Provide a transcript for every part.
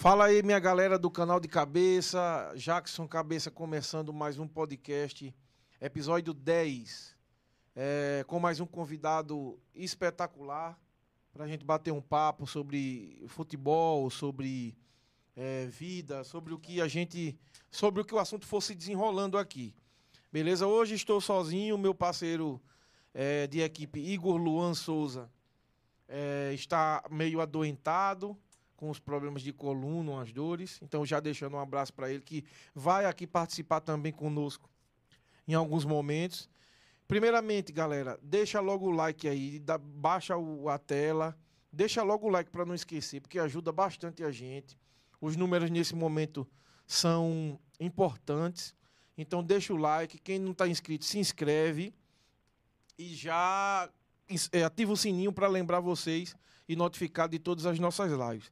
Fala aí, minha galera do canal de cabeça. Jackson Cabeça começando mais um podcast, episódio 10. É, com mais um convidado espetacular para a gente bater um papo sobre futebol, sobre é, vida, sobre o que a gente. sobre o que o assunto fosse desenrolando aqui. Beleza? Hoje estou sozinho, meu parceiro é, de equipe, Igor Luan Souza, é, está meio adoentado com os problemas de coluna, as dores. Então, já deixando um abraço para ele, que vai aqui participar também conosco em alguns momentos. Primeiramente, galera, deixa logo o like aí, baixa o, a tela, deixa logo o like para não esquecer, porque ajuda bastante a gente. Os números nesse momento são importantes. Então, deixa o like. Quem não está inscrito, se inscreve. E já é, ativa o sininho para lembrar vocês e notificar de todas as nossas lives.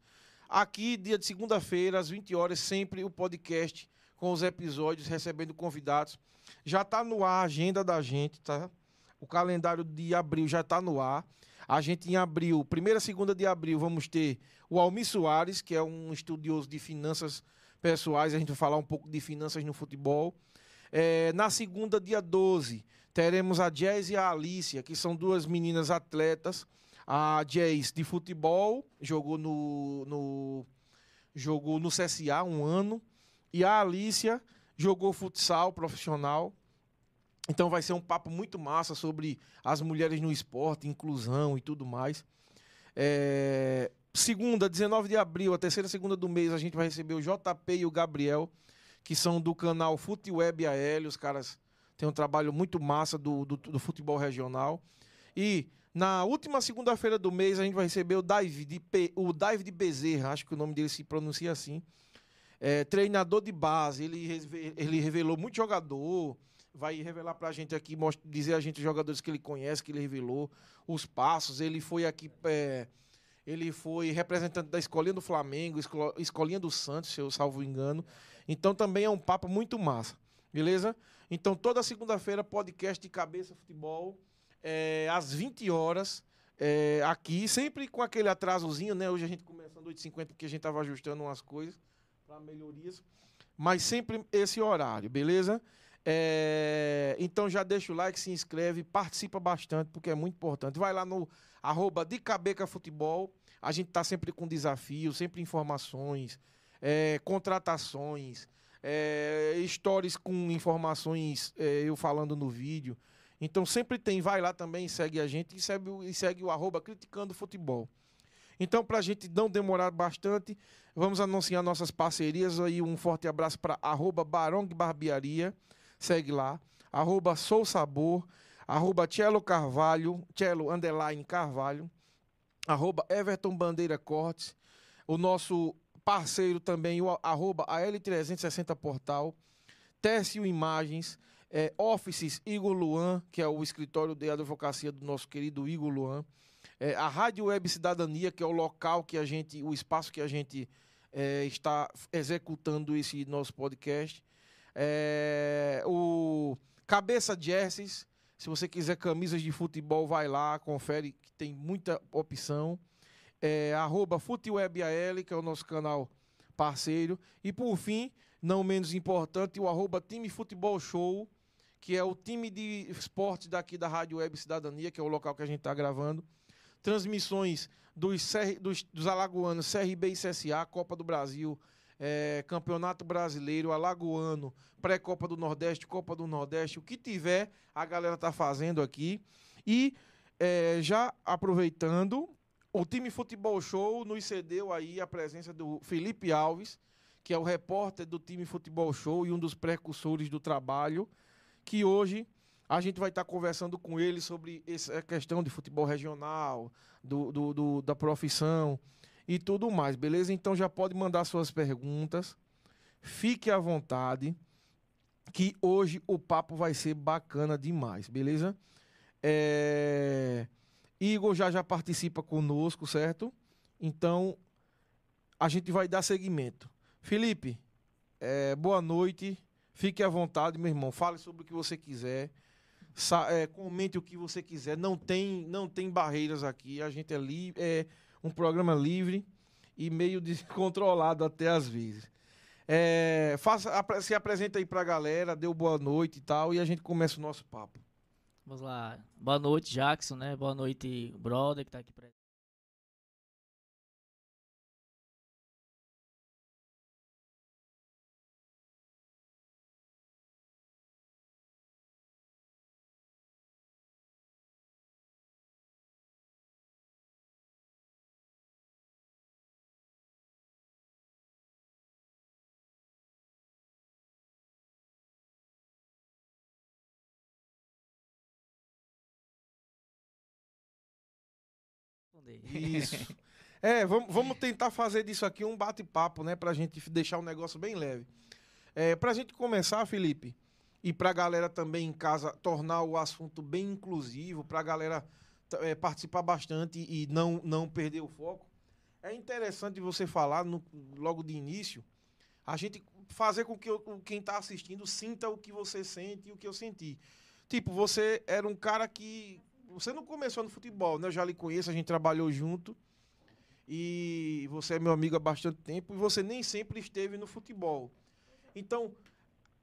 Aqui, dia de segunda-feira, às 20 horas, sempre o podcast com os episódios, recebendo convidados. Já está no ar a agenda da gente, tá? O calendário de abril já está no ar. A gente, em abril, primeira, segunda de abril, vamos ter o Almir Soares, que é um estudioso de finanças pessoais. A gente vai falar um pouco de finanças no futebol. É, na segunda, dia 12, teremos a Jazz e a Alicia, que são duas meninas atletas a Jazz de futebol, jogou no, no, jogou no CSA um ano. E a Alicia jogou futsal profissional. Então vai ser um papo muito massa sobre as mulheres no esporte, inclusão e tudo mais. É, segunda, 19 de abril, a terceira segunda do mês, a gente vai receber o JP e o Gabriel, que são do canal Futeweb AL. Os caras têm um trabalho muito massa do, do, do futebol regional. E na última segunda-feira do mês, a gente vai receber o Dave de, P, o Dave de Bezerra, acho que o nome dele se pronuncia assim. É, treinador de base, ele, ele revelou muito jogador, vai revelar pra gente aqui, dizer a gente os jogadores que ele conhece, que ele revelou, os passos, ele foi aqui, é, ele foi representante da Escolinha do Flamengo, Escolinha do Santos, se eu salvo engano, então também é um papo muito massa, beleza? Então toda segunda-feira, podcast de Cabeça Futebol, é, às 20 horas, é, aqui, sempre com aquele atrasozinho, né? Hoje a gente começa às 8h50 porque a gente estava ajustando umas coisas para melhorias. Mas sempre esse horário, beleza? É, então já deixa o like, se inscreve, participa bastante, porque é muito importante. Vai lá no arroba de Cabeca Futebol. A gente está sempre com desafios, sempre informações, é, contratações, stories com informações, eu falando no vídeo. Então sempre tem, vai lá também, segue a gente e segue, e segue o arroba Criticando Futebol. Então, para a gente não demorar bastante, vamos anunciar nossas parcerias. Aí. Um forte abraço para arroba Barong Barbearia, segue lá, arroba Sou Sabor, arroba Cello Carvalho, Cello Underline Carvalho, arroba Everton Bandeira Cortes, o nosso parceiro também, o arroba AL360 Portal, Técio Imagens, é, Offices Igor Luan, que é o escritório de advocacia do nosso querido Igor Luan. É, a Rádio Web Cidadania, que é o local que a gente, o espaço que a gente é, está executando esse nosso podcast. É, o Cabeça Jerseys, se você quiser camisas de futebol, vai lá, confere que tem muita opção. É, arroba FuteWebAL, que é o nosso canal parceiro. E por fim, não menos importante, o arroba Time Futebol Show, que é o time de esporte daqui da Rádio Web Cidadania, que é o local que a gente está gravando. Transmissões dos, dos, dos, alagoanos CRB e CSA, Copa do Brasil, é, Campeonato Brasileiro, Alagoano, Pré-Copa do Nordeste, Copa do Nordeste, o que tiver, a galera está fazendo aqui. E é, já aproveitando, o time Futebol Show nos cedeu aí a presença do Felipe Alves, que é o repórter do time Futebol Show e um dos precursores do trabalho que hoje a gente vai estar conversando com ele sobre essa questão de futebol regional, do, do, do, da profissão e tudo mais, beleza? Então já pode mandar suas perguntas, fique à vontade, que hoje o papo vai ser bacana demais, beleza? É... Igor já já participa conosco, certo? Então a gente vai dar seguimento. Felipe, é, boa noite. Fique à vontade, meu irmão. Fale sobre o que você quiser. Sa é, comente o que você quiser. Não tem, não tem barreiras aqui. A gente é, é um programa livre. e meio descontrolado até às vezes. É, faça, se apresenta aí pra galera, deu boa noite e tal, e a gente começa o nosso papo. Vamos lá. Boa noite, Jackson, né? Boa noite, brother, que tá aqui presente. Isso. É, vamos, vamos tentar fazer disso aqui um bate-papo, né? Pra gente deixar o negócio bem leve. É, pra gente começar, Felipe, e pra galera também em casa tornar o assunto bem inclusivo, pra galera é, participar bastante e não, não perder o foco, é interessante você falar no, logo de início, a gente fazer com que eu, quem tá assistindo sinta o que você sente e o que eu senti. Tipo, você era um cara que você não começou no futebol, né? Eu já lhe conheço, a gente trabalhou junto. E você é meu amigo há bastante tempo e você nem sempre esteve no futebol. Então,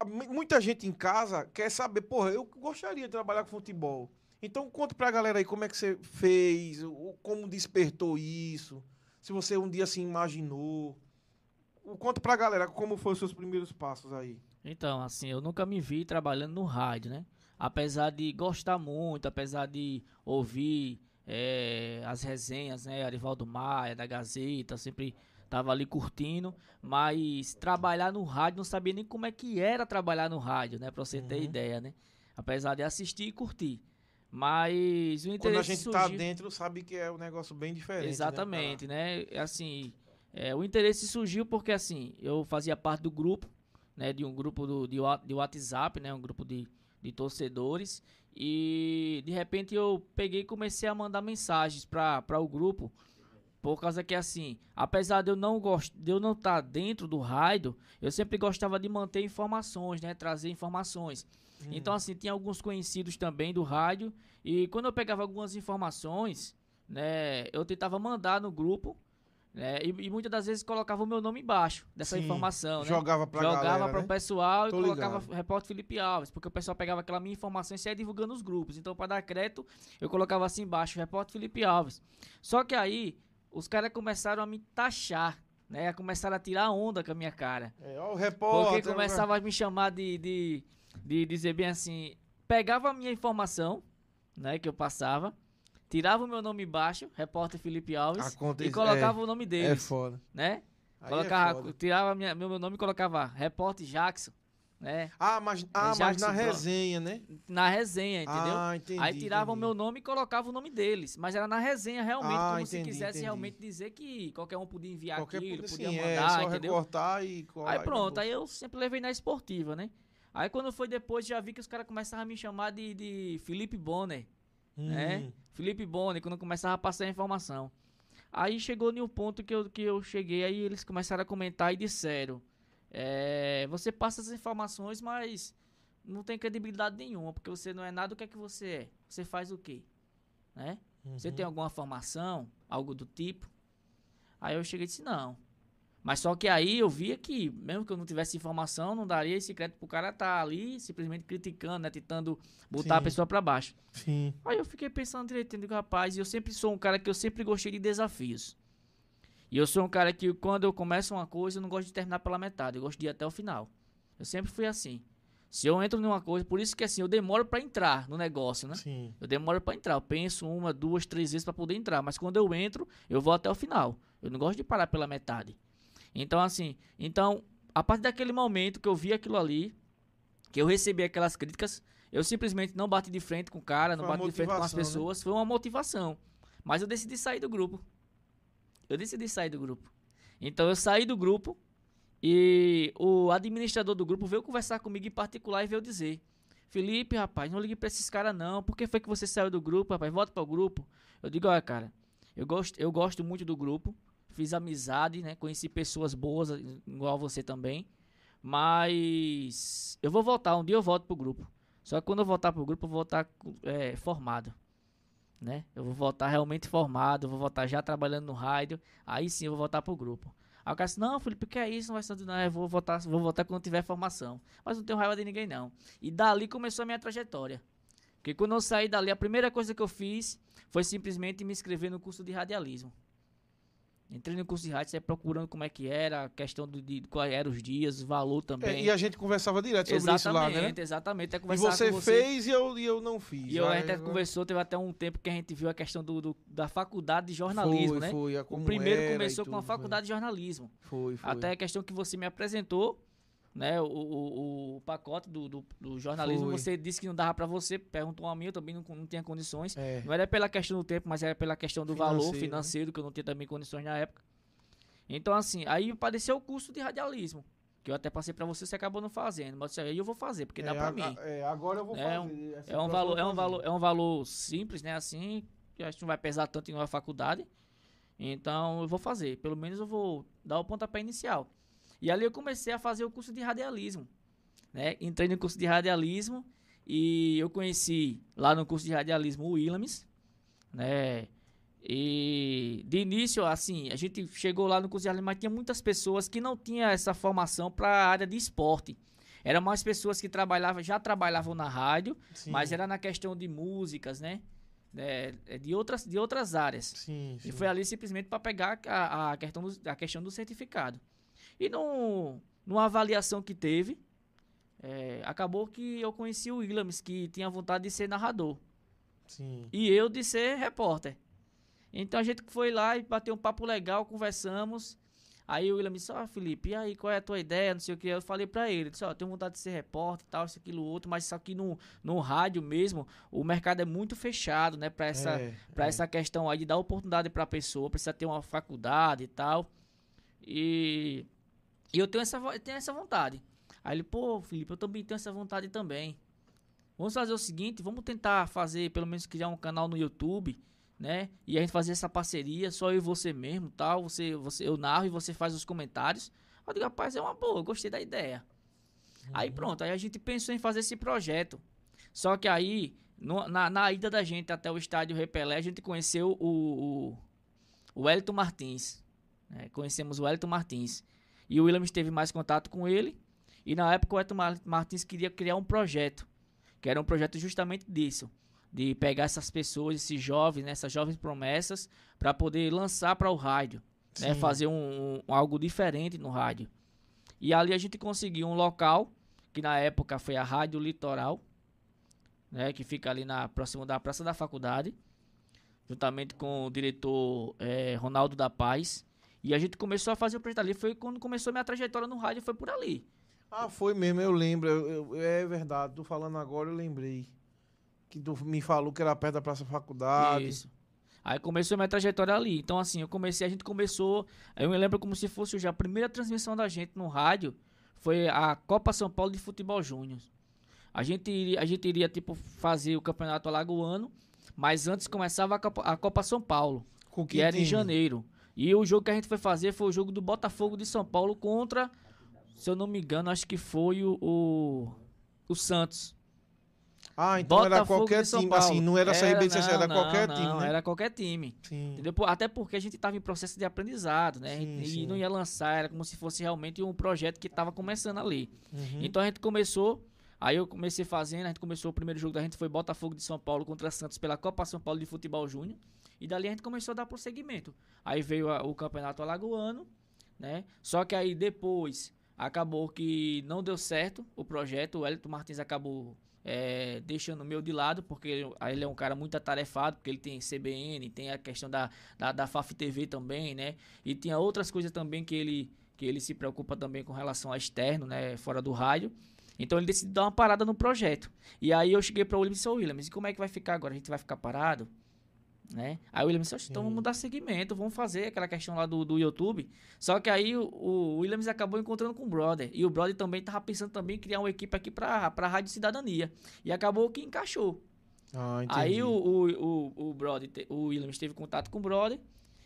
muita gente em casa quer saber, porra, eu gostaria de trabalhar com futebol. Então, conta pra galera aí como é que você fez, como despertou isso, se você um dia se imaginou. Conta pra galera como foram os seus primeiros passos aí. Então, assim, eu nunca me vi trabalhando no rádio, né? Apesar de gostar muito, apesar de ouvir é, as resenhas, né, Arivaldo Maia, da Gazeta, sempre tava ali curtindo, mas trabalhar no rádio, não sabia nem como é que era trabalhar no rádio, né, pra você uhum. ter ideia, né, apesar de assistir e curtir. Mas o interesse Quando a gente tá surgiu... tá dentro, sabe que é um negócio bem diferente. Né, Exatamente, né? né? Assim, é, o interesse surgiu porque, assim, eu fazia parte do grupo, né? De um grupo do, de, de WhatsApp, né? Um grupo de, de torcedores. E de repente eu peguei e comecei a mandar mensagens para o grupo. Por causa que assim, apesar de eu não gost... de eu não estar tá dentro do raio, eu sempre gostava de manter informações, né, trazer informações. Hum. Então assim, tinha alguns conhecidos também do rádio e quando eu pegava algumas informações, né, eu tentava mandar no grupo né? E, e, muitas das vezes colocava o meu nome embaixo dessa Sim, informação. Né? Jogava para Jogava para o né? pessoal Tô e colocava ligado. repórter Felipe Alves, porque o pessoal pegava aquela minha informação e saia divulgando os grupos. Então, para dar crédito, eu colocava assim embaixo, repórter Felipe Alves. Só que aí, os caras começaram a me taxar. Né, começaram a tirar onda com a minha cara. É, ó, o repórter. Porque começava a me chamar de, de, de dizer bem assim. Pegava a minha informação, né, que eu passava, tirava o meu nome baixo, repórter Felipe Alves, e colocava é, o nome dele. É foda. Né? Aí é colocava, é foda. tirava minha, meu, nome e colocava repórter Jackson. Né? Ah, mas, ah, é mas na resenha, né? Na resenha, entendeu? Ah, entendi, Aí tirava o meu nome e colocava o nome deles. Mas era na resenha, realmente, ah, como entendi, se quisesse entendi. realmente dizer que qualquer um podia enviar qualquer aquilo, podia, podia é, mandar, é, entendeu? Recortar e Aí pronto, aí eu sempre levei na esportiva, né? Aí quando foi depois, já vi que os caras começaram a me chamar de, de Felipe Bonner, hum. né? Felipe Boni, quando começava a passar a informação. Aí chegou em um ponto que eu, que eu cheguei, aí eles começaram a comentar e disseram: é, Você passa as informações, mas não tem credibilidade nenhuma, porque você não é nada do que é que você é. Você faz o quê? Né? Uhum. Você tem alguma formação, algo do tipo? Aí eu cheguei e disse: Não. Mas só que aí eu via que, mesmo que eu não tivesse informação, não daria esse crédito pro cara estar tá ali simplesmente criticando, né? Tentando botar Sim. a pessoa para baixo. Sim. Aí eu fiquei pensando direito, digo, rapaz, eu sempre sou um cara que eu sempre gostei de desafios. E eu sou um cara que quando eu começo uma coisa, eu não gosto de terminar pela metade, eu gosto de ir até o final. Eu sempre fui assim. Se eu entro numa coisa, por isso que assim, eu demoro para entrar no negócio, né? Sim. Eu demoro para entrar. Eu penso uma, duas, três vezes para poder entrar, mas quando eu entro, eu vou até o final. Eu não gosto de parar pela metade. Então, assim, então, a partir daquele momento que eu vi aquilo ali, que eu recebi aquelas críticas, eu simplesmente não bati de frente com o cara, não bati de frente com as né? pessoas, né? foi uma motivação. Mas eu decidi sair do grupo. Eu decidi sair do grupo. Então eu saí do grupo e o administrador do grupo veio conversar comigo em particular e veio dizer: Felipe, rapaz, não ligue pra esses caras não. Por que foi que você saiu do grupo, rapaz? Volta para o grupo. Eu digo: olha, cara, eu gosto, eu gosto muito do grupo fiz amizade, né? Conheci pessoas boas, igual você também. Mas eu vou voltar, um dia eu volto pro grupo. Só que quando eu voltar pro grupo, eu vou voltar é, formado. né? Eu vou voltar realmente formado, vou voltar já trabalhando no rádio, aí sim eu vou voltar pro grupo. Aí o cara disse, não, Felipe, que é isso? Não vai ser não, eu vou voltar, vou voltar quando tiver formação. Mas não tenho raiva de ninguém, não. E dali começou a minha trajetória. Porque quando eu saí dali, a primeira coisa que eu fiz foi simplesmente me inscrever no curso de radialismo. Entrei no curso de rádio, saí procurando como é que era, a questão do, de quais eram os dias, o valor também. É, e a gente conversava direto sobre exatamente, isso lá, né? Exatamente, e você, você, fez e eu, e eu não fiz. E eu, a gente até conversou, teve até um tempo que a gente viu a questão do, do da faculdade de jornalismo, foi, né? Foi, o primeiro começou com a faculdade foi. de jornalismo. Foi, foi. Até a questão que você me apresentou, né, o, o, o pacote do, do, do jornalismo, Foi. você disse que não dava para você, perguntou a mim, eu também não, não tinha condições. É. Não era pela questão do tempo, mas era pela questão do financeiro, valor financeiro, né? que eu não tinha também condições na época. Então, assim, aí apareceu o curso de radialismo. Que eu até passei para você, você acabou não fazendo. Mas aí eu vou fazer, porque é, dá para mim. É, agora eu vou é fazer. Um, é um valor, é um valor, é um valor simples, né? Assim, que acho que não vai pesar tanto em uma faculdade. Então eu vou fazer. Pelo menos eu vou dar o pontapé inicial. E ali eu comecei a fazer o curso de radialismo. Né? Entrei no curso de radialismo e eu conheci lá no curso de radialismo o Willames, né? E de início, assim, a gente chegou lá no curso de radialismo, mas tinha muitas pessoas que não tinham essa formação para a área de esporte. Eram mais pessoas que trabalhavam, já trabalhavam na rádio, sim. mas era na questão de músicas, né? É, é de, outras, de outras áreas. Sim, sim. E foi ali simplesmente para pegar a, a, questão do, a questão do certificado. E no, numa avaliação que teve, é, acabou que eu conheci o Williams, que tinha vontade de ser narrador. Sim. E eu de ser repórter. Então a gente foi lá e bateu um papo legal, conversamos. Aí o William disse, ó, oh, Felipe, e aí, qual é a tua ideia? Não sei o que. Eu falei pra ele, disse, ó, oh, tenho vontade de ser repórter e tal, isso, aquilo, outro, mas isso aqui no, no rádio mesmo, o mercado é muito fechado, né? Pra essa, é, pra é. essa questão aí de dar oportunidade pra pessoa, precisa ter uma faculdade e tal. E, e eu tenho essa, eu tenho essa vontade. Aí ele, pô, Felipe, eu também tenho essa vontade também. Vamos fazer o seguinte, vamos tentar fazer, pelo menos criar um canal no YouTube né? E a gente fazer essa parceria, só eu e você mesmo, tal. Você, você, eu narro e você faz os comentários. Eu digo, rapaz, é uma boa, gostei da ideia. Uhum. Aí pronto, aí a gente pensou em fazer esse projeto. Só que aí, no, na, na, ida da gente até o estádio Repelé, a gente conheceu o, o, o Elton Martins. Né? Conhecemos o Elton Martins. E o Williams teve mais contato com ele. E na época o Elton Martins queria criar um projeto. Que era um projeto justamente disso de pegar essas pessoas, esses jovens, né, essas jovens promessas, para poder lançar para o rádio, né, fazer um, um, algo diferente no rádio. E ali a gente conseguiu um local, que na época foi a Rádio Litoral, né, que fica ali na próximo da Praça da Faculdade, juntamente com o diretor é, Ronaldo da Paz. E a gente começou a fazer o projeto ali. Foi quando começou minha trajetória no rádio, foi por ali. Ah, foi mesmo, eu lembro. Eu, eu, é verdade, tô falando agora, eu lembrei que tu me falou que era perto da Praça Faculdade. Isso. Aí começou a minha trajetória ali. Então, assim, eu comecei, a gente começou. Eu me lembro como se fosse já a primeira transmissão da gente no rádio. Foi a Copa São Paulo de Futebol Júnior. A gente iria, a gente iria, tipo, fazer o campeonato alagoano. Mas antes começava a Copa, a Copa São Paulo. Com que, que era em janeiro. E o jogo que a gente foi fazer foi o jogo do Botafogo de São Paulo contra, se eu não me engano, acho que foi o, o, o Santos. Ah, então Botafogo era qualquer time, assim, não era, era CRB, não, era não, qualquer não, time, Não, né? era qualquer time. Sim. Entendeu? Até porque a gente estava em processo de aprendizado, né? Sim, e sim. não ia lançar, era como se fosse realmente um projeto que estava começando ali. Uhum. Então a gente começou, aí eu comecei fazendo, a gente começou o primeiro jogo da gente foi Botafogo de São Paulo contra Santos pela Copa São Paulo de Futebol Júnior. E dali a gente começou a dar prosseguimento. Aí veio a, o Campeonato Alagoano, né? Só que aí depois acabou que não deu certo o projeto, o Elton Martins acabou é, deixando o meu de lado, porque ele é um cara muito atarefado, porque ele tem CBN, tem a questão da, da, da FAF TV também, né? E tinha outras coisas também que ele, que ele se preocupa também com relação a externo, né? Fora do rádio. Então ele decidiu dar uma parada no projeto. E aí eu cheguei para o Williams e disse, Williams, e como é que vai ficar agora? A gente vai ficar parado? Né? Aí o William disse, então vamos dar seguimento, vamos fazer aquela questão lá do, do YouTube. Só que aí o, o Williams acabou encontrando com o Brother. E o Brother também tava pensando também em criar uma equipe aqui pra, pra Rádio Cidadania. E acabou que encaixou. Ah, aí o, o, o, o Brother, o Williams teve contato com o Brother.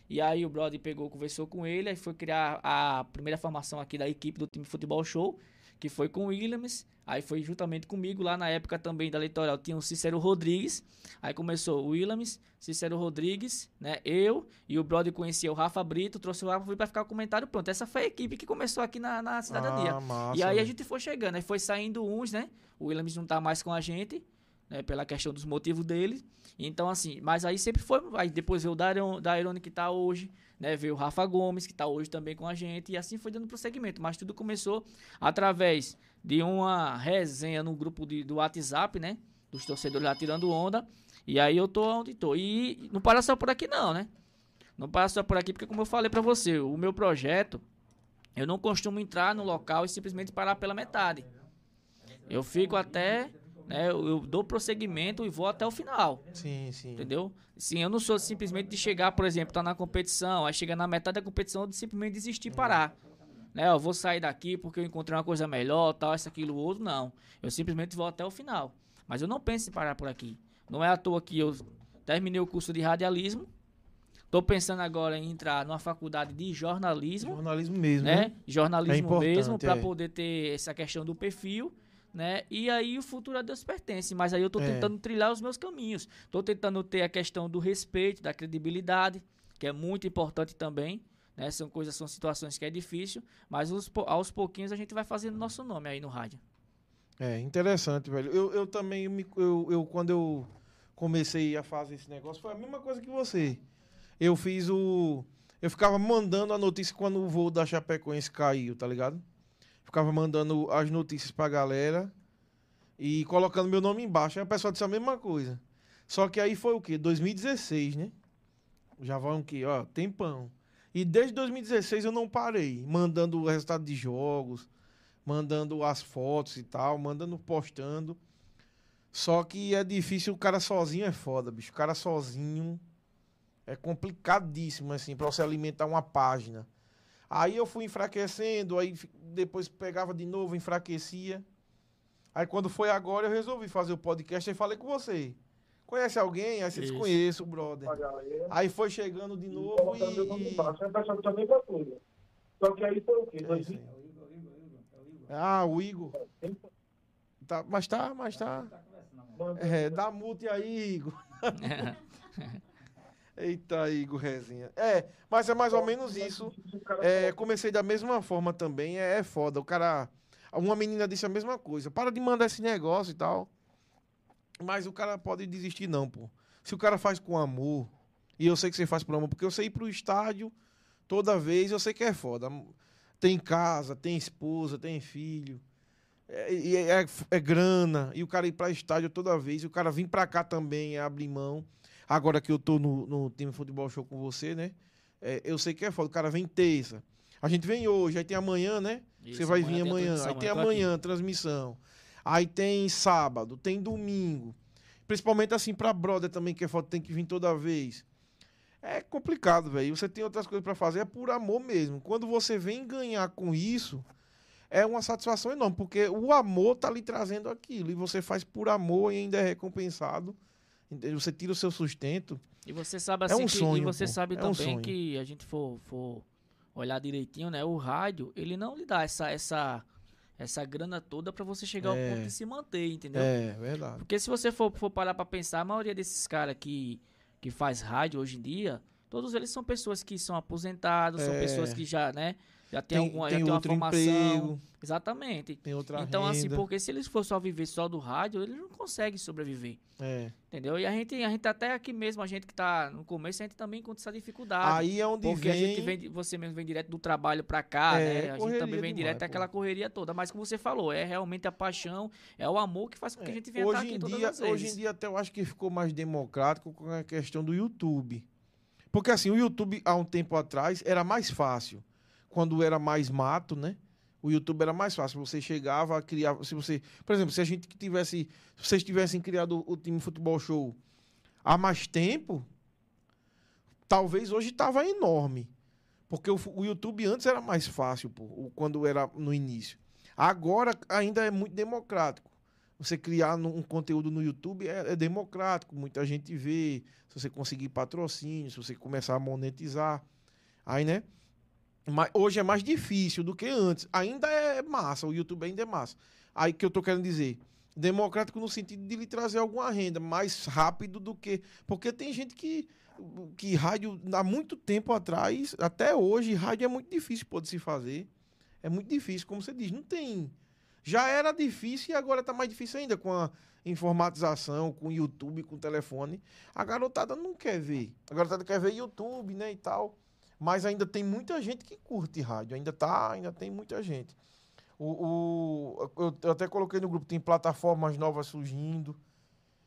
E aí o Brother pegou, conversou com ele, aí foi criar a primeira formação aqui da equipe do time Futebol Show, que foi com o Williams. Aí foi juntamente comigo lá na época também da Litoral. Tinha o Cícero Rodrigues. Aí começou o Williams, Cícero Rodrigues, né? Eu e o brother conhecia o Rafa Brito. Trouxe o Rafa para ficar o comentário pronto. Essa foi a equipe que começou aqui na, na cidadania. Ah, massa, e aí a velho. gente foi chegando. Aí foi saindo uns, né? O Williams não tá mais com a gente. Né, pela questão dos motivos dele. Então, assim, mas aí sempre foi. Aí depois veio o Dairon, Dairone que tá hoje, né? Veio o Rafa Gomes, que tá hoje também com a gente. E assim foi dando prosseguimento. Mas tudo começou através de uma resenha no grupo de, do WhatsApp, né? Dos torcedores lá tirando onda. E aí eu tô onde tô. E não para só por aqui, não, né? Não para só por aqui, porque como eu falei pra você, o meu projeto, eu não costumo entrar no local e simplesmente parar pela metade. Eu fico até, né? Eu, eu dou prosseguimento e vou até o final. Sim, sim. Entendeu? Sim, eu não sou simplesmente de chegar, por exemplo, tá na competição, aí chega na metade da competição, de simplesmente desistir e parar. Né, eu vou sair daqui porque eu encontrei uma coisa melhor, tal, isso, aquilo, outro, não. Eu simplesmente vou até o final. Mas eu não penso em parar por aqui. Não é à toa que eu terminei o curso de radialismo. Tô pensando agora em entrar numa faculdade de jornalismo Jornalismo mesmo, né? né? Jornalismo É mesmo, para é. poder ter essa questão do perfil, né? E aí o futuro a Deus pertence, mas aí eu tô É. tentando trilhar os meus caminhos. Tô tentando ter a questão do respeito, da credibilidade, que é muito importante também, né? São coisas, são situações que é difícil, mas os po- aos pouquinhos a gente vai fazendo nosso nome aí no rádio. É, interessante, velho. Eu, eu também, me- eu, eu, quando eu comecei a fazer esse negócio, foi a mesma coisa que você. Eu fiz o. Eu ficava mandando a notícia quando o voo da Chapecoense caiu, tá ligado? Ficava mandando as notícias pra galera e colocando meu nome embaixo. Aí o pessoal disse a mesma coisa. Só que aí foi o quê? 2016, né? Já vão o quê? Ó, tempão. E desde 2016 eu não parei, mandando o resultado de jogos, mandando as fotos e tal, mandando, postando. Só que é difícil, o cara sozinho é foda, bicho. O cara sozinho é complicadíssimo, assim, pra você alimentar uma página. Aí eu fui enfraquecendo, aí depois pegava de novo, enfraquecia. Aí quando foi agora, eu resolvi fazer o podcast e falei com você. Conhece alguém? Aí você disse, Isso. conheço, brother. Aí foi chegando de novo e... o coisa. Só que aí foi o quê? É Dois aí. Ah, o Igor. Tá, mas tá, mas tá. É, dá mute aí, Igor. Eita, Igor Resenha. É, mas é mais ou menos isso. É, comecei da mesma forma também. É, é foda. O cara. Uma menina disse a mesma coisa. Para de mandar esse negócio e tal. Mas o cara pode desistir, não, pô. Se o cara faz com amor, e eu sei que você faz por amor, porque eu sei ir pro estádio toda vez, eu sei que é foda. Tem casa, tem esposa, tem filho. É, é, é- é grana. E o cara ir pra estádio toda vez. E o cara vir pra cá também é abrir mão. Agora que eu tô no, no time futebol show com você, né? É, eu sei que é foda. O cara vem terça. A gente vem hoje, aí tem amanhã, né? Isso, Você vai vir amanhã. Aí tem amanhã aqui. transmissão. Aí tem sábado, tem domingo. Principalmente assim pra brother também, que é foda, tem que vir toda vez. É complicado, velho. Você tem outras coisas pra fazer, é por amor mesmo. Quando você vem ganhar com isso, é uma satisfação enorme, porque o amor tá lhe trazendo aquilo. E você faz por amor e ainda é recompensado. Você tira o seu sustento. E você sabe assim um que, sonho, e você pô. sabe É um também sonho. que a gente for, for olhar direitinho, né? O rádio, ele não lhe dá essa essa essa grana toda pra você chegar É. ao ponto de se manter, entendeu? É, verdade. Porque se você for, for parar pra pensar, a maioria desses caras que, que faz rádio hoje em dia, todos eles são pessoas que são aposentados, são É. pessoas que já, né, já tem, alguma, já tem tem uma outro formação. emprego, Exatamente. tem outra Então, assim, renda. porque se eles for só viver só do rádio, eles não conseguem sobreviver. É. Entendeu? E a gente, a gente até aqui mesmo, a gente que tá no começo, a gente também encontra essa dificuldade. Aí é onde porque vem... a gente vem, você mesmo vem direto do trabalho pra cá, É, né? A gente também vem demais, direto pô. àquela correria toda. Mas como você falou, é realmente a paixão, é o amor que faz com que a É, gente venha estar hoje aqui em todas dia, as vezes. Hoje em dia até eu acho que ficou mais democrático com a questão do YouTube. Porque assim, o YouTube há um tempo atrás era mais fácil. Quando era mais mato, né? O YouTube era mais fácil. Você chegava, criava. Se você, por exemplo, se a gente tivesse. Se vocês tivessem criado o time futebol show há mais tempo, talvez hoje estava enorme. Porque o, o YouTube antes era mais fácil, pô, quando era no início. Agora ainda é muito democrático. Você criar um conteúdo no YouTube é, é democrático, muita gente vê. Se você conseguir patrocínio, se você começar a monetizar. Aí, né? Mas hoje é mais difícil do que antes. Ainda é massa, o YouTube ainda é massa. Aí que eu tô querendo dizer, democrático no sentido de lhe trazer alguma renda mais rápido do que. Porque tem gente que. Que rádio, há muito tempo atrás, até hoje, rádio é muito difícil pode se fazer. É muito difícil, como você diz, não tem. Já era difícil e agora tá mais difícil ainda com a informatização, com o YouTube, com o telefone. A garotada não quer ver. A garotada quer ver YouTube, né, e tal. Mas ainda tem muita gente que curte rádio. Ainda tá, ainda tem muita gente. O, o, eu, eu até coloquei no grupo, tem plataformas novas surgindo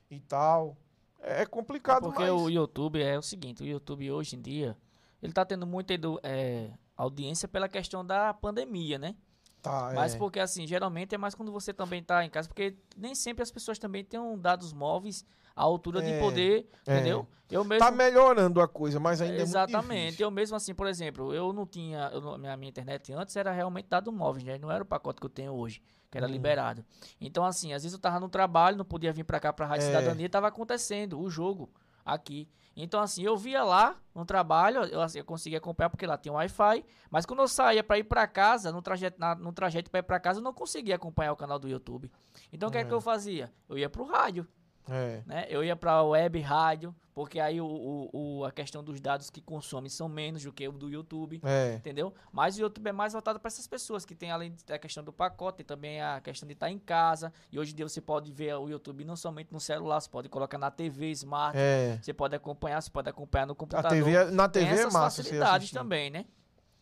e tal. É complicado, Porque mas... o YouTube é o seguinte, o YouTube hoje em dia, ele tá tendo muita é, audiência pela questão da pandemia, né? Tá, Mas é. porque assim, geralmente é mais quando você também tá em casa, porque nem sempre as pessoas também têm um dados móveis à altura É, de poder, é. entendeu? Eu mesmo Tá melhorando a coisa, mas ainda é muito Exatamente. Eu mesmo assim, por exemplo, eu não tinha. eu minha, minha internet antes era realmente dado móvel, né? Não era o pacote que eu tenho hoje, que era Hum. liberado. Então, assim, às vezes eu tava no trabalho, não podia vir pra cá pra Rádio É. Cidadania, tava acontecendo o jogo aqui. Então, assim, eu via lá no trabalho, eu, assim, eu conseguia acompanhar porque lá tinha Wi-Fi, mas quando eu saía pra ir pra casa, no trajeto, na- no trajeto pra ir pra casa, eu não conseguia acompanhar o canal do YouTube. Então, o que é que É. eu fazia? Eu ia pro rádio É. né? Eu ia para web rádio, porque aí o, o, o- a questão dos dados que consomem são menos do que o do YouTube, É. entendeu? Mas o YouTube é mais voltado para essas pessoas que tem além da questão do pacote, tem também a questão de estar em casa. E hoje em dia você pode ver o YouTube não somente no celular, você pode colocar na TV smart, É. você pode acompanhar, você pode acompanhar no A computador. TV, é- na tem TV é essas massa você facilidades também, né?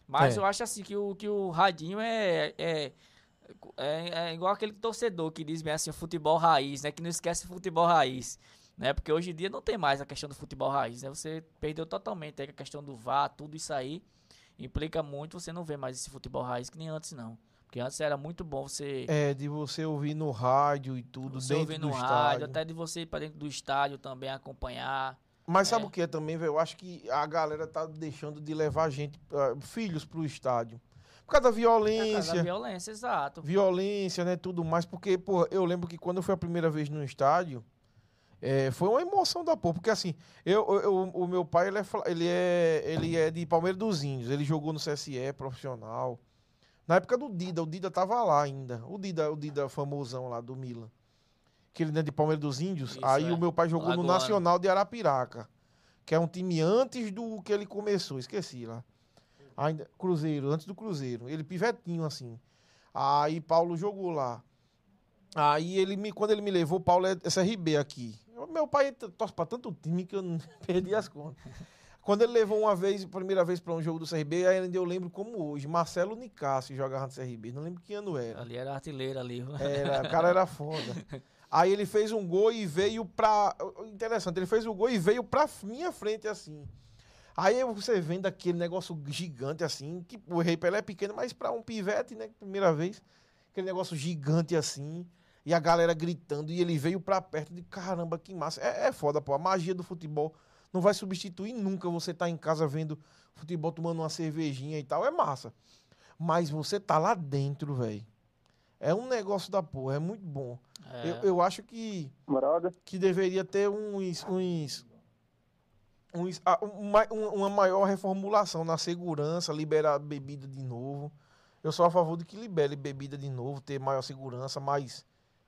Mas É. eu acho assim que o, que o radinho é, é, é, igual aquele torcedor que diz bem assim, o futebol raiz, né? Que não esquece o futebol raiz. Né? Porque hoje em dia não tem mais a questão do futebol raiz, né? Você perdeu totalmente a questão do VAR, tudo isso aí implica muito, você não vê mais esse futebol raiz que nem antes não. Porque antes era muito bom você, É, de você ouvir no rádio e tudo, você dentro ouvir do no estádio. rádio, até de você ir pra dentro do estádio também acompanhar. Mas sabe É. o que é também, velho? Eu acho que a galera tá deixando de levar gente, ah, filhos pro estádio. Por causa da É, violência. da violência, exato. violência, né, tudo mais, porque, pô, eu lembro que quando eu fui a primeira vez no estádio, é, foi uma emoção da porra, porque assim, eu, eu- o meu pai, ele é, ele, é, ele é de Palmeiras dos Índios, ele jogou no CSE profissional, na época do Dida, o Dida tava lá ainda, o Dida, o Dida famosão lá do Milan, que ele é de Palmeiras dos Índios, Isso, aí é. o meu pai jogou no. Nacional de Arapiraca, que é um time antes do que ele começou, esqueci lá. Ainda, Cruzeiro, antes do Cruzeiro. Ele pivetinho assim. Aí Paulo jogou lá. Aí ele me, quando ele me levou, Paulo é SRB aqui. Meu pai torce pra tanto time que eu perdi as contas. Quando ele levou uma vez, primeira vez pra um jogo do CRB, aí ainda eu lembro como hoje. Marcelo Nicásio jogava no CRB. Não lembro que ano era. Ali era artilheiro ali. Era, o cara era foda. Aí ele fez um gol e veio pra. Interessante, ele fez o gol e veio pra minha frente assim. Aí você vendo aquele negócio gigante assim, que o Rei Pelé é pequeno, mas pra um pivete, né? Primeira vez, aquele negócio gigante assim, e a galera gritando, e ele veio pra perto de caramba, que massa. É, é foda, pô. A magia do futebol não vai substituir nunca você tá em casa vendo futebol tomando uma cervejinha e tal. É massa. Mas você tá lá dentro, velho. É um negócio da porra, é muito bom. É. Eu, eu acho que, Brother, que deveria ter uns. uns, um ma- um- uma maior reformulação na segurança, liberar bebida de novo. Eu sou a favor de que libere bebida de novo, ter maior segurança, mais,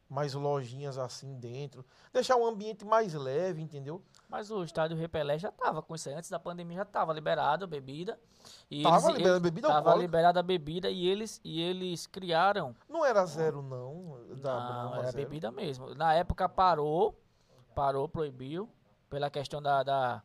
mais lojinhas assim dentro. Deixar um ambiente mais leve, entendeu? Mas o estádio Repelé já tava com isso aí. Antes da pandemia já tava liberado a bebida. E Tava eles, liberada eles- bebida Tava alcoólica? liberada a bebida e eles, e eles criaram. Não era zero, não. Da não, era zero. bebida mesmo. Na época parou, parou, proibiu, pela questão da, da,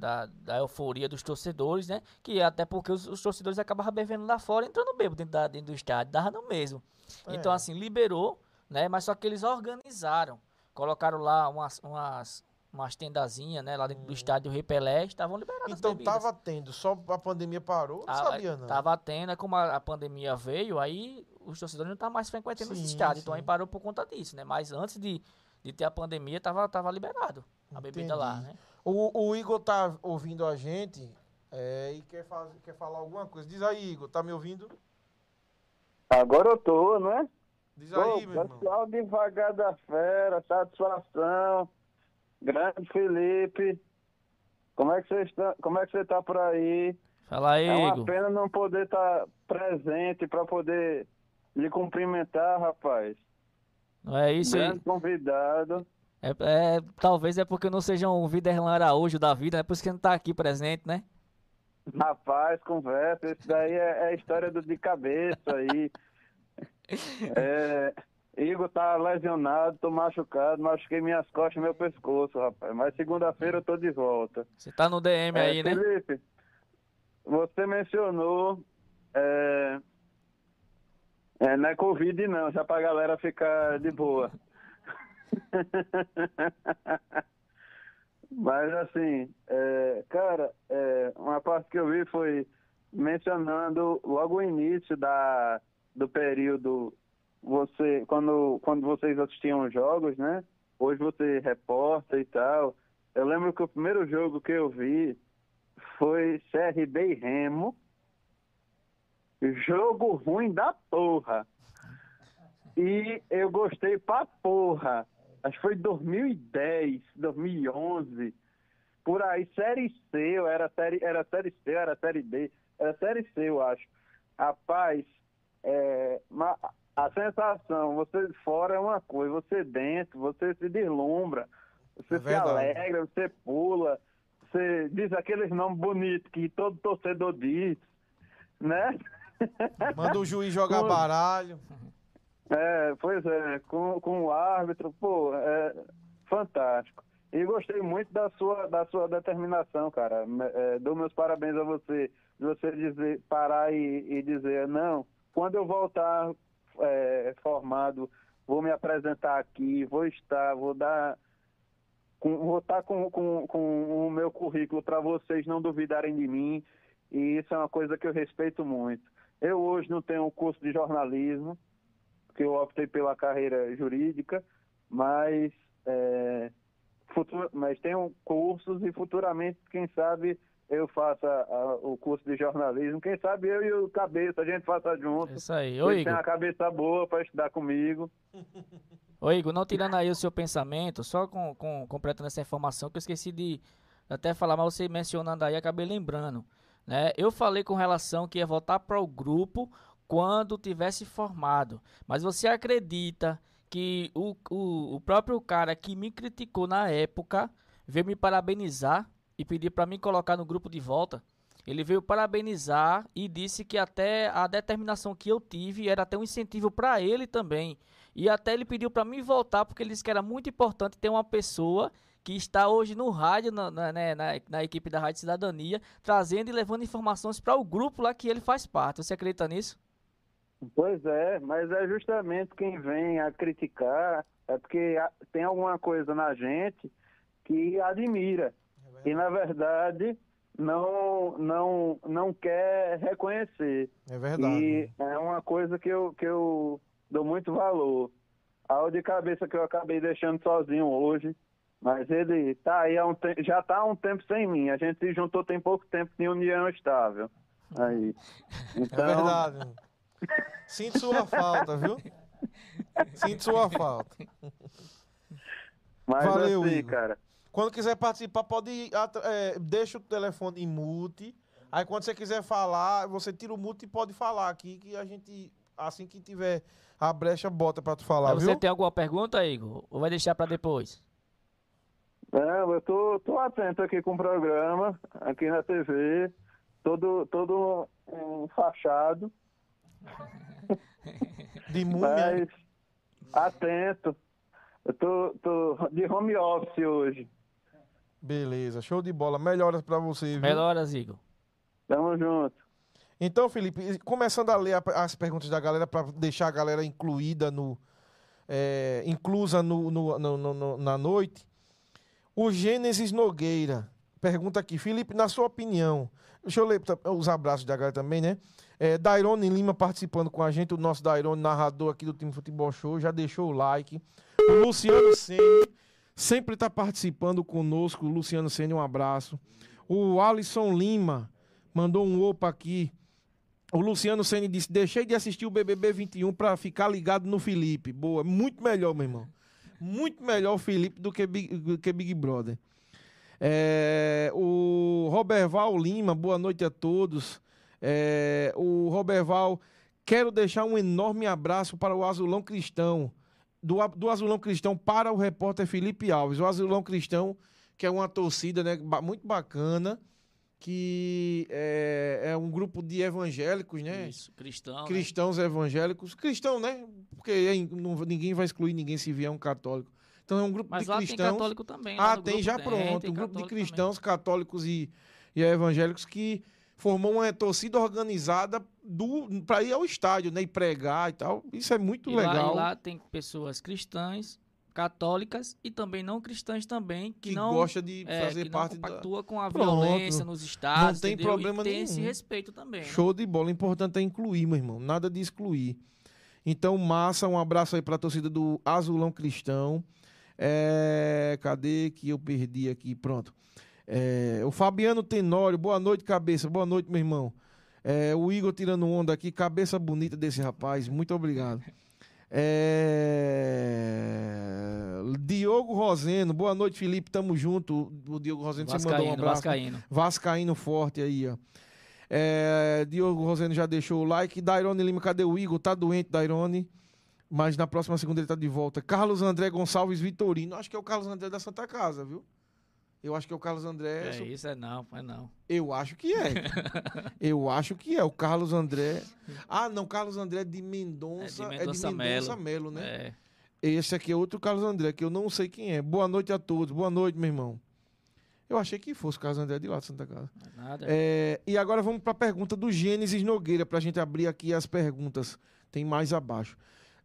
da, da euforia dos torcedores, né? Que até porque os, os torcedores acabavam bebendo lá fora, entrando bêbado dentro, da, dentro do estádio, dava no mesmo. É. Então, assim, liberou, né? Mas só que eles organizaram. Colocaram lá umas, umas, umas tendazinhas, né? Lá dentro do estádio Rei Pelé, estavam liberadas as Então tava tendo, só a pandemia parou, não Tava- sabia não. Tava tendo, é como a, a pandemia veio, aí os torcedores não estavam mais frequentando esse estádio, então aí parou por conta disso, né? Mas antes de, de ter a pandemia, tava, tava liberado a bebida lá, Entendi. né? O, o Igor tá ouvindo a gente é, e quer, faz, quer falar alguma coisa. Diz aí, Igor, tá me ouvindo? agora eu tô, né? Diz Pô, aí, meu irmão. pessoal devagar da fera, satisfação. Grande Felipe. Como é que você está? Como é que você tá por aí? Fala aí, É uma Igor. pena não poder estar presente para poder lhe cumprimentar, rapaz. Não é isso aí. Grande convidado. É, é- talvez é porque eu não seja um Viderlan Araújo da vida, é por isso que não tá aqui presente, né? Rapaz, conversa. Isso daí é, é história do de cabeça aí. É, Igor tá lesionado, tô machucado, machuquei minhas costas e meu pescoço, rapaz. Mas segunda-feira eu tô de volta. Você tá no DM É, aí, né? Felipe, você mencionou. É, é, não é Covid, não, já pra galera ficar de boa. Mas assim, é, cara, é, uma parte que eu vi foi mencionando logo o início da, do período, você, quando, quando vocês assistiam os jogos, né? Hoje você reporta e tal. Eu lembro que o primeiro jogo que eu vi foi CRB e Remo. Jogo ruim da porra. E eu gostei pra porra. Acho que foi 2010, 2011. Por aí, Série C, era série, era série C, era Série D. Era Série C, eu acho. Rapaz, é, a sensação, você fora é uma coisa, você dentro, você se deslumbra, você É se alegra, você pula, você diz aqueles nomes bonitos que todo torcedor diz, né? Manda o juiz jogar baralho. É, pois é, com, com o árbitro, pô, é fantástico. E gostei muito da sua, da sua determinação, cara. É, dou meus parabéns a você. De você dizer, parar e, e dizer, não, quando eu voltar é, formado, vou me apresentar aqui, vou estar, vou dar. Com, vou estar com, com, com o meu currículo para vocês não duvidarem de mim. E isso é uma coisa que eu respeito muito. Eu hoje não tenho um curso de jornalismo, porque eu optei pela carreira jurídica, mas, é, futu- mas tenho cursos e futuramente, quem sabe, eu faça a- o curso de jornalismo. Quem sabe eu e o Cabeça, a gente faça junto. Isso aí. Ô, Ele tem Igor. uma cabeça boa para estudar comigo. Ô, Igor, não tirando aí o seu pensamento, só com, com- completando essa informação que eu esqueci de até falar, mas você mencionando aí, acabei lembrando. Né? Eu falei com relação que ia voltar para o grupo quando tivesse formado. Mas você acredita que o, o, o próprio cara que me criticou na época veio me parabenizar e pedir para me colocar no grupo de volta? Ele veio parabenizar e disse que até a determinação que eu tive era até um incentivo para ele também. E até ele pediu para mim voltar porque ele disse que era muito importante ter uma pessoa que está hoje no rádio, na, na, né, na, na equipe da Rádio Cidadania, trazendo e levando informações para o grupo lá que ele faz parte. Você acredita nisso? Pois é, mas é justamente quem vem a criticar, é porque tem alguma coisa na gente que admira. E na verdade não não não quer reconhecer. É verdade. E é uma coisa que eu, que eu dou muito valor. A de cabeça que eu acabei deixando sozinho hoje, mas ele tá aí há um te- já está há um tempo sem mim. A gente se juntou tem pouco tempo em união estável. Aí. É Então, verdade. Sinto sua falta, viu? Sinto sua falta. Mas Valeu, assim, Igor. cara. Quando quiser participar, pode ir, é, deixa o telefone em mute. Aí quando você quiser falar, você tira o mute e pode falar aqui, que a gente, assim que tiver a brecha, bota pra tu falar, Mas viu? você tem alguma pergunta, Igor? Ou vai deixar para depois? Não, eu tô, tô atento aqui com o programa, aqui na TV, todo, todo enfaixado, De múmia. mas atento. Eu tô, tô de home office hoje. Beleza, show de bola. Melhoras pra você, viu? Melhoras, Igor. Tamo junto. Então, Felipe, começando a ler as perguntas da galera para deixar a galera incluída no. é, inclusa no- no- no- no- na noite. O Gênesis Nogueira pergunta aqui, Felipe, na sua opinião, deixa eu ler os abraços da galera também, né? É, Dairone Lima participando com a gente, o nosso Dairone, narrador aqui do time Futebol Show, já deixou o like. O Luciano Sene sempre está participando conosco. Luciano Sene, um abraço. O Alisson Lima mandou um opa aqui. O Luciano Ceni disse: Deixei de assistir o BBB 21 para ficar ligado no Felipe. Boa, muito melhor, meu irmão. Muito melhor o Felipe do que Big, do que Big Brother. É, o Roberval Lima, boa noite a todos. É, o Roberval, quero deixar um enorme abraço para o Azulão Cristão. Do, do Azulão Cristão para o repórter Felipe Alves. O Azulão Cristão, que é uma torcida né, muito bacana, que é, é um grupo de evangélicos, né? Isso, cristão. né? cristãos evangélicos, cristão, né? Porque não- ninguém vai excluir ninguém se vier um católico. Então é um grupo Mas de lá tem cristãos. católico também. lá ah, tem já tem, pronto, tem um grupo de cristãos, católicos e, e evangélicos que formou uma torcida organizada do para ir ao estádio, né, e pregar e tal. Isso é muito também. E lá, legal. e lá tem pessoas cristãs, católicas e também não cristãs também que, que não gosta de é, fazer que parte não da com a Pronto. violência nos estados. tem entendeu? problema e tem esse nenhum. respeito também. né? Show de bola. O importante é incluir, meu irmão. Nada de excluir. Então, massa, um abraço aí pra torcida do Azulão Cristão. É, cadê que eu perdi aqui? Pronto. É, o Fabiano Tenório, boa noite, cabeça. Boa noite, meu irmão. É, o Igor tirando onda aqui, cabeça bonita desse rapaz. Muito obrigado. É, Diogo Roseno, boa noite, Felipe. Tamo junto. O Diogo Roseno você mandou um Vascaíno, abraço. Vascaíno. Vascaíno forte aí, ó. É, Diogo Roseno já deixou o like. Dairone Lima, cadê o Igor? Tá doente, Dairone. Mas na próxima segunda ele tá de volta. Carlos André Gonçalves Vitorino. Acho que é o Carlos André da Santa Casa, viu? Eu acho que é o Carlos André. É, isso é não, é não. Eu acho que é. Eu acho que é. O Carlos André. Ah, não, Carlos André de Mendonça. É de É de Mendonça Mendonça Melo, né? É. Esse aqui é outro Carlos André, que eu não sei quem é. Boa noite a todos. Boa noite, meu irmão. Eu achei que fosse o Carlos André de lá de Santa Casa. não é nada. É, e agora vamos para a pergunta do Gênesis Nogueira, para a gente abrir aqui as perguntas. Tem mais abaixo.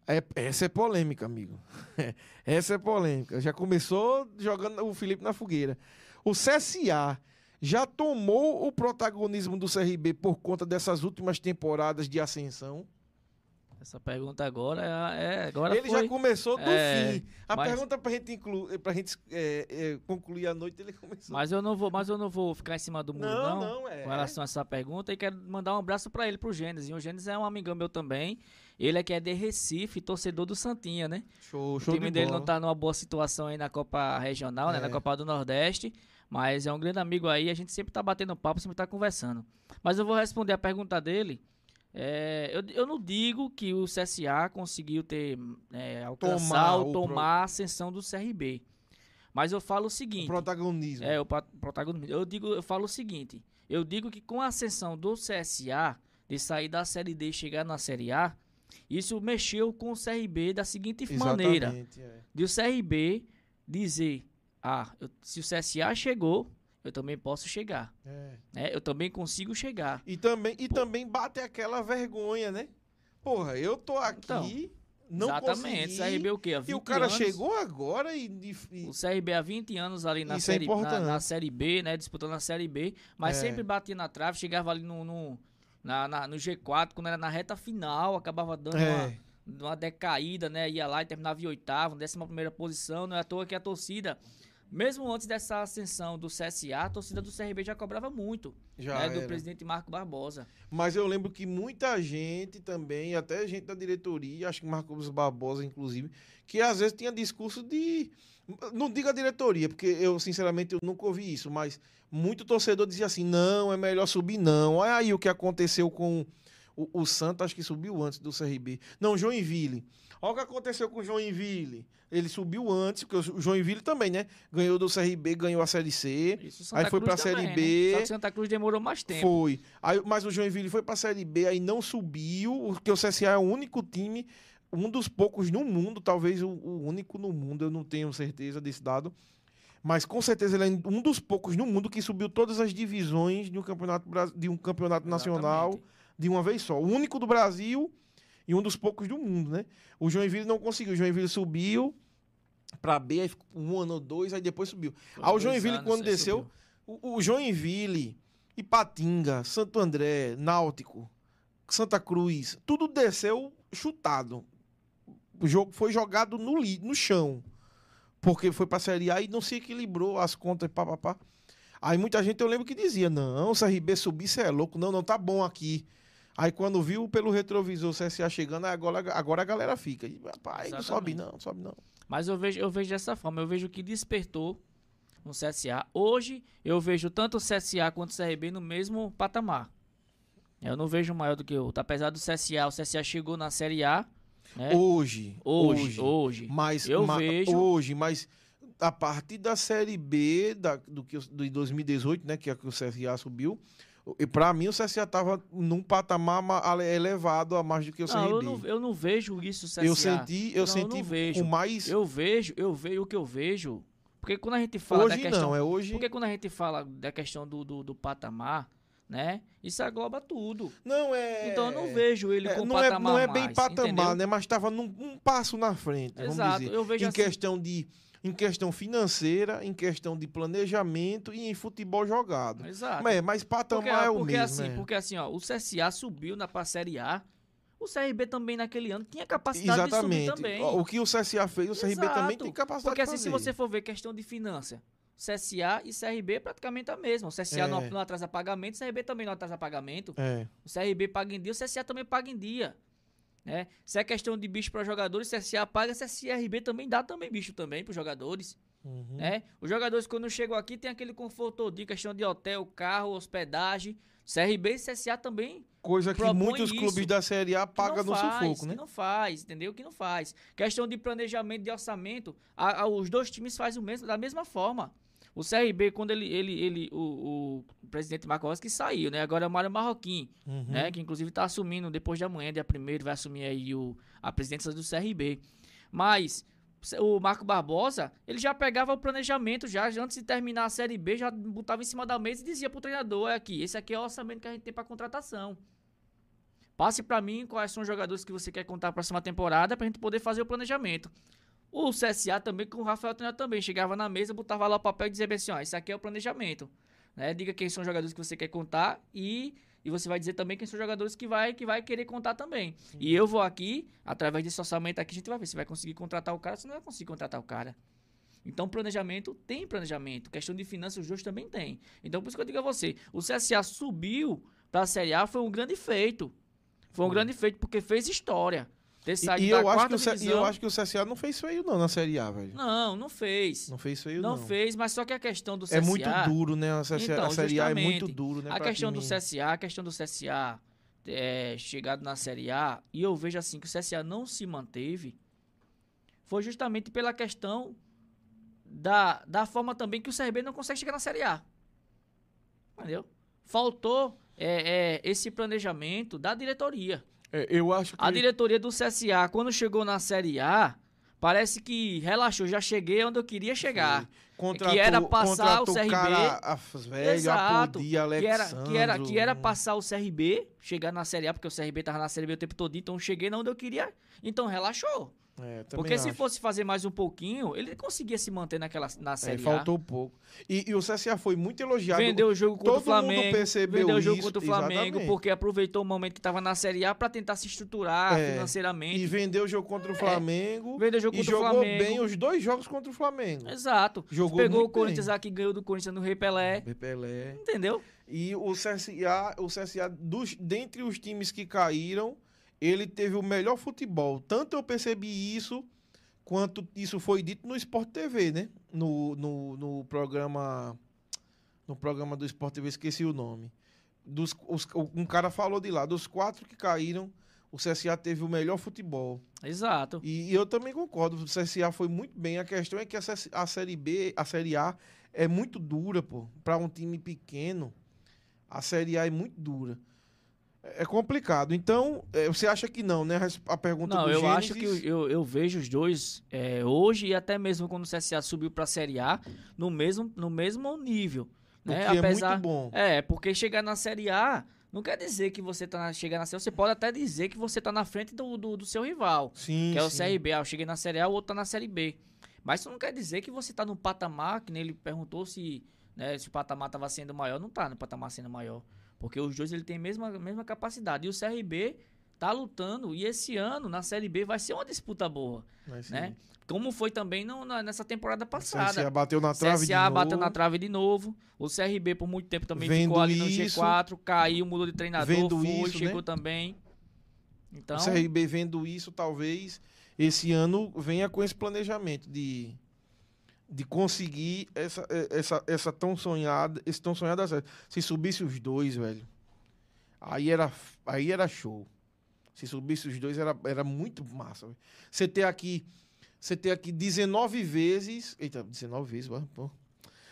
É- essa é polêmica, amigo. essa é polêmica. Já começou jogando o Felipe na fogueira. O CSA já tomou o protagonismo do CRB por conta dessas últimas temporadas de ascensão. Essa pergunta agora é, é- agora ele foi. já começou do É, fim. A mas- pergunta para gente, inclu... pra gente é, é, concluir a noite, ele começou. Mas eu não vou, mas eu não vou ficar em cima do muro não, não. não, é. Com relação a essa pergunta, e quero mandar um abraço pra ele, pro Gênesis. E o Gênesis é um amigão meu também. Ele é que é de Recife, torcedor do Santinha, né? Show, O show time de dele bola. não tá numa boa situação aí na Copa Regional, né? É. Na Copa do Nordeste. Mas é um grande amigo aí, a gente sempre tá batendo papo, sempre tá conversando. Mas eu vou responder a pergunta dele. É, eu, eu não digo que o CSA conseguiu ter é, alcançar Tomar ou o tomar a ascensão do CRB. Mas eu falo o O seguinte. protagonismo. É, o protagonismo. Eu digo, eu falo o seguinte. Eu digo que com a ascensão do CSA, de sair da Série D e chegar na Série A, isso mexeu com o CRB da seguinte maneira. Exatamente, é. De o CRB dizer, ah, eu- se o CSA chegou, eu também posso chegar. É. Né? Eu também consigo chegar. E também, e também bate aquela vergonha, né? Porra, eu tô aqui, Então, não Exatamente. consegui, CRB o quê? Há 20 e o cara anos. chegou agora e... e- O CRB há 20 anos ali na Isso é série, na, importante. na série B, né? Disputando a série B, mas É. sempre batia na trave, chegava ali no, no, na, na- no G4, quando era na reta final, acabava dando É. uma, uma decaída, né? Ia lá e terminava em oitavo, décima primeira posição. Não é à toa que a torcida, mesmo antes dessa ascensão do CSA, a torcida do CRB já cobrava muito, Já né? Do era. presidente Marco Barbosa. Mas eu lembro que muita gente também, até gente da diretoria, acho que Marcos Barbosa, inclusive, que às vezes tinha discurso de. Não diga a diretoria, porque eu, sinceramente, eu nunca ouvi isso, mas muito torcedor dizia assim: não, é melhor subir, não. Olha aí o que aconteceu com o, o Santos, acho que subiu antes do CRB. Não, Joinville. Olha o que aconteceu com o Joinville. Ele subiu antes, porque o Joinville também, né? Ganhou do CRB, ganhou a Série C. Isso, Aí foi pra Série também, B. Né? Só que Santa Cruz demorou mais tempo. Foi. Aí, mas o Joinville foi pra Série B, aí não subiu, porque o CSA é o único time, um dos poucos no mundo, talvez o, o único no mundo, eu não tenho certeza desse dado. Mas com certeza ele é um dos poucos no mundo que subiu todas as divisões de um campeonato, de um campeonato nacional Exatamente. de uma vez só. O único do Brasil e um dos poucos do mundo, né? O Joinville não conseguiu. O Joinville subiu pra B, aí ficou um ano ou dois, aí depois subiu. Foi Ah, o dois Joinville, anos, quando desceu, o, o Joinville, Ipatinga, Santo André, Náutico, Santa Cruz, tudo desceu chutado. O jogo foi jogado no, li, no chão. Porque foi pra Série A e não se equilibrou as contas, pá, pá, pá. Aí muita gente eu lembro que dizia: não, se a RB subir, você é louco. Não, não, tá bom aqui. Aí quando viu pelo retrovisor o CSA chegando, agora, agora a galera fica. E, rapaz, não sobe não, não sobe não. Mas eu vejo, eu vejo dessa forma, eu vejo que despertou no CSA. Hoje eu vejo tanto o CSA quanto o CRB no mesmo patamar. Eu não vejo maior do que o outro. Apesar do CSA, o CSA chegou na Série A. Né? Hoje, Hoje, hoje, hoje. Mas Eu ma- vejo- hoje, mas a partir da Série B da, do que o- de 2018, né, que é que o CSA subiu, e para mim o CSA tava num patamar elevado a mais do que o Não, eu CRB. não, eu não vejo isso CSA. Eu senti, eu Não, senti não vejo. com mais Eu vejo, eu vejo o que eu vejo. Porque quando a gente fala da hoje questão. não, é hoje. Porque quando a gente fala da questão do, do, do patamar, né? Isso engloba tudo. Não é. Então eu não vejo ele é, com não é, patamar não é bem mais, patamar, entendeu? né? Mas estava num um passo na frente, Exato, eu vejo em assim. questão de em questão financeira, em questão de planejamento e em futebol jogado. Exato. É, mas patamar Porque, é o porque mesmo. assim, é. porque assim, ó, o CSA subiu na Série A. O CRB também naquele ano tinha capacidade de Exatamente. subir também. O que o CSA fez, o CRB também Exato. tem capacidade Porque de assim, fazer. se você for ver questão de finança, CSA e CRB é praticamente a mesma. O CSA não, É. não atrasa pagamento, o CRB também não atrasa pagamento. É. O CRB paga em dia, o CSA também paga em dia. Né? Se é questão de bicho para jogadores, o CSA paga, o CRB também dá também bicho também para jogadores. Uhum. Né? Os jogadores, quando chegam aqui, tem aquele conforto de questão de hotel, carro, hospedagem. CRB e CSA também Coisa que muitos isso, clubes da Série A pagam não no faz, sufoco, né? Que não faz, entendeu? Que não faz. Questão de planejamento de orçamento, a- a- os dois times fazem o mesmo, da mesma forma. O CRB, quando ele, ele, ele o, o presidente que saiu, né? Agora é o Mário Marroquim, Uhum. né? Que inclusive tá assumindo depois de amanhã, dia 1 vai assumir aí o, a presidência do CRB. Mas o Marco Barbosa, ele já pegava o planejamento, já, já antes de terminar a Série B, já botava em cima da mesa e dizia pro treinador, é aqui, esse aqui é o orçamento que a gente tem pra contratação. Passe pra mim quais são os jogadores que você quer contar pra próxima temporada pra gente poder fazer o planejamento. O CSA também, com o Rafael Treinador também, chegava na mesa, botava lá o papel e dizia assim, ó, esse aqui é o planejamento. Né? Diga quem são os jogadores que você quer contar e, e você vai dizer também quem são os jogadores que vai, que vai querer contar também. E eu vou aqui, através desse orçamento aqui, a gente vai ver se vai conseguir contratar o cara, se não vai conseguir contratar o cara. Então, planejamento tem planejamento. Questão de finanças, os dois também tem. Então, por isso que eu digo a você: o CSA subiu para a Série A foi um grande feito. Foi um grande feito porque fez história. Ter E, saído e da eu acho que quarta o, C- e divisão. eu acho que o CSA não fez feio não na Série A, velho. Não, não fez. Não fez feio Não, não. fez, mas só que a questão do CSA. É muito duro, né? A, CSA, Então, a Série A é muito duro, né? A questão do CSA, a questão do CSA é, chegado na Série A, e eu vejo assim que o CSA não se manteve, foi justamente pela questão da, da forma também que o CRB não consegue chegar na Série A. Entendeu? Faltou é, é, esse planejamento da diretoria. É, eu acho que A diretoria do CSA, quando chegou na Série A, parece que relaxou, já cheguei onde eu queria chegar. contratou, que era passar o CRB. cara, a velho, Exato. Apodi, Que era, que, era, que era passar o CRB, chegar na Série A, porque o CRB tava na Série B o tempo todo, então cheguei onde eu queria. Então relaxou. É, Porque se acho. fosse fazer mais um pouquinho, ele conseguia se manter naquela, na É, Série A. faltou pouco. E, e o CSA foi muito elogiado. Vendeu o jogo contra o todo mundo Flamengo. percebeu Vendeu o jogo isso, contra o Flamengo, exatamente. porque aproveitou o momento que estava na Série A para tentar se estruturar É, financeiramente. E vendeu o jogo contra o Flamengo. Vendeu o jogo e contra o jogou Flamengo. bem os dois jogos contra o Flamengo. Exato. Jogou Pegou o Corinthians bem. aqui, ganhou do Corinthians no Rei Pelé. Pelé. Entendeu? E o CSA, o CSA dos, dentre os times que caíram, ele teve o melhor futebol. Tanto eu percebi isso, quanto isso foi dito no Sport TV, né? No, no, no programa. No programa do Sport TV, esqueci o nome. Dos, os- um cara falou de lá, dos quatro que caíram, o CSA teve o melhor futebol. Exato. E, e eu também concordo, o CSA foi muito bem. A questão é que a, a Série B, a Série A é muito dura, pô. Para um time pequeno, a Série A é muito dura. É complicado. Então, é, você acha que não, né? A pergunta Não, do eu Gênesis, acho que eu, eu, eu vejo os dois é, hoje e até mesmo quando o CSA subiu para a Série A no mesmo, no mesmo nível. o Né? Apesar, é muito bom. É, porque chegar na Série A não quer dizer que você tá na, chegar na Série A. Você pode até dizer que você tá na frente do, do, do seu rival, Sim, que é o sim. CRB. Ah, eu cheguei na Série A, o outro tá na Série B. Mas isso não quer dizer que você tá no patamar, que nem ele perguntou se, né, se o patamar tava sendo maior. Não tá no patamar sendo maior. Porque os dois ele tem a mesma, mesma capacidade. E o CRB tá lutando. E esse ano, na Série B, vai ser uma disputa boa, né? Como foi também no- na- nessa temporada O passada. CSA bateu na trave de CSA bateu novo. na trave de novo. O CRB por muito tempo também Vendo ficou ali no isso, G4, caiu, mudou de treinador, vendo foi, isso, chegou né? também. Então, O CRB vendo isso, talvez esse ano venha com esse planejamento de, de conseguir essa, eh, essa, essa tão sonhada, esse tão sonhado acesso. Se subisse os dois, velho, aí era, aí era show. Se subisse os dois, era, era muito massa. velho. Você ter aqui, você ter aqui 19 vezes, eita, 19 vezes, pô.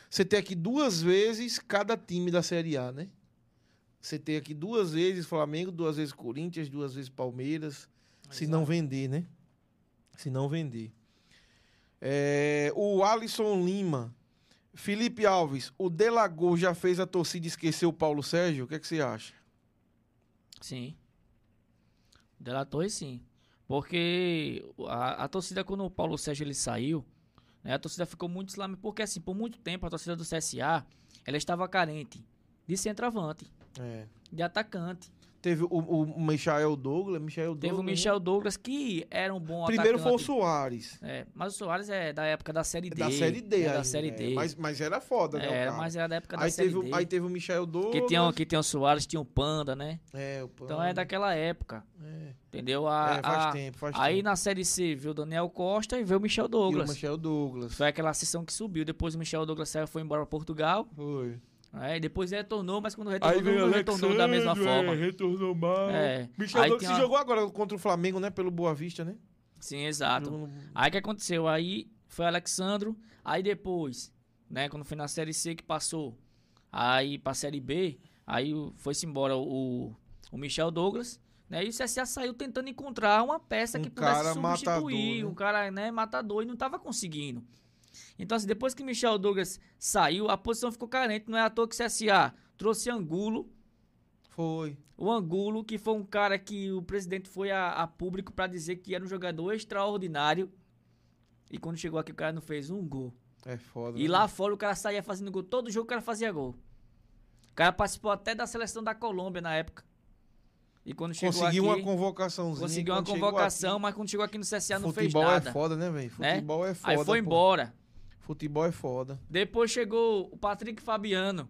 Você ter aqui duas vezes cada time da Série A, né? Você ter aqui duas vezes Flamengo, duas vezes Corinthians, duas vezes Palmeiras, se não vender, né? Se não vender. É, o Alisson Lima. Felipe Alves, o Delagô já fez a torcida esquecer o Paulo Sérgio? O que, é que você acha? Sim. Delator, sim. Porque a, a torcida, quando o Paulo Sérgio ele saiu, né, a torcida ficou muito islâmica. Porque, assim, por muito tempo, a torcida do CSA ela estava carente de centroavante, É. de atacante. Teve o, o Michael Douglas. Michael Teve o Douglas, né? Michel Douglas, que era um bom Primeiro foi o atacante. Soares. É, mas o Soares é da época da Série É D. da Série D. é da Série é. D. Mas, mas era foda, né? o Era, cara? mas era da época da aí, Série teve, D. o- aí teve o Michael Douglas. Que tinha, que tinha o Soares, tinha o Panda, né? É, o Então é daquela época, É, entendeu? A, É, faz a- tempo, faz aí tempo. na Série C veio o Daniel Costa e veio o Michel E o Douglas. Michael Douglas. Foi aquela sessão que subiu. Depois o Michel Douglas saiu, foi embora para Portugal. Foi. Aí depois retornou, mas quando retornou, não retornou da mesma forma. retornou mal. É. Michel Aí Douglas se uma- jogou agora contra o Flamengo, né? Pelo Boa Vista, né? Sim, exato. Jogou no- Aí o que aconteceu? Aí foi o Alexandro. Aí depois, né, quando foi na Série C que passou, aí pra Série B, aí foi-se embora o, o Michel Douglas. Né, e o CSA saiu tentando encontrar uma peça Um que pudesse substituir, né? um cara né, matador, e não tava conseguindo. Então, assim, depois que Michel Douglas saiu, a posição ficou carente. Não é à toa que o CSA trouxe Angulo, Foi. o Angulo, que foi um cara que o presidente foi a, a público pra dizer que era um jogador extraordinário. E quando chegou aqui, o cara não fez um gol. É foda. E né? lá fora o cara saía fazendo gol. Todo jogo o cara fazia gol. O cara participou até da seleção da Colômbia na época. E quando chegou Conseguiu aqui, uma convocaçãozinha. conseguiu uma convocação, aqui, mas quando chegou aqui no CSA não fez Futebol nada. é foda, né, velho? né? Futebol é foda. Aí foi pô. embora. Futebol é foda. Depois chegou o Patrick Fabiano.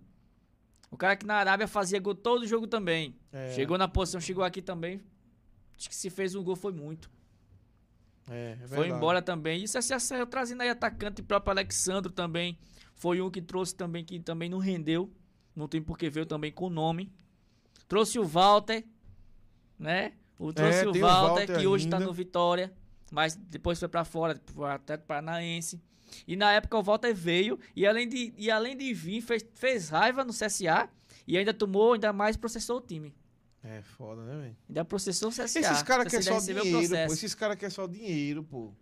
O cara que na Arábia fazia gol todo jogo também. É, Chegou na posição, chegou aqui também. Acho que se fez um gol foi muito. É, é Foi embora também. E o CSA saiu trazendo aí atacante, o próprio Alexandro também. Foi um que trouxe também, que também não rendeu. Não tem por que veio também com nome. Trouxe o Walter, né? O, trouxe É, o tem o Walter, Walter que hoje tá ainda. no Vitória. Mas depois foi pra fora, até Paranaense. E na época o Walter veio e além de, e além de vir, fez, fez raiva no CSA e ainda tomou, ainda mais processou o time. É foda, né, velho? Ainda processou o CSA. Esses caras querem só dinheiro, pô. Esses caras querem só dinheiro, pô.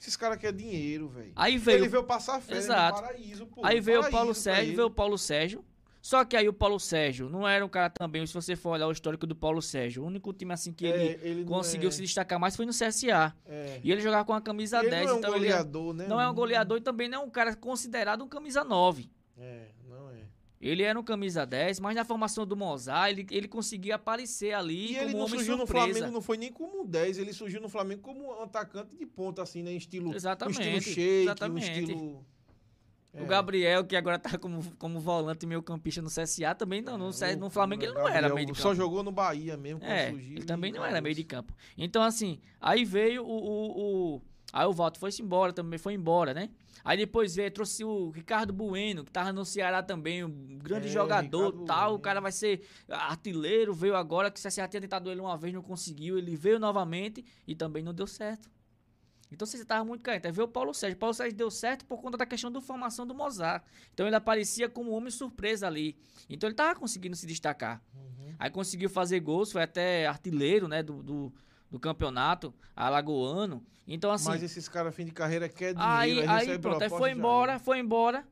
Esses caras querem dinheiro, velho. Aí veio Ele veio passar férias Exato. no paraíso, pô. Aí veio o Paulo Sérgio, veio o Paulo Sérgio. Só que aí o Paulo Sérgio não era um cara também, se você for olhar o histórico do Paulo Sérgio, o único time assim que ele É, ele não conseguiu é- se destacar mais foi no CSA. É. E ele jogava com a camisa Ele 10, não é um então ele é- goleador, né? não é um goleador e também não é um cara considerado um camisa 9. É, não é. Ele era um camisa 10, mas na formação do Mozart, ele, ele conseguia aparecer ali E como ele não homem surgiu no surpresa. Flamengo, não foi nem como um 10, ele surgiu no Flamengo como um atacante de ponta, assim, né? Estilo, Exatamente, um estilo shake, exatamente. um estilo... O É. Gabriel, que agora tá como, como volante meio campista no CSA, também não. No, O- no Flamengo ele não Gabriel era meio de campo. Só jogou no Bahia mesmo, quando É, surgiu. ele também não era meio de campo. Então, assim, aí veio o. o, o- aí o Walter foi-se embora também, foi embora, né? Aí depois veio, trouxe o Ricardo Bueno, que tava no Ceará também, um grande É, jogador Ricardo tal. O Bueno. cara vai ser artilheiro, veio agora, que o CSA tinha tentado ele uma vez, não conseguiu. Ele veio novamente e também não deu certo. Então você tava muito carente. Aí veio o Paulo Sérgio. O Paulo Sérgio deu certo por conta da questão da formação do Mozart. Então ele aparecia como um homem surpresa ali. Então ele tava conseguindo se destacar. Uhum. Aí conseguiu fazer gols, foi até artilheiro, né, do, do, do campeonato alagoano. Então, assim, Mas esses caras, fim de carreira, quer dinheiro. aí, aí, aí pronto, aí foi embora, era. foi embora.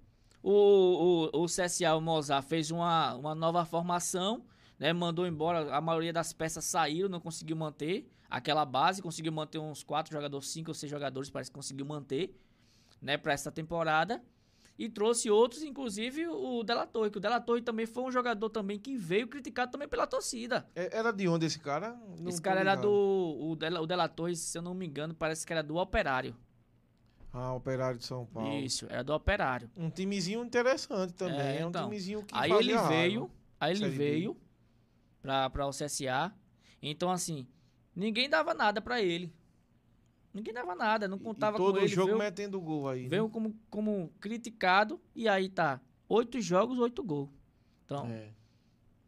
O, o, o CSA, o Mozart, fez uma, uma nova formação, né, mandou embora, a maioria das peças saíram, não conseguiu manter aquela base, conseguiu manter uns quatro jogadores, cinco ou seis jogadores, parece que conseguiu manter, né, para essa temporada. E trouxe outros, inclusive o Della Torre, que o Della Torre também foi um jogador também que veio criticado também pela torcida. É- Era de onde esse cara? Não Esse cara era ligado. do. O Della, o Della Torre, se eu não me engano, parece que era do Operário. Ah, Operário de São Paulo. Isso, era do Operário. Um timezinho interessante também. É, É, um então. timezinho que Aí ele veio, aí ele veio pra, pra o CSA. Então, assim, ninguém dava nada pra ele. Ninguém dava nada, não contava e todo com ele. jogo veio, metendo gol aí. né? veio como, como criticado e aí tá. Oito jogos, oito gols. Então, É,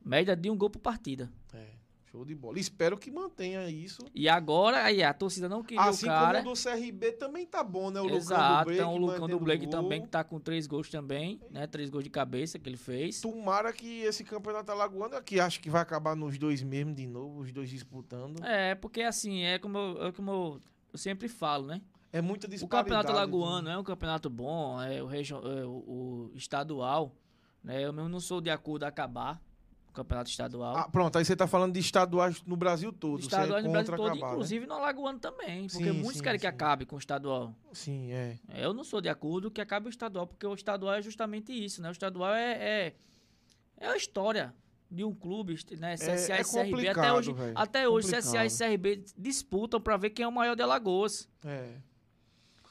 média de um gol por partida. é. Show de bola. Espero que mantenha isso. E agora, aí a torcida não queria Assim o cara. como o do CRB também tá bom, né? O Exato, Lucão do então o Lucão do Blake gol. também, que tá com três gols também, né? Três gols de cabeça que ele fez. Tomara que esse campeonato alagoano aqui, acho que vai acabar nos dois mesmo de novo, os dois disputando. É, porque assim, é como, eu- é como eu, eu sempre falo, né? É muita O disparidade. campeonato alagoano é um campeonato bom, é o, é o, o estadual, né? Eu mesmo não sou de acordo a acabar o campeonato estadual. Ah, pronto, aí você tá falando de estaduais no Brasil todo. é estadual no Brasil todo, acabar, né? inclusive no alagoano também, porque Sim, muitos sim, querem que sim. acabe com o estadual. Sim, é. Eu não sou de acordo que acabe o estadual, porque o estadual é justamente isso, né? O estadual é, é, é a história de um clube, né? CSA é e CRB. Até complicado, hoje, até hoje CSA e. CRB disputam pra ver quem é o maior de Alagoas. É.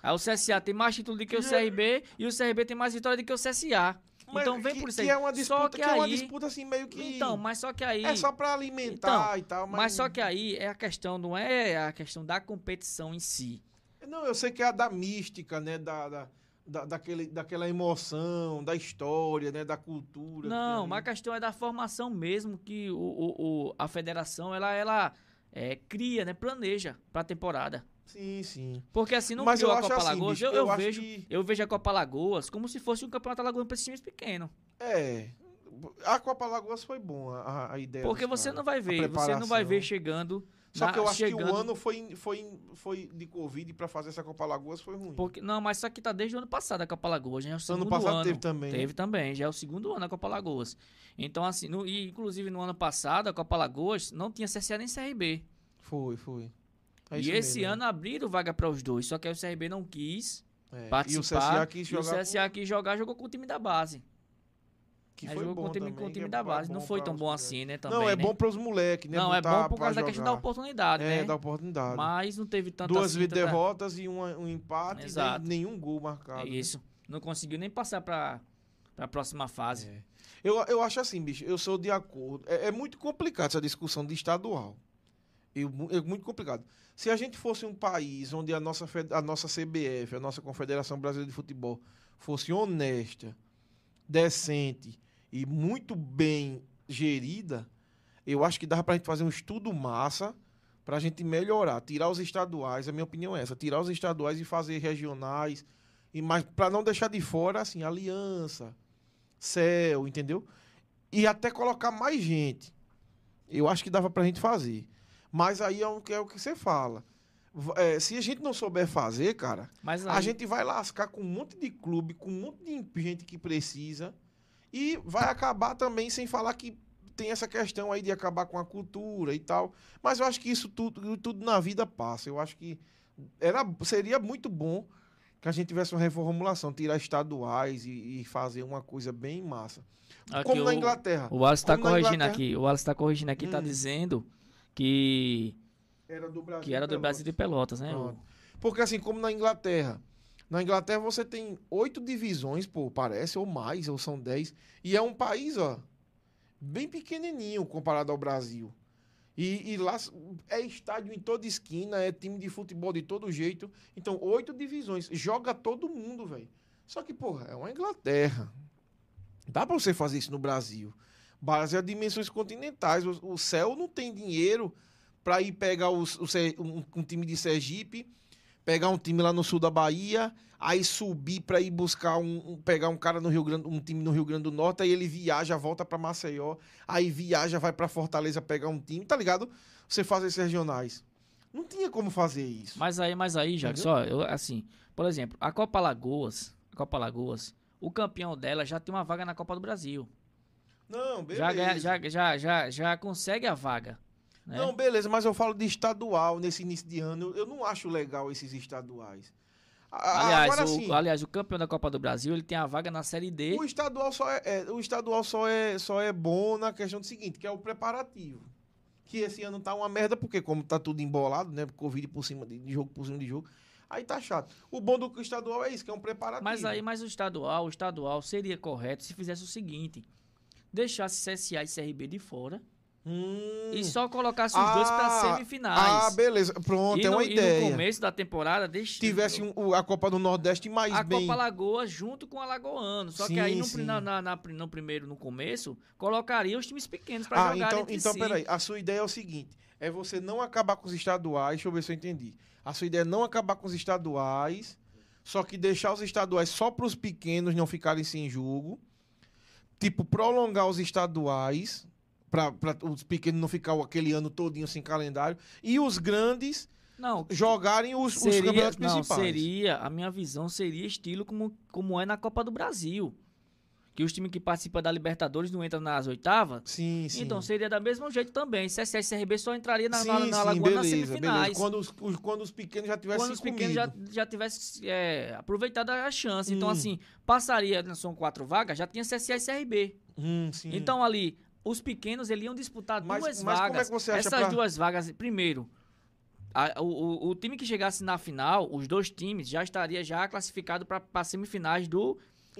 Aí o CSA tem mais título do que o CRB e o CRB tem mais vitória do que o CSA. Mas então vem que, por isso que aí. é uma disputa, só que, que, é uma aí, disputa assim meio que Então, mas só que aí é só pra alimentar e tal, mas, mas só que aí é a questão não é a questão da competição em si. não, eu sei que é a da mística, né, da, da, da- daquele, daquela emoção, da história, né, da cultura. Não, que mas a questão é da formação mesmo que o, o- o- a federação ela ela é, cria, né, planeja pra temporada. Sim, sim. Porque assim, não Mas criou a Copa assim, Alagoas, bicho, eu, eu eu vejo, que- eu vejo a Copa Alagoas como se fosse um campeonato alagoano para esses times pequenos. É. A Copa Alagoas foi bom, a, a ideia. Porque você não vai ver, você não vai ver chegando Só na- que eu acho que chegando- o ano foi, foi, foi de Covid pra fazer essa Copa Alagoas foi ruim. Porque, não, mas só que tá desde o ano passado a Copa Lagoas, já é o segundo ano passado ano. teve também. né? Teve também, já é o segundo ano a Copa Lagoas. Então, assim, no- e inclusive no ano passado, a Copa Lagoas não tinha CSA nem CRB. Foi, foi. É e esse mesmo, ano abriram vaga para os dois, só que aí o CRB não quis é. E o participar. CSA quis e o jogar CSA quis jogar, jogou com o time da base. que Aí foi jogou bom com o time, também, com o time é da base. Não foi tão os bom assim, né? Também, Não, é né? bom pros moleques, né? Não, é bom por causa da questão da jogar. oportunidade, É, né? da oportunidade. Mas não teve tanta Duas assim, vezes tanta- derrotas e um, um empate Exato. e nenhum gol marcado. né? Isso. Não conseguiu nem passar para a próxima fase. É. Eu, eu acho assim, bicho, eu sou de acordo. É, é muito complicado essa discussão de estadual. É muito complicado. Se a gente fosse um país onde a nossa, a nossa CBF, a nossa Confederação Brasileira de Futebol, fosse honesta, decente e muito bem gerida, eu acho que dava pra gente fazer um estudo massa pra gente melhorar, tirar os estaduais, a minha opinião é essa, tirar os estaduais e fazer regionais, e mais para não deixar de fora assim, aliança, céu, entendeu? E até colocar mais gente. Eu acho que dava pra gente fazer. Mas aí é o que, é o que você fala. É, se a gente não souber fazer, cara, Mas a aí- gente vai lascar com um monte de clube, com um monte de gente que precisa. E vai acabar também sem falar que tem essa questão aí de acabar com a cultura e tal. Mas eu acho que isso tudo, tudo na vida passa. Eu acho que era, seria muito bom que a gente tivesse uma reformulação, tirar estaduais e, e fazer uma coisa bem massa. aqui Como na Inglaterra. O Wallace tá na corrigindo Inglaterra- aqui. O Wallace tá corrigindo aqui, tá Hum. dizendo que, Era do Brasil. que era do Pelotas. Brasil de Pelotas, né? Pronto. Porque assim, como na Inglaterra. Na Inglaterra você tem oito divisões, pô, parece, ou mais, ou são dez. E é um país, ó, bem pequenininho comparado ao Brasil. E, e lá é estádio em toda esquina, é time de futebol de todo jeito. Então, oito divisões. Joga todo mundo, velho. Só que, porra, é uma Inglaterra. Dá pra você fazer isso no Brasil. Brasil é dimensões continentais. O, o céu não tem dinheiro pra ir pegar os, o um, um time de Sergipe, pegar um time lá no sul da Bahia, aí subir pra ir buscar um, um- pegar um cara no Rio Grande, um time no Rio Grande do Norte, aí ele viaja, volta pra Maceió, aí viaja, vai pra Fortaleza pegar um time, tá ligado? Você fazer esses regionais. Não tinha como fazer isso. Mas aí, mas aí, já só, eu, assim, por exemplo, a Copa Lagoas, a Copa Lagoas, o campeão dela já tem uma vaga na Copa do Brasil. Não, beleza. Já, ganha, já, já, já, já consegue a vaga. Né? Não, beleza, mas eu falo de estadual nesse início de ano. Eu, não acho legal esses estaduais. Aliás, Agora o, sim, aliás, o campeão da Copa do Brasil, ele tem a vaga na Série D. o estadual só é, é- o estadual só é, só é bom na questão do seguinte, que é o preparativo. Que esse ano tá uma merda, porque como tá tudo embolado, né? Covid por cima de, de jogo por cima de jogo. Aí tá chato. O bom do estadual é isso, que é um preparativo. Mas aí, mas o estadual, o estadual seria correto se fizesse o seguinte: deixasse CSA e CRB de fora Hum. E só colocasse os dois pra Ah, semifinais. Ah, beleza. Pronto, e, é no, uma e ideia. no começo da temporada, deixa, Tivesse um- a Copa do Nordeste mais a bem. Copa Lagoas junto com a Lagoano. Só que Sim, aí no, na, na- na- no primeiro, no começo, colocaria os times pequenos pra Ah, jogar então, entre então si. peraí. A sua ideia é o seguinte: é você não acabar com os estaduais. Deixa eu ver se eu entendi. A sua ideia é não acabar com os estaduais, só que deixar os estaduais só para os pequenos não ficarem sem jogo. Tipo, prolongar os estaduais, para os pequenos não ficar aquele ano todinho sem calendário. E os grandes Não, jogarem os, os seria, campeonatos não, principais. seria, a minha visão seria estilo como, como é na Copa do Brasil. Que os times que participam da Libertadores não entram nas oitavas. Sim, sim. Então seria da mesmo jeito também. CSS e CRB só entraria na, sim, na, na sim, Lagoa nas beleza, semifinais. beleza. Quando os, os- quando os pequenos já tivessem quando os pequenos já, já tivessem é, aproveitado a chance. Então, Hum. assim, passaria, né, são quatro vagas, já tinha CSA e CRB. Hum, sim. Então, ali, os pequenos eles iam disputar Mas- duas mas como é vagas. que você acha Essas pra- duas vagas, primeiro, a- o, o- o time que chegasse na final, os dois times já estaria já classificado para as semifinais do,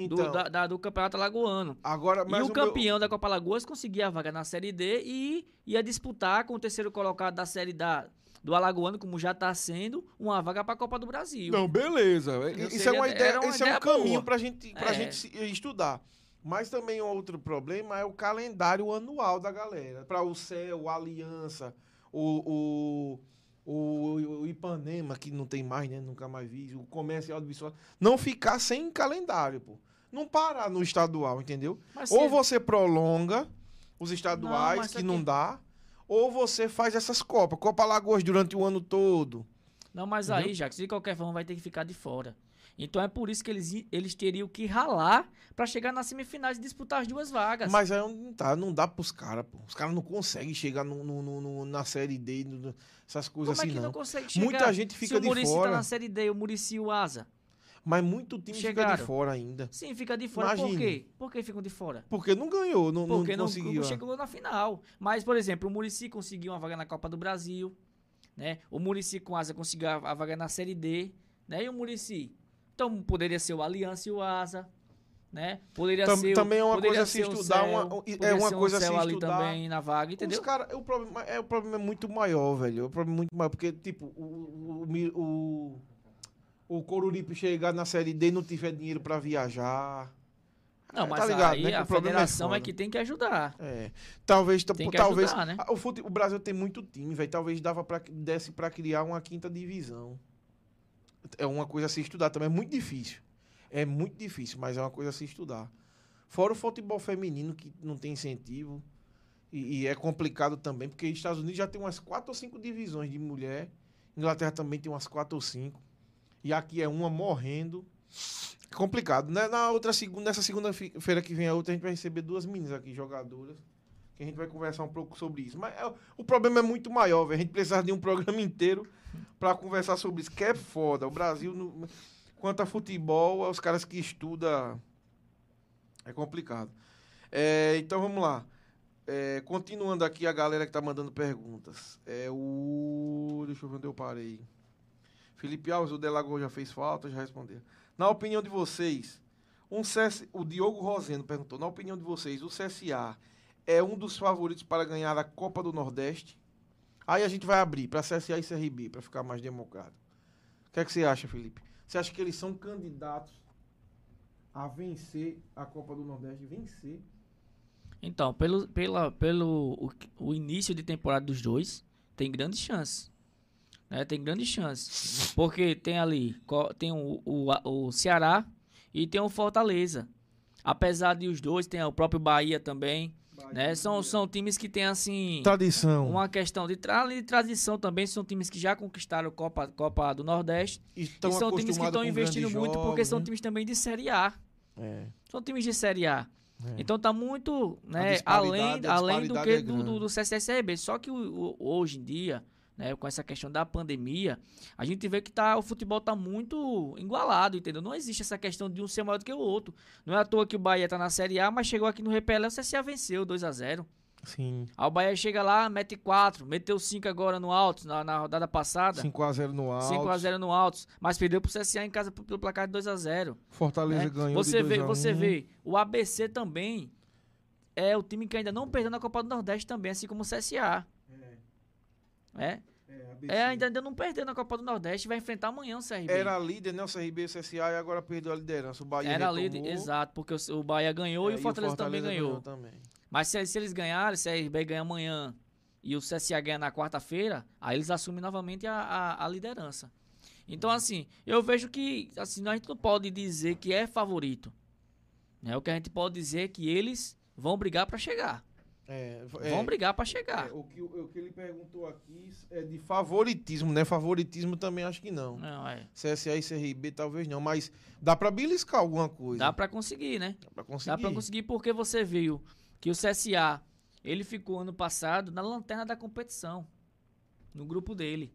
do, Então, da- da- do Campeonato Alagoano. agora, E o meu- campeão da Copa Lagoas conseguia a vaga na Série D e ia disputar com o terceiro colocado da Série da, do Alagoano, como já está sendo, uma vaga para a Copa do Brasil. Não, beleza. Não Isso é seria- uma ideia, uma esse é um ideia caminho boa. pra gente, pra É. gente estudar. Mas também outro problema é o calendário anual da galera. Para o CEL, a Aliança, o, o, o, o Ipanema, que não tem mais, né? Nunca mais vi, o Comércio Audiovisual. Não ficar sem calendário, pô. Não parar no estadual, entendeu? Mas Ou se- você prolonga os estaduais, Não, que aqui- não dá, ou você faz essas Copas. Copa Lagoas durante o ano todo. Não, mas Entendeu? aí, Jacques, de qualquer forma vai ter que ficar de fora. Então é por isso que eles, eles teriam que ralar para chegar nas semifinais e disputar as duas vagas. Mas aí não tá, não dá pros caras, pô. Os caras não conseguem chegar no, no- no- na série D, essas coisas Como é assim, que não, não. consegue chegar? Muita gente fica Se o de Murici fora. tá na Série D, o Murici e o Asa. Mas muito time fica Chegaram. de fora ainda. Sim, fica de fora. Por Imagine. quê? Por que ficam de fora? Porque não ganhou, não, não Porque não, conseguiu. não ah. chegou na final. Mas, por exemplo, o Murici conseguiu uma vaga na Copa do Brasil. Né? O Murici com Asa conseguiu a, vaga na Série D. Né? E o Murici? Então poderia ser o Aliança e o Asa. Né? Poderia Tam- ser o- também é uma coisa se estudar, Céu, uma- é uma um coisa a se Céu ali estudar. também na vaga, entendeu? Os cara, o, problema, é, o problema é muito maior, velho. O problema é muito maior. Porque, tipo, o, o, o, o, o Coruripe chegar na série D e não tiver dinheiro pra viajar. Não, É, mas tá ligado, aí né? A é federação é, foda. que tem que ajudar. É. Talvez, Tem que talvez ajudar, né? O, fute- o Brasil tem muito time, velho. Talvez dava para desse para criar uma quinta divisão. É uma coisa a se estudar também. É muito difícil. É muito difícil, mas é uma coisa a se estudar. Fora o futebol feminino, que não tem incentivo. E, e é complicado também, porque os Estados Unidos já tem umas quatro ou cinco divisões de mulher. Inglaterra também tem umas quatro ou cinco. E aqui é uma morrendo. É complicado. Né? Na outra segunda, nessa segunda-feira que vem a outra, a gente vai receber duas meninas aqui, jogadoras. Que a gente vai conversar um pouco sobre isso. Mas é- o problema é muito maior, velho. A gente precisa de um programa inteiro para conversar sobre isso, que é foda. O Brasil, no- quanto a futebol, os caras que estudam. É complicado. É, então vamos lá. É, continuando aqui a galera que tá mandando perguntas. É o. Deixa eu ver onde eu parei. Felipe Alves, o Delagoa já fez falta, já respondeu. Na opinião de vocês, um CS, o Diogo Rosendo perguntou: na opinião de vocês, o CSA é um dos favoritos para ganhar a Copa do Nordeste? Aí a gente vai abrir para CSA e CRB, para ficar mais democrático. O que é que você acha, Felipe? Você acha que eles são candidatos a vencer a Copa do Nordeste? Vencer? Então, pelo, pela, pelo o, o início de temporada dos dois, tem grandes chances. Né? Tem grandes chances. Porque tem ali, tem o, o, o Ceará e tem o Fortaleza. Apesar de os dois, tem o próprio Bahia também. Né? São, são times que tem assim. Tradição. Uma questão de, tra de tradição também, são times que já conquistaram Copa, Copa do Nordeste. Estão e são times que estão investindo muito porque jogos, são né? times também de Série A. É, São times de Série A. é. Então tá muito, né, além, além do que é do, do, do CSSRB. Só que o- o- hoje em dia, né, com essa questão da pandemia, a gente vê que tá, o futebol tá muito igualado, entendeu? Não existe essa questão de um ser maior do que o outro. Não é à toa que o Bahia tá na Série A, mas chegou aqui no Repelé, o CSA venceu 2 a 0 Sim. Aí o Bahia chega lá, mete 4, meteu 5 agora no Altos, na, na rodada passada. 5x0 no alto. 5 a 0 no Altos, mas perdeu pro CSA em casa pelo placar de 2 a 0 Fortaleza né? ganhou Você de vê, 2 a 1. você vê, o ABC também é o time que ainda não perdeu na Copa do Nordeste também, assim como o CSA. É. É, ainda, ainda não perdeu na Copa do Nordeste, vai enfrentar amanhã o CRB. Era líder, né? O CRB e o CSA e agora perdeu a liderança. O Bahia Era retomou, líder, exato, porque o, o Bahia ganhou é, e o Fortaleza, também ganhou. também. Mas se, se eles ganharem, se o CRB ganhar amanhã e o CSA ganhar na quarta-feira, aí eles assumem novamente a, a, a liderança. Então, assim, eu vejo que assim, a gente não pode dizer que é favorito. Né? O que a gente pode dizer é que eles vão brigar para chegar. É, vão é, brigar para chegar. é, o, que, o que ele perguntou aqui é de favoritismo, né? Favoritismo também acho que não. Não, é. CSA e CRB talvez não, mas dá pra beliscar alguma coisa. Dá para conseguir, né? Dá pra conseguir. Dá pra conseguir porque você viu que o CSA, ele ficou ano passado na lanterna da competição. No grupo dele.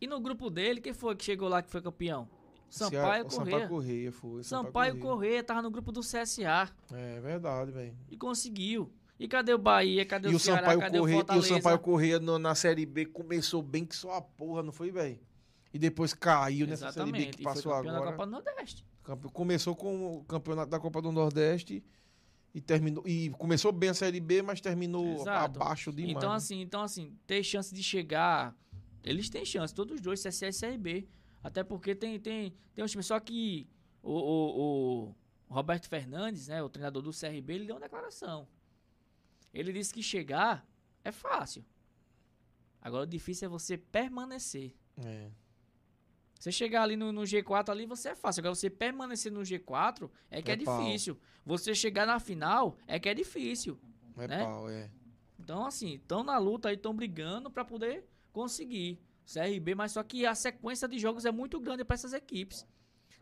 E no grupo dele, quem foi que chegou lá que foi campeão? Sampaio Correia. Sampaio Correia foi. Sampaio Correia tava no grupo do CSA É verdade, velho. e conseguiu. E cadê o Bahia? Cadê E o o Ceará? Sampaio cadê o Correia, e o Fortaleza? Sampaio Correia no- na Série B começou bem que só a porra, não foi, velho? E depois caiu nessa Série B Exatamente. que e foi passou campeão da agora. Copa do Nordeste. Começou com o campeonato da Copa do Nordeste e terminou e começou bem a Série B, mas terminou Exato. abaixo demais. Então né? assim, então assim, ter chance de chegar, eles têm chance, todos os dois, CSA e CRB. Até porque tem tem tem um time só que o, o, o Roberto Fernandes, né, o treinador do CRB, ele deu uma declaração. Ele disse que chegar é fácil. Agora o difícil é você permanecer. É. Você chegar ali no, no G4 ali, você é fácil. Agora você permanecer no G4 é que é, É difícil. Você chegar na final é que é difícil. É Né? pau, é. Então, assim, estão na luta aí, estão brigando pra poder conseguir. CRB, mas só que a sequência de jogos é muito grande pra essas equipes.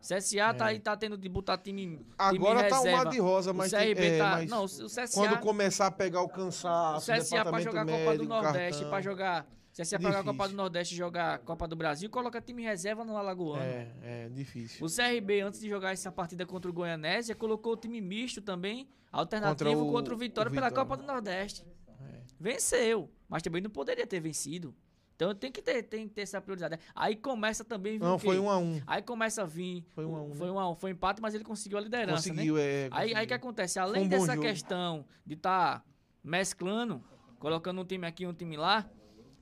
CSA tá É. aí, tá tendo de botar time. Agora time tá um reserva. mar de rosa, o mas, CRB tem, é, tá. Não, o CSA. quando começar a pegar o o cansaço, CSA pra jogar a Copa do Nordeste, cartão, pra jogar. CSA pra jogar a Copa do Nordeste e jogar a Copa do Brasil, coloca time reserva no Alagoano. É, é difícil. O CRB, antes de jogar essa partida contra o Goianésia, colocou o time misto também, alternativo Contra contra o- o, Vitória o pela Vitória. Copa do Nordeste. É. Venceu, mas também não poderia ter vencido. Então tem que ter, tem que ter essa prioridade. Aí começa também Não, foi um a um. Aí começa a vir. Foi um a um, Foi né? um a um, foi empate, mas ele conseguiu a liderança, né? Conseguiu, é. Aí, conseguiu. aí que acontece? Além um dessa jogo. questão de estar mesclando, colocando um time aqui e um time lá,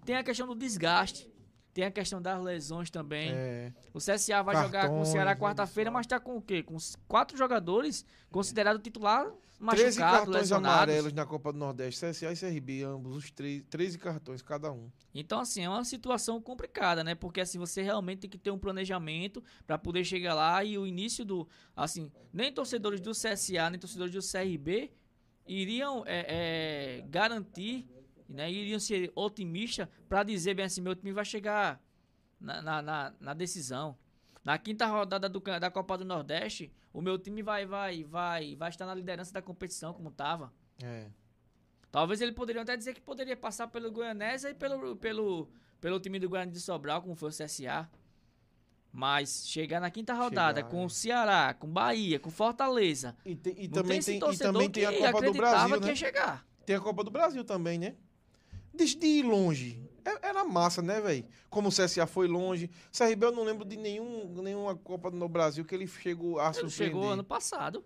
tem a questão do desgaste. Tem a questão das lesões também. É, O CSA vai jogar com o Ceará Cartões, quarta-feira, mas tá com o quê? Com quatro jogadores considerados titular 13 machucados, cartões lesionados. amarelos na Copa do Nordeste, CSA e CRB, ambos, os três, 13 cartões cada um. Então, assim, é uma situação complicada, né? Porque, assim, você realmente tem que ter um planejamento para poder chegar lá e o início do... Assim, nem torcedores do CSA, nem torcedores do CRB iriam é, é, garantir, né? Iriam ser otimistas para dizer bem assim, meu time vai chegar na, na, na, na decisão. Na quinta rodada do, da Copa do Nordeste, o meu time vai, vai, vai, vai estar na liderança da competição, como tava. É. Talvez ele poderia até dizer que poderia passar pelo Goianésia e pelo, pelo, pelo time do Guarani de Sobral, como foi o CSA. Mas chegar na quinta rodada Chegar, com é. o Ceará, com Bahia, com Fortaleza. E, te- e também tem, e também tem a que Copa do Brasil, que né? ia chegar. Tem a Copa do Brasil também, né? De, de ir longe. É- Era massa, né, velho? Como o CSA foi longe. CRB eu não lembro de nenhum, nenhuma Copa no Brasil que ele chegou a Ele surpreender. chegou ano passado.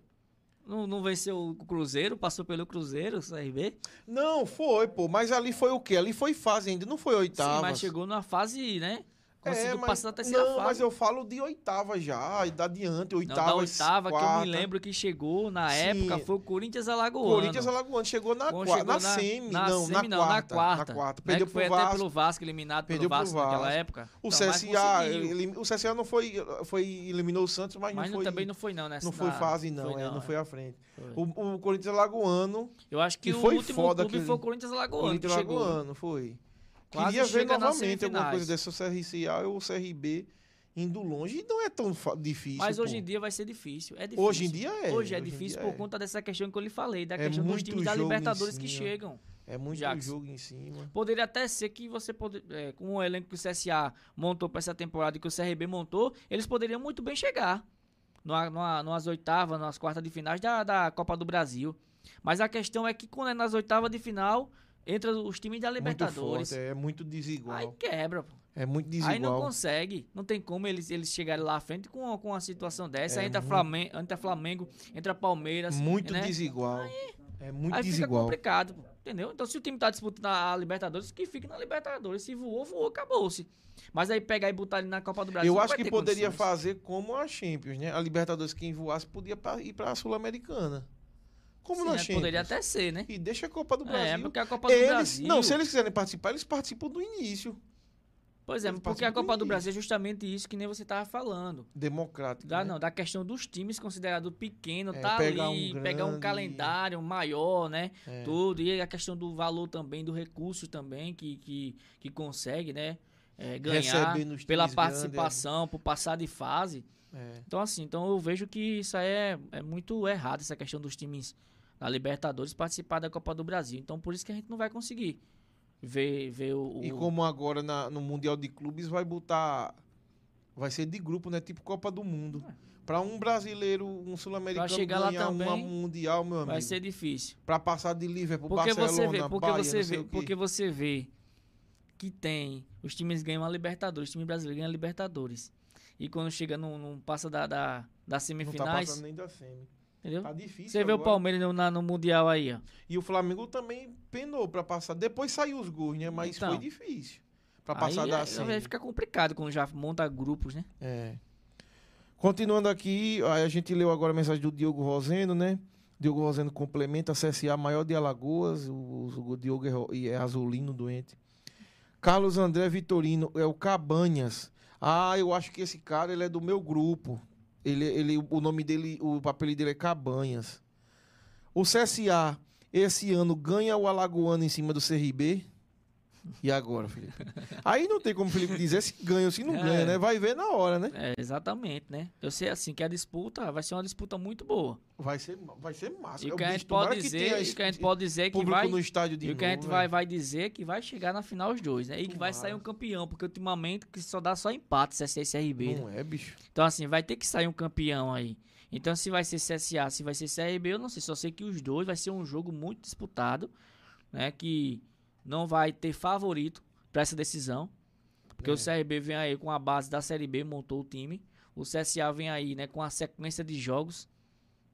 Não, não venceu o Cruzeiro, passou pelo Cruzeiro, o CRB. Não, foi, pô. Mas ali foi o quê? Ali foi fase ainda, não foi oitava. Sim, mas chegou numa fase, né? Conseguiu é, mas, passar Não, mas eu falo de oitava já, e da diante, Não, oitava, da oitava, que eu quarta. me lembro que chegou na Sim. época, foi o Corinthians Alagoano. Corinthians Alagoano chegou na, Quando qua- chegou na, semi, na não, semi, na, não, quarta, na quarta. Na quarta. né, Perdeu foi pro até Vasco. pelo Vasco, eliminado Perdeu pelo pro Vasco, naquela Vasco. época. O Então, CSA, ele- o CSA não foi, foi eliminou o Santos, mas, Mas não foi, também não foi não nessa não foi na- fase não, foi é, não, é. foi à frente. Foi. O, o Corinthians Alagoano, Eu acho que, que o foi último foda clube aquele- foi o Corinthians Alagoano, Corinthians. Alagoano, foi. Quase Queria ver nas novamente alguma coisa dessa, o CRCA ou o CRB indo longe, e não é tão difícil, Mas hoje pô. em dia vai ser difícil. É difícil. Hoje em dia é. Hoje é em difícil por é. conta dessa questão que eu lhe falei, da É questão dos times da Libertadores que chegam. É muito Jackson. jogo em cima. Poderia até ser que você pode, é, com o elenco que o CSA montou para essa temporada e que o CRB montou, eles poderiam muito bem chegar numa, numa, numas oitavas, nas quartas de finais da, da Copa do Brasil. Mas a questão é que quando é nas oitavas de final, entra os times da Libertadores. Muito forte, é muito desigual. Aí quebra, pô. é muito Aí não desigual. consegue. Não tem como eles, eles chegarem lá à frente com, com uma situação dessa. É aí entra muito- Flamengo, entra Flamengo, entra Palmeiras. Muito né? desigual. É muito Aí fica desigual. complicado, pô, entendeu? Então se o time tá disputando a Libertadores, que fique na Libertadores. Se voou, voou, acabou-se. Mas aí pegar e botar ele na Copa do Brasil. Eu acho que poderia condições. fazer como a Champions, né? A Libertadores, quem voasse, podia pra- ir pra Sul-Americana. Como Sim, na né? Champions. Poderia até ser, né? E deixa a Copa do É, Brasil. porque a Copa do eles, Brasil. Não, se eles quiserem participar, eles participam do início. Pois é, eles porque a Copa do disso. Brasil é justamente isso que nem você tava falando. Democrático. Da, né? não, da questão dos times considerados pequenos, É, tá pegar ali, um pegar um grande- calendário maior, né? É. Tudo. E a questão do valor também, do recurso também que, que, que consegue, né? é, ganhar pela times participação, por passar de fase. É. Então, assim, então eu vejo que isso aí é, é muito errado, essa questão dos times da Libertadores participar da Copa do Brasil. Então, por isso que a gente não vai conseguir ver, ver o. E o- como agora na- no Mundial de Clubes vai botar. Vai ser de grupo, né? Tipo Copa do Mundo. Pra um brasileiro, um sul-americano chegar lá ganhar uma também, Mundial, meu amigo. vai ser difícil. Pra passar de Liverpool, Porque Barcelona, você vê, porque Bahia, você vê, porque você vê que tem os times ganham a Libertadores, o time brasileiro ganha a Libertadores. E quando chega num passa da, da, das Não tá semifinais, passando nem da semi. entendeu? Tá difícil Você vê o agora. Palmeiras no, na- no mundial aí, ó. E o Flamengo também penou pra passar. Depois saiu os gols, né? Mas Então. foi difícil. Pra passar aí, da aí semi. fica complicado quando já monta grupos, né? É. Continuando aqui, a gente leu agora a mensagem do Diogo Rosendo, né? Diogo Rosendo complementa CSA maior de Alagoas. O, o Diogo é, é azulino doente. Carlos André Vitorino é o Cabanhas. Ah, eu acho que esse cara ele é do meu grupo. Ele, ele, o nome dele, o papel dele é Cabanhas. O CSA esse ano ganha o Alagoano em cima do CRB. E agora, Felipe? Aí não tem como o Felipe dizer se ganha ou se não É. ganha, né? Vai ver na hora, né? É, exatamente, né? Eu sei assim que a disputa vai ser uma disputa muito boa. Vai ser, vai ser massa. E É o que a gente pode que dizer, e esse o que a gente pode dizer é que vai no estádio de E o que a gente novo, vai, vai dizer é que vai chegar na final os dois, né? E que vai Tomara. sair um campeão, porque ultimamente que só dá só empate, CSA e CRB, né? Não é, bicho. Então, assim, vai ter que sair um campeão aí. Então, se vai ser CSA, se vai ser CRB, eu não sei. Só sei que os dois vai ser um jogo muito disputado, né? Que não vai ter favorito para essa decisão. Porque É. o CRB vem aí com a base da Série B, montou o time. O CSA vem aí, né, com a sequência de jogos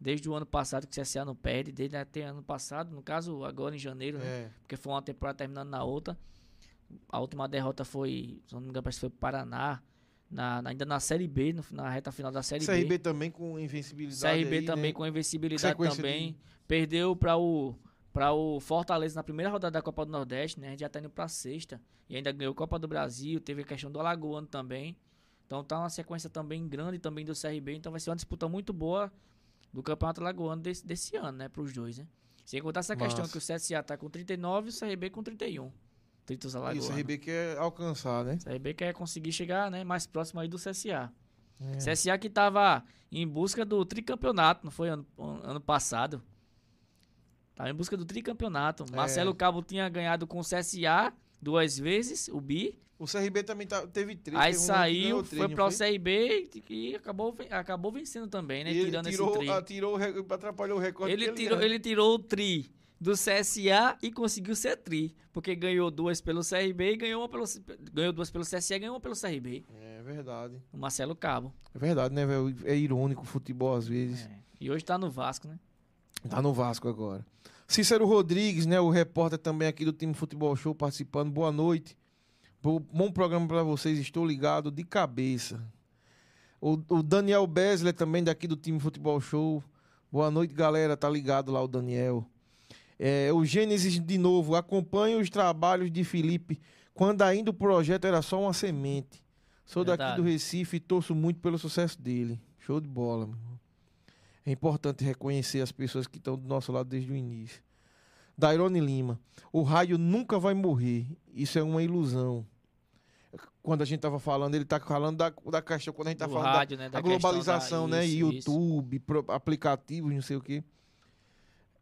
desde o ano passado, que o CSA não perde, desde até ano passado, no caso, agora em janeiro, né? É. Porque foi uma temporada terminando na outra. A última derrota foi, se não me engano, parece que foi Paraná, na, na- ainda na Série B, no- na reta final da Série CRB B. também com invencibilidade. CRB aí, também né? com invencibilidade também. de- Perdeu para o para o Fortaleza na primeira rodada da Copa do Nordeste, né? A gente já tá indo pra sexta. E ainda ganhou Copa do Brasil, teve a questão do Alagoano também. Então tá uma sequência também grande também do CRB, então vai ser uma disputa muito boa do Campeonato Alagoano desse, desse ano, né, pros dois, né? Sem contar essa questão que o CSA tá com 39 e o CRB com 31. Tritos E o Alagoano. CRB quer alcançar, né? O CRB quer conseguir chegar, né, mais próximo aí do CSA. É. CSA que tava em busca do tricampeonato, não foi ano, ano passado? Tava em busca do tricampeonato. É. Marcelo Cabo tinha ganhado com o CSA duas vezes, o bi. O CRB também tá- teve três. aí teve saiu, três, foi para o CRB e, e acabou, acabou vencendo também, né? E tirando tirou, esse tri. ah, tirou o re- atrapalhou o recorde. Ele tirou, ele tirou o tri do CSA e conseguiu ser tri. Porque ganhou duas pelo CRB e ganhou, uma pelo, ganhou duas pelo CSA e ganhou uma pelo CRB. É verdade. O Marcelo Cabo. É verdade, né, velho? É irônico o futebol às vezes. É. E hoje tá no Vasco, né? Tá no Vasco agora. Cícero Rodrigues, né, o repórter também aqui do time Futebol Show participando. Boa noite. Bo- Bom programa pra vocês, estou ligado de cabeça. O, o Daniel Besler também daqui do time Futebol Show. Boa noite, galera. Tá ligado lá o Daniel. É, o Gênesis de novo. Acompanhe os trabalhos de Felipe quando ainda o projeto era só uma semente. Sou daqui Verdade. do Recife e torço muito pelo sucesso dele. Show de bola, meu irmão. É importante reconhecer as pessoas que estão do nosso lado desde o início. Dairone Lima. O raio nunca vai morrer. Isso é uma ilusão. Quando a gente estava falando, ele está falando da, da questão, quando a gente está Do falando da, rádio, né? a da globalização, da- né? isso, isso. YouTube, pro- aplicativos, não sei o quê.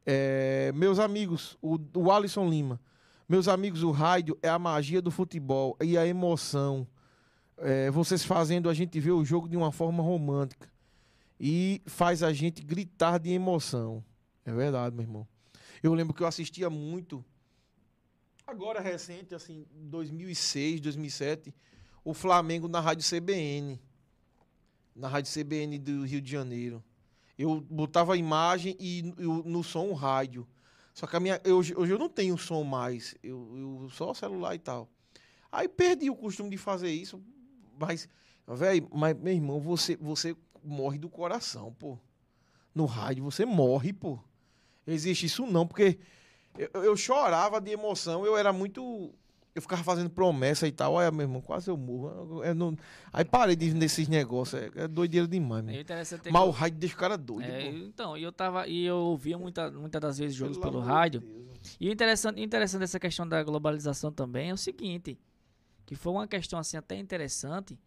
É, meus amigos, o, o Alisson Lima. Meus amigos, o rádio é a magia do futebol e a emoção. É, vocês fazendo a gente ver o jogo de uma forma romântica. E faz a gente gritar de emoção. É verdade, meu irmão. Eu lembro que eu assistia muito. Agora recente, assim, 2006, 2007, o Flamengo na Rádio CBN. Na Rádio CBN do Rio de Janeiro. Eu botava a imagem e no, no som o rádio. Só que a minha, eu, hoje hoje eu não tenho som mais. Eu, eu só celular e tal. Aí perdi o costume de fazer isso. Mas, velho, mas, meu irmão, você, você morre do coração, pô. No rádio, você morre, pô. Existe isso não, porque eu, eu chorava de emoção. Eu era muito. Eu ficava fazendo promessa e tal. Olha, meu irmão, quase eu morro. Eu- não- Aí parei de nesses negócios. É, é doideira demais, meu. Mas o rádio deixa o cara doido, É, então, e eu tava. E eu ouvia muita, muitas das vezes jogos Pelo pelo rádio. Deus. E o interessante, interessante dessa questão da globalização também é o seguinte, que foi uma questão assim até interessante,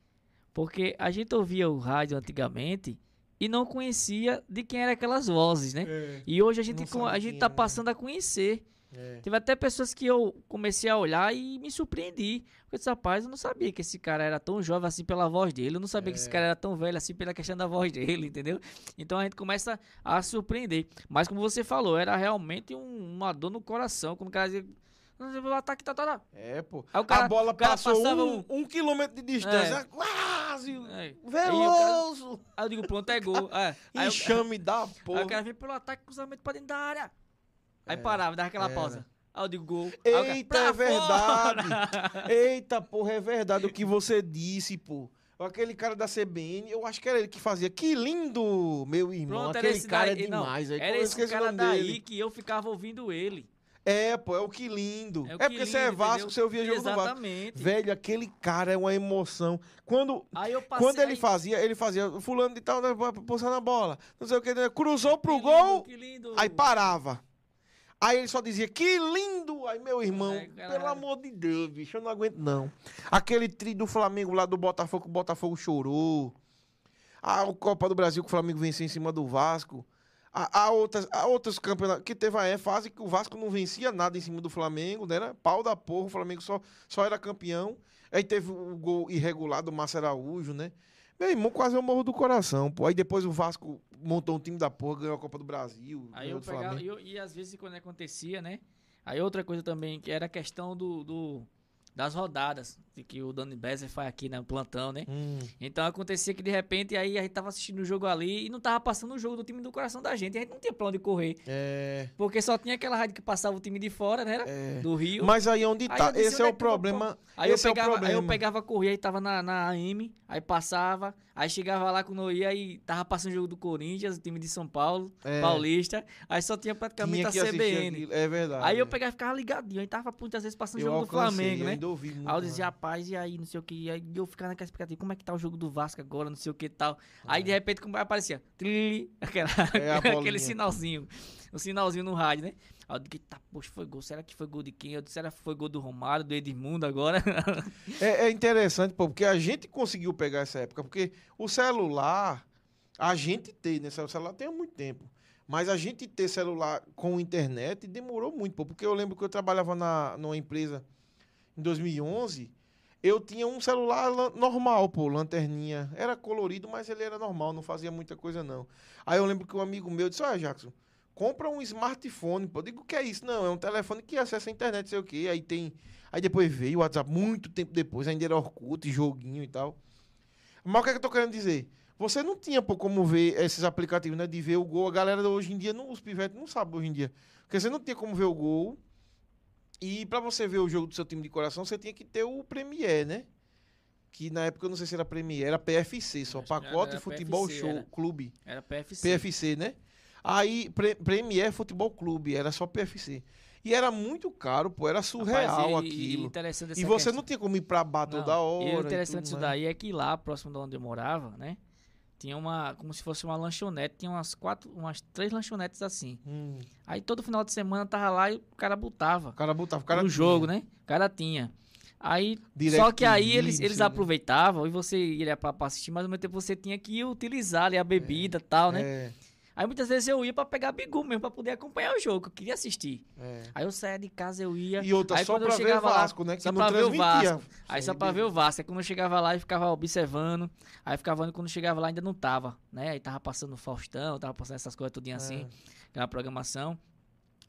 porque a gente ouvia o rádio antigamente e não conhecia de quem eram aquelas vozes, né? É, E hoje a gente, a gente quem tá é, né? passando a conhecer. é. Teve até pessoas que eu comecei a olhar e me surpreendi. Porque eu disse, rapaz, eu não sabia que esse cara era tão jovem assim pela voz dele. Eu não sabia que esse É. cara era tão velho assim pela questão da voz dele, entendeu? Então a gente começa a surpreender. Mas como você falou, era realmente um- uma dor no coração. Quando o cara dizia. "Não, O ataque tá, tá, tá. É, pô. Aí o cara, a bola cara passou um, um- quilômetro de distância. É. Quase! É. Veloso! Aí eu digo, pronto, é gol. É. Aí, Enxame da aí porra. o cara vinha pelo ataque cruzamento pra dentro da área. Aí É, parava, dava aquela era. pausa. Aí eu digo, gol. Aí cara, Eita, "Pra é verdade. fora!" Eita, porra, é verdade o que você disse, pô. Aquele cara da CBN, eu acho que era ele que fazia. Que lindo, meu irmão. Pronto, Aquele esse cara daí. é não, demais. aí, era eu esse cara nome daí dele. que eu ficava ouvindo ele. É, pô, é o que lindo. É É, o porque que você é lindo, Vasco, entendeu? você ouvia jogo do Vasco. Exatamente. Velho, aquele cara é uma emoção. Quando, quando ele aí, fazia, ele fazia fulano de tal, né, pulsando a bola. Não sei o que, cruzou pro que gol, lindo, que lindo. aí parava. Aí ele só dizia, que lindo! Aí, meu irmão, É, pelo amor de Deus, bicho, eu não aguento não. Aquele tri do Flamengo lá do Botafogo, que o Botafogo chorou. A Copa do Brasil que o Flamengo venceu em cima do Vasco. Há, há outras, há outros campeonatos que teve a é, fase que o Vasco não vencia nada em cima do Flamengo, né? Era pau da porra, o Flamengo só, só era campeão. Aí teve o gol irregular do Márcio Araújo, né? Meu irmão, quase eu morro do coração, pô. Aí depois o Vasco montou um time da porra, ganhou a Copa do Brasil. Aí eu pegava. E, eu- e às vezes quando acontecia, né? Aí outra coisa também, que era a questão do. do- das rodadas. Que o Dani Bezer faz aqui no plantão, né? Hum, Então acontecia que de repente aí a gente tava assistindo o jogo ali e não tava passando o jogo do time do coração da gente. A gente não tinha pra onde correr. é, Porque só tinha aquela rádio que passava o time de fora, né? é. Do Rio. Mas aí é onde Aí tá. Esse é é o que eu vou problema. Aí eu, Esse é o pegava, aí eu problema. pegava, corria e tava na, na AM, aí passava, aí chegava lá quando eu ia e tava passando o jogo do Corinthians, o time de São Paulo, É. Paulista, aí só tinha praticamente Tinha a assistir CBN. aquilo, É verdade. Aí eu é. pegava e ficava ligadinho, aí tava muitas vezes passando o jogo do Flamengo, né? Ainda ouvi muito, Aí eu dizia, rapaz, e aí, não sei o que, aí eu ficava naquela expectativa, como é que tá o jogo do Vasco agora, não sei o que e tal. Aí de repente como aparecia, trilili, aquela, É aquele sinalzinho, o sinalzinho no rádio, né? Aí eu digo, tá, poxa, foi gol, será que foi gol de quem? Eu disse, será que foi gol do Romário, do Edmundo agora? É, é interessante, pô, porque a gente conseguiu pegar essa época, porque o celular, a gente tem, né? O celular tem há muito tempo. Mas a gente ter celular com internet demorou muito, pô, porque eu lembro que eu trabalhava na, numa empresa em 2011, eu tinha um celular normal, pô, lanterninha. Era colorido, mas ele era normal, não fazia muita coisa, não. Aí eu lembro que um amigo meu disse, olha, Jackson, compra um smartphone, pô. Eu digo, o que é isso? Não, é um telefone que acessa a internet, sei o quê. Aí tem... Aí depois veio o WhatsApp, muito tempo depois, ainda era Orkut, joguinho e tal. Mas o que, é que eu tô querendo dizer? Você não tinha, pô, como ver esses aplicativos, né? De ver o gol. A galera hoje em dia, não, os pivetes não sabem hoje em dia. Porque você não tinha como ver o gol. E pra você ver o jogo do seu time de coração, você tinha que ter o Premier, né? Que na época eu não sei se era Premier, era PFC, só Pacote era Futebol PFC, Show era. Clube. Era PFC. PFC, né? Aí, Pre Premier Futebol Clube, era só PFC. E era muito caro, pô, era surreal Rapaz, e- aquilo. E, interessante E você questão- não tinha como ir pra bar toda hora. E o interessante mais. daí é que lá, próximo de onde eu morava, né? Tinha uma, como se fosse uma lanchonete, tinha umas quatro, umas três lanchonetes assim. Hum, Aí todo final de semana tava lá e o cara botava o cara botava, o cara no jogo, né? O cara tinha. Aí, DirecTV, só que aí eles, eles né? aproveitavam e você ia pra, pra assistir, mas ao mesmo tempo você tinha que utilizar ali a bebida e tal, né? É, Aí muitas vezes eu ia pra pegar bigu mesmo, pra poder acompanhar o jogo, eu queria assistir. é. Aí eu saía de casa, eu ia. E outra, Aí só eu pra ver lá, Vasco, né? Que só não pra ver o. Vasco. Aí só pra ver o Vasco. Aí quando eu chegava lá, eu ficava observando. Aí ficava vendo quando chegava lá ainda não tava, né? Aí tava passando o Faustão, tava passando essas coisas tudinho assim, aquela programação.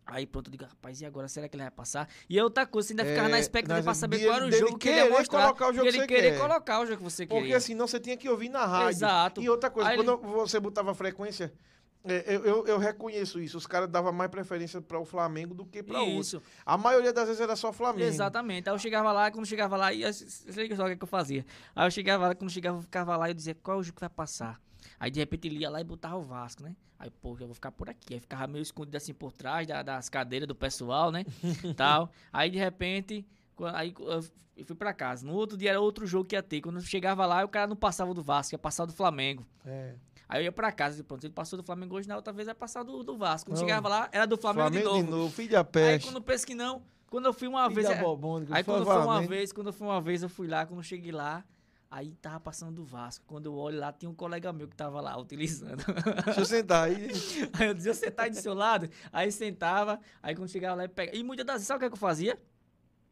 Aí pronto, eu digo, rapaz, e agora? Será que ele vai passar? E outra coisa, você ainda ficava É, na expectativa pra saber de- qual era o jogo que ele ia mostrar. colocar o jogo ele que você querer quer. colocar o jogo que você queria. Porque senão você tinha que ouvir na rádio. Exato. E outra coisa, Aí quando você botava a frequência, É, eu, eu, reconheço isso. Os caras davam mais preferência para o Flamengo do que para outro. A maioria das vezes era só Flamengo. exatamente. Aí eu chegava lá, quando chegava lá, e sei só o que, que eu fazia. Aí eu chegava lá, quando chegava, eu ficava lá e dizia qual é o jogo que vai passar. Aí de repente ele ia lá e botava o Vasco, né? Aí, pô, eu vou ficar por aqui. Aí ficava meio escondido assim por trás da- das cadeiras do pessoal, né? Tal. Aí de repente, aí eu eu fui pra casa. No outro dia era outro jogo que ia ter. Quando eu chegava lá, o cara não passava do Vasco, ia passar do Flamengo. É. Aí eu ia pra casa pronto, ele passou do Flamengo hoje, na outra vez vai passar do, do Vasco. Quando Não. chegava lá, era do Flamengo, Flamengo de novo. filho da Aí peste. quando eu penso que não, quando eu fui uma Filho vez. da é- bobônica, Aí quando foi uma Flamengo. vez, quando foi uma vez, eu fui lá, quando eu cheguei lá, aí tava passando do Vasco. Quando eu olho lá, tinha um colega meu que tava lá utilizando. Deixa eu sentar aí. aí eu dizia, tá aí do seu lado? Aí sentava, aí quando chegava lá, pegava. E muitas das vezes, sabe o que, é que eu fazia?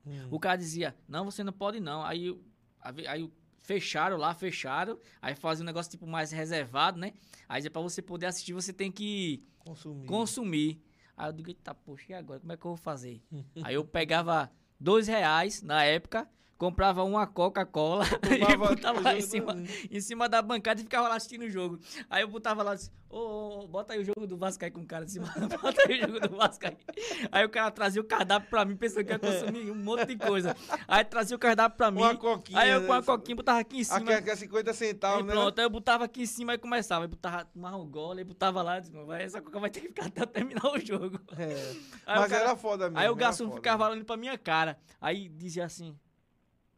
Hum. O cara dizia, não, você não pode não. Aí, eu- aí, aí fecharam lá, fecharam. Aí fazia um negócio tipo mais reservado, né? Aí dizia, pra você poder assistir, você tem que Consumir. consumir. Aí eu digo, eita, poxa, e agora? Como é que eu vou fazer? Aí eu pegava dois reais na época, comprava uma Coca-Cola e botava lá em cima, em cima da bancada e ficava lá assistindo o jogo. Aí eu botava lá, disse, ô, ô, bota aí o jogo do Vasco aí com o cara de cima, bota aí o jogo do Vasco aí. Aí o cara trazia o cardápio pra mim, pensando que ia consumir um monte de coisa. Aí trazia o cardápio pra mim, Uma coquinha. aí eu com a né? coquinha botava aqui em cima. Aqui, aqui é 50 Aí centavos, né? pronto, aí eu botava aqui em cima e começava. Aí botava, tomava um gole, aí botava lá, disse, "Vai, essa coca vai ter que ficar até terminar o jogo. É. Mas cara- era foda mesmo. Aí o garçom ficava olhando pra minha cara. Aí dizia assim: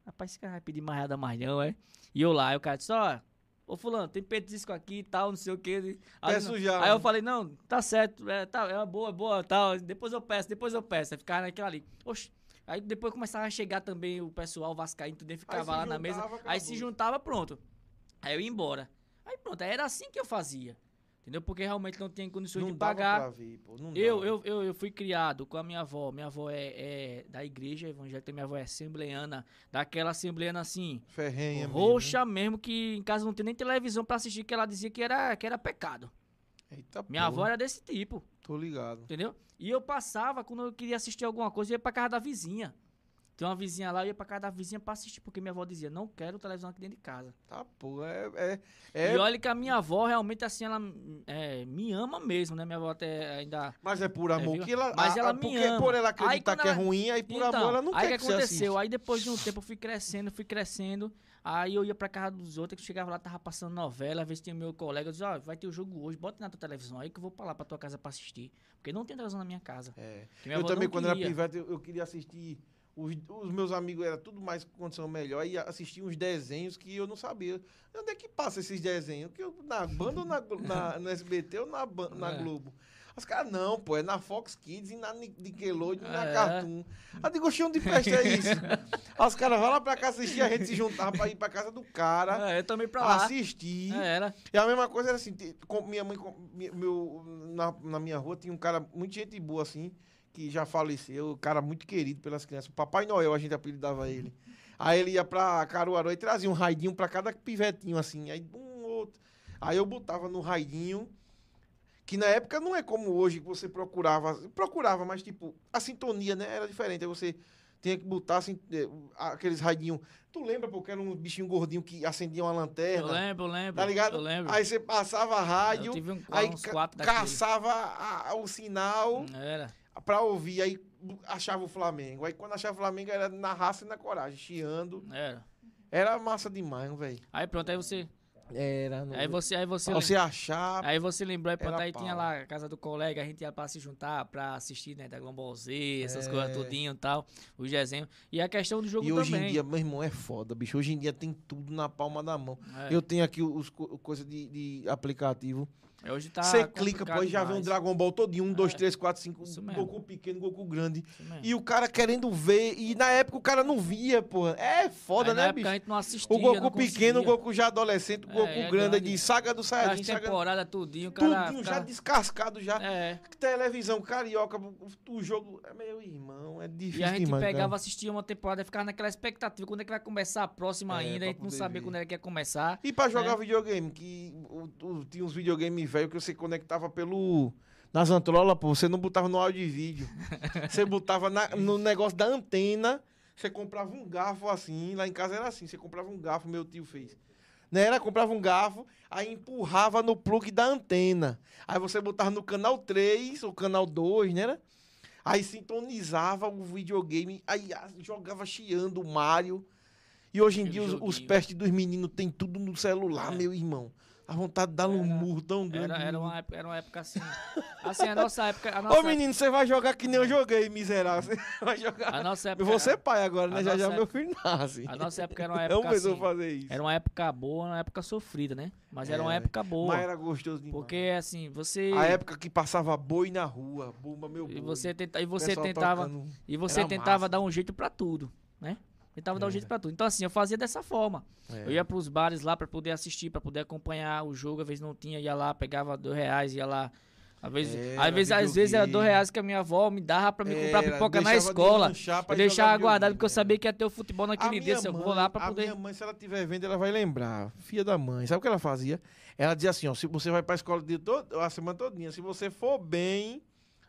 Rapaz, esse cara vai pedir mais nada mais não, é? E eu lá, aí o cara disse: Ó, ô Fulano, tem petisco aqui e tal, não sei o que. Aí, Peço já, aí eu né? falei: Não, tá certo, é, tá, é uma boa, boa, tal. Depois eu peço, depois eu peço. Aí ficava naquela ali. Oxe. Aí depois começava a chegar também o pessoal vascaíno, tudo ficava lá na mesa. juntava, Aí se acabou. juntava, pronto. Aí eu ia embora. Aí pronto, aí era assim que eu fazia. Entendeu? Porque realmente não tinha condições Não de pagar. ver, pô. Eu, eu, eu, eu fui criado com a minha avó. Minha avó é, é da igreja evangélica, minha avó é assembleana, daquela assembleana assim, Ferrenha mesmo, roxa mesmo, que em casa não tem nem televisão pra assistir, que ela dizia que era, que era pecado. né? Eita, Minha porra, avó era desse tipo, Tô ligado. entendeu? E eu passava, quando eu queria assistir alguma coisa, eu ia pra casa da vizinha. Tem uma vizinha lá, eu ia pra casa da vizinha pra assistir, porque minha avó dizia, não quero televisão aqui dentro de casa. Tá, pô. É, é, é- E olha que a minha avó realmente, assim, ela é, me ama mesmo, né? Minha avó até ainda... Mas é por amor viu? que ela. Mas a- ela a- me porque ama. por ela acreditar que é ela- ruim, aí por Então, amor ela não aí quer que aconteceu? Aí depois de um tempo eu fui crescendo, fui crescendo. Aí eu ia pra casa dos outros, que chegava lá, tava passando novela, às vezes tinha meu colega, eu dizia, ó, vai ter o jogo hoje, bota na tua televisão aí que eu vou pra lá pra tua casa pra assistir. Porque não tem televisão na minha casa. É. Porque Eu também, quando era queria. pivete, eu, eu queria assistir. Os, os meus amigos era tudo mais com condição melhor e assistir uns desenhos que eu não sabia. Onde é que passa esses desenhos? Que eu, na banda ou na, na- no SBT ou na, na É. Globo? Os caras, não, pô, é na Fox Kids e na Ni- Nickelodeon e na É. Cartoon. Eu digo, "Oxe, onde peste é isso? Aí os caras vão lá pra cá assistir, a gente se juntava pra ir pra casa do cara, É, eu também pra lá. assistir. É, era. E a mesma coisa era assim, minha mãe, meu, na, na minha rua tinha um cara, muito gente boa assim, que já faleceu, cara muito querido pelas crianças. O Papai Noel, a gente apelidava ele. Aí ele ia pra Caruaru e trazia um raidinho pra cada pivetinho assim, aí um outro. Aí eu botava no raidinho, que na época não é como hoje, que você procurava, procurava, mas tipo, a sintonia, né, era diferente. Aí você tinha que botar assim, eh, aqueles raidinhos. Tu lembra, porque era um bichinho gordinho que acendia uma Eu lanterna? lembro, eu lembro. Tá ligado? Eu lembro. Aí você passava a eu rádio, um, aí ca- caçava a- o sinal Era. Pra ouvir, aí achava o Flamengo. Aí quando achava o Flamengo era na raça e na coragem, chiando. Era. Era massa demais, velho. Aí pronto, aí você. Era. Não... Aí você, aí você. Pra você achar. Aí você lembrou, aí pronto, aí tinha pau. lá a casa do colega, a gente ia pra se juntar pra assistir, né, Dragon Ball Z, essas É. coisas tudinho e tal, os desenhos. E a questão do jogo E hoje também. em dia, meu irmão, é foda, bicho. Hoje em dia tem tudo na palma da mão. É. Eu tenho aqui os co- coisa de, de aplicativo. Hoje tá Você clica, pô, e já vê um. Dragon Ball todinho. Um, dois, É. três, quatro, cinco. Mesmo. Goku pequeno, Goku grande. E o cara querendo ver. E na época o cara não via, pô. É foda, Aí na né, época bicho? a gente não assistia, O Goku pequeno, o. Goku já adolescente, o É, Goku é grande, grande. de saga do Saiyajin, saga... temporadas tudinho, cara... tudinho já ficava- descascado já. É. Televisão carioca, o, jogo... É meu irmão, é difícil E a gente demais, pegava, cara. assistia uma temporada e ficava naquela expectativa. Quando é que vai começar a próxima É, ainda? A gente não sabia quando era que ia começar. E pra jogar É. videogame, que tinha uns videogames velhos que você conectava pelo... Nas antrolas, pô, você não botava no áudio e vídeo. você botava na- no negócio da antena, você comprava um garfo assim, lá em casa era assim, você comprava um garfo, meu tio fez. Né? Era, comprava um garfo, aí empurrava no plug da antena. Aí você botava no canal 3, ou canal 2, né? Aí sintonizava o videogame, aí jogava chiando o Mario. E hoje em dia os, os pestes dos meninos tem tudo no celular, É. meu irmão. A vontade de dar um murro tão grande. Era, era, uma, época- era uma época assim. Assim, a nossa época. A Ô nossa, menino, você vai jogar que nem eu joguei, miserável. Você vai jogar. a nossa época. Eu vou ser pai agora, né? Já já nossa meu filho nasce. A nossa época era uma Não época pensou assim. fazer isso. Era uma época boa, uma época sofrida, né? Mas era uma Era. época boa. Mas era gostoso demais. Porque assim, você. A época que passava boi na rua, bomba meu boi. E você, tenta, e você tentava. E você Era tentava massa. dar um jeito pra tudo, né? Tentava dar um jeito pra tudo. Então, assim, eu fazia dessa forma. É. Eu ia pros bares lá pra poder assistir, pra poder acompanhar o jogo. Às vezes não tinha, ia lá, pegava dois reais, ia lá. Às vezes, Era às vezes, às vezes era dois reais que a minha avó me dava pra me comprar Era, pipoca na de escola. pra Eu deixava guardado porque eu é. sabia que ia ter o futebol A naquele dia. Se eu vou mãe- lá pra A poder. minha mãe, se ela estiver vendo, ela vai lembrar. Filha da mãe. Sabe o que ela fazia? Ela dizia assim, ó, se você vai pra escola dia todo, a semana todinha, se você for bem,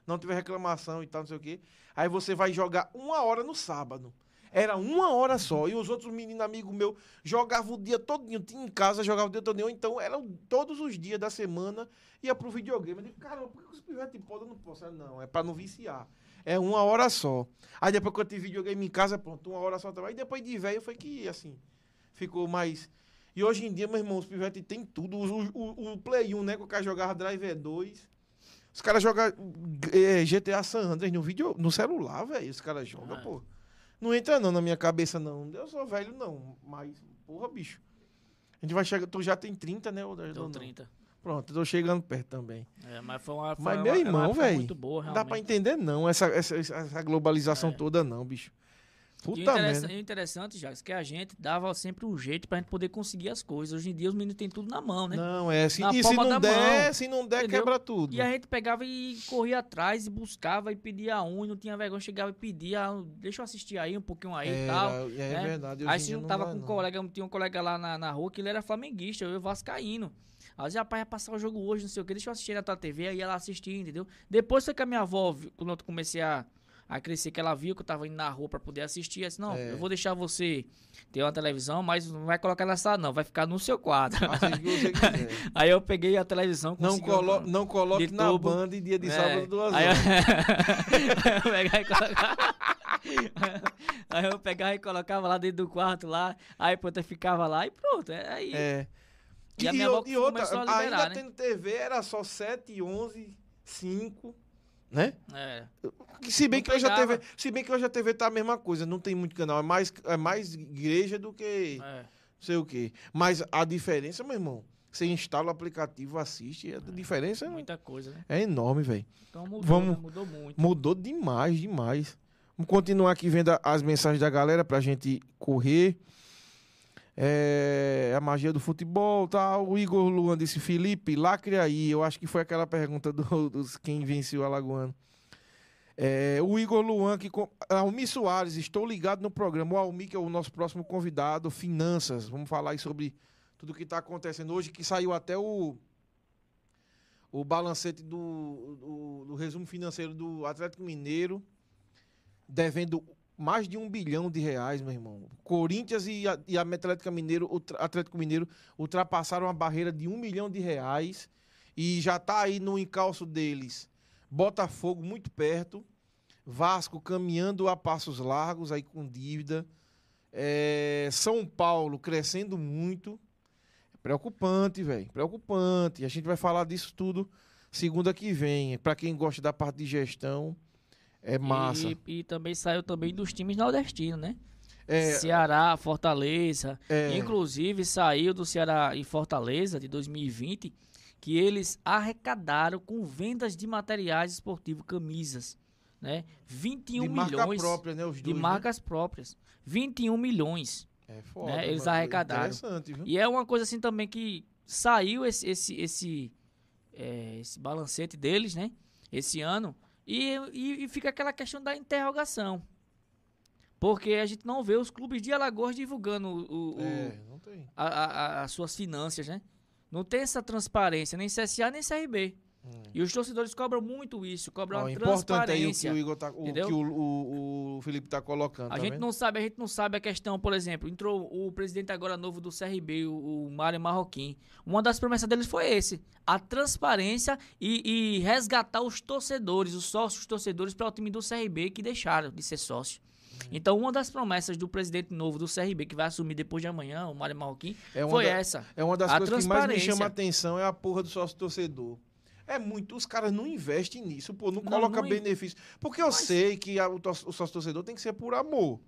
não tiver reclamação e tal, não sei o quê, aí você vai jogar uma hora no sábado. Era uma hora só. E os outros meninos amigos meus jogavam o dia todinho. Tinha em casa, jogava o dia todinho. Então, eram todos os dias da semana, ia pro videogame. Eu digo, caramba, por que os pivetes podem? Eu não posso. Não, é pra não viciar. É uma hora só. Aí depois que eu tive videogame em casa, pronto, uma hora só também. Aí depois de velho foi que, assim, ficou mais... E hoje em dia, meu irmão, os pivetes tem tudo. O, o, o Play 1, né, que o cara jogava Driver 2. Os caras jogam é, GTA San Andreas no, vídeo, no celular, velho. Os caras jogam, Ah. pô. Não entra não na minha cabeça, não. Eu sou velho, não. Mas, porra, bicho. A gente vai chegar... Tu já tem 30, né? Não? 30. Pronto, tô chegando perto também. É, mas foi uma, foi Mas, uma- meu irmão, velho, muito boa, Não dá pra realmente. entender, não, essa, essa, essa globalização É. toda, não, bicho. E o Puta interessa- e o interessante, Jacques, é que a gente dava sempre um jeito pra gente poder conseguir as coisas. Hoje em dia os meninos têm tudo na mão, né? Não, é. Se, Na e se não der, mão, se não der, entendeu? quebra tudo. E a gente pegava e corria atrás e buscava e pedia um, e não tinha vergonha, chegava e pedia, ah, deixa eu assistir aí um pouquinho aí e Era, tal. é né? verdade. Aí se juntava com um não. colega, tinha um colega lá na, na rua que ele era flamenguista, eu vascaíno. Aí dizia, rapaz, ia passar o jogo hoje, não sei o que, deixa eu assistir na tua TV, aí ia lá assistir, entendeu? Depois foi que a minha avó, quando eu comecei a, a crescer, que ela viu que eu tava indo na rua pra poder assistir, ela disse, não, É. eu vou deixar você ter uma televisão, mas não vai colocar na sala não, vai ficar no seu quadro. Aí eu peguei a televisão, não, colo uma- não coloque na tubo. banda em dia de É, sábado duas aí eu- horas. eu pegava e colocava- aí eu pegava e colocava lá dentro do quarto lá, aí pronto, eu ficava lá e pronto, é aí. É. E E, e outra, liberar, ainda né? tendo TV, era só 7, 11, 5, né? É. Se bem, Não que hoje a. TV, se bem que hoje a TV tá a mesma coisa, não tem muito canal, é mais, é mais igreja do que É. não sei o quê. Mas a diferença, meu irmão, você instala o aplicativo, assiste, a diferença é, Muita coisa, né? é enorme, velho. Então mudou, Vamos- né? mudou muito. Mudou demais, demais. Vamos continuar aqui vendo as mensagens da galera pra gente correr. É, a magia do futebol, tal. O Igor Luan disse, Felipe, lacre aí. Eu acho que foi aquela pergunta do, dos quem venceu o Alagoano. É, o Igor Luan, que Almi Soares, estou ligado no programa. O Almi, que é o nosso próximo convidado, finanças. Vamos falar aí sobre tudo que está acontecendo hoje, que saiu até o o balancete do, do, do resumo financeiro do Atlético Mineiro, devendo mais de um bilhão de reais, meu irmão. Corinthians e a, e a Atlético Mineiro, Atlético Mineiro ultrapassaram a barreira de um milhão de reais e já está aí no encalço deles. Botafogo muito perto, Vasco caminhando a passos largos aí com dívida, É, São Paulo crescendo muito. Preocupante, velho. Preocupante. A gente vai falar disso tudo segunda que vem. Para quem gosta da parte de gestão, é massa. E, e também saiu também dos times nordestinos, né? É, Ceará, Fortaleza. é, Inclusive saiu do Ceará e Fortaleza de 2020 que eles arrecadaram com vendas de materiais esportivos, camisas, né? 21 de marca milhões própria, né? Os de dois, né? marcas próprias. 21 milhões. É foda. né? Eles arrecadaram. Interessante, viu? E é uma coisa assim também que saiu esse esse esse, é, esse balancete deles, né? Esse ano. E, e, e fica aquela questão da interrogação. Porque a gente não vê os clubes de Alagoas divulgando o, o- É, a- a- a- as suas finanças, né? Não tem essa transparência, nem CSA nem CRB. E os torcedores cobram muito isso, cobram Ó, uma importante aí o que transparência. o Igor tá, o, que o, o, Felipe tá colocando. A tá gente vendo? não sabe, a gente não sabe a questão, por exemplo, entrou o presidente agora novo do CRB, o, Mário Marroquim. Uma das promessas deles foi esse: a transparência e, e resgatar os torcedores, os sócios torcedores para o time do CRB que deixaram de ser sócio. Uhum. Então, uma das promessas do presidente novo do CRB, que vai assumir depois de amanhã, o Mário Marroquim, É foi da- essa. É uma das A coisas que mais me transparência. chama a atenção é a porra do sócio torcedor. É muito, os caras não investem nisso, pô, não, Não, coloca não benefício. Porque eu sei que a- o, o sócio torcedor tem que ser por amor.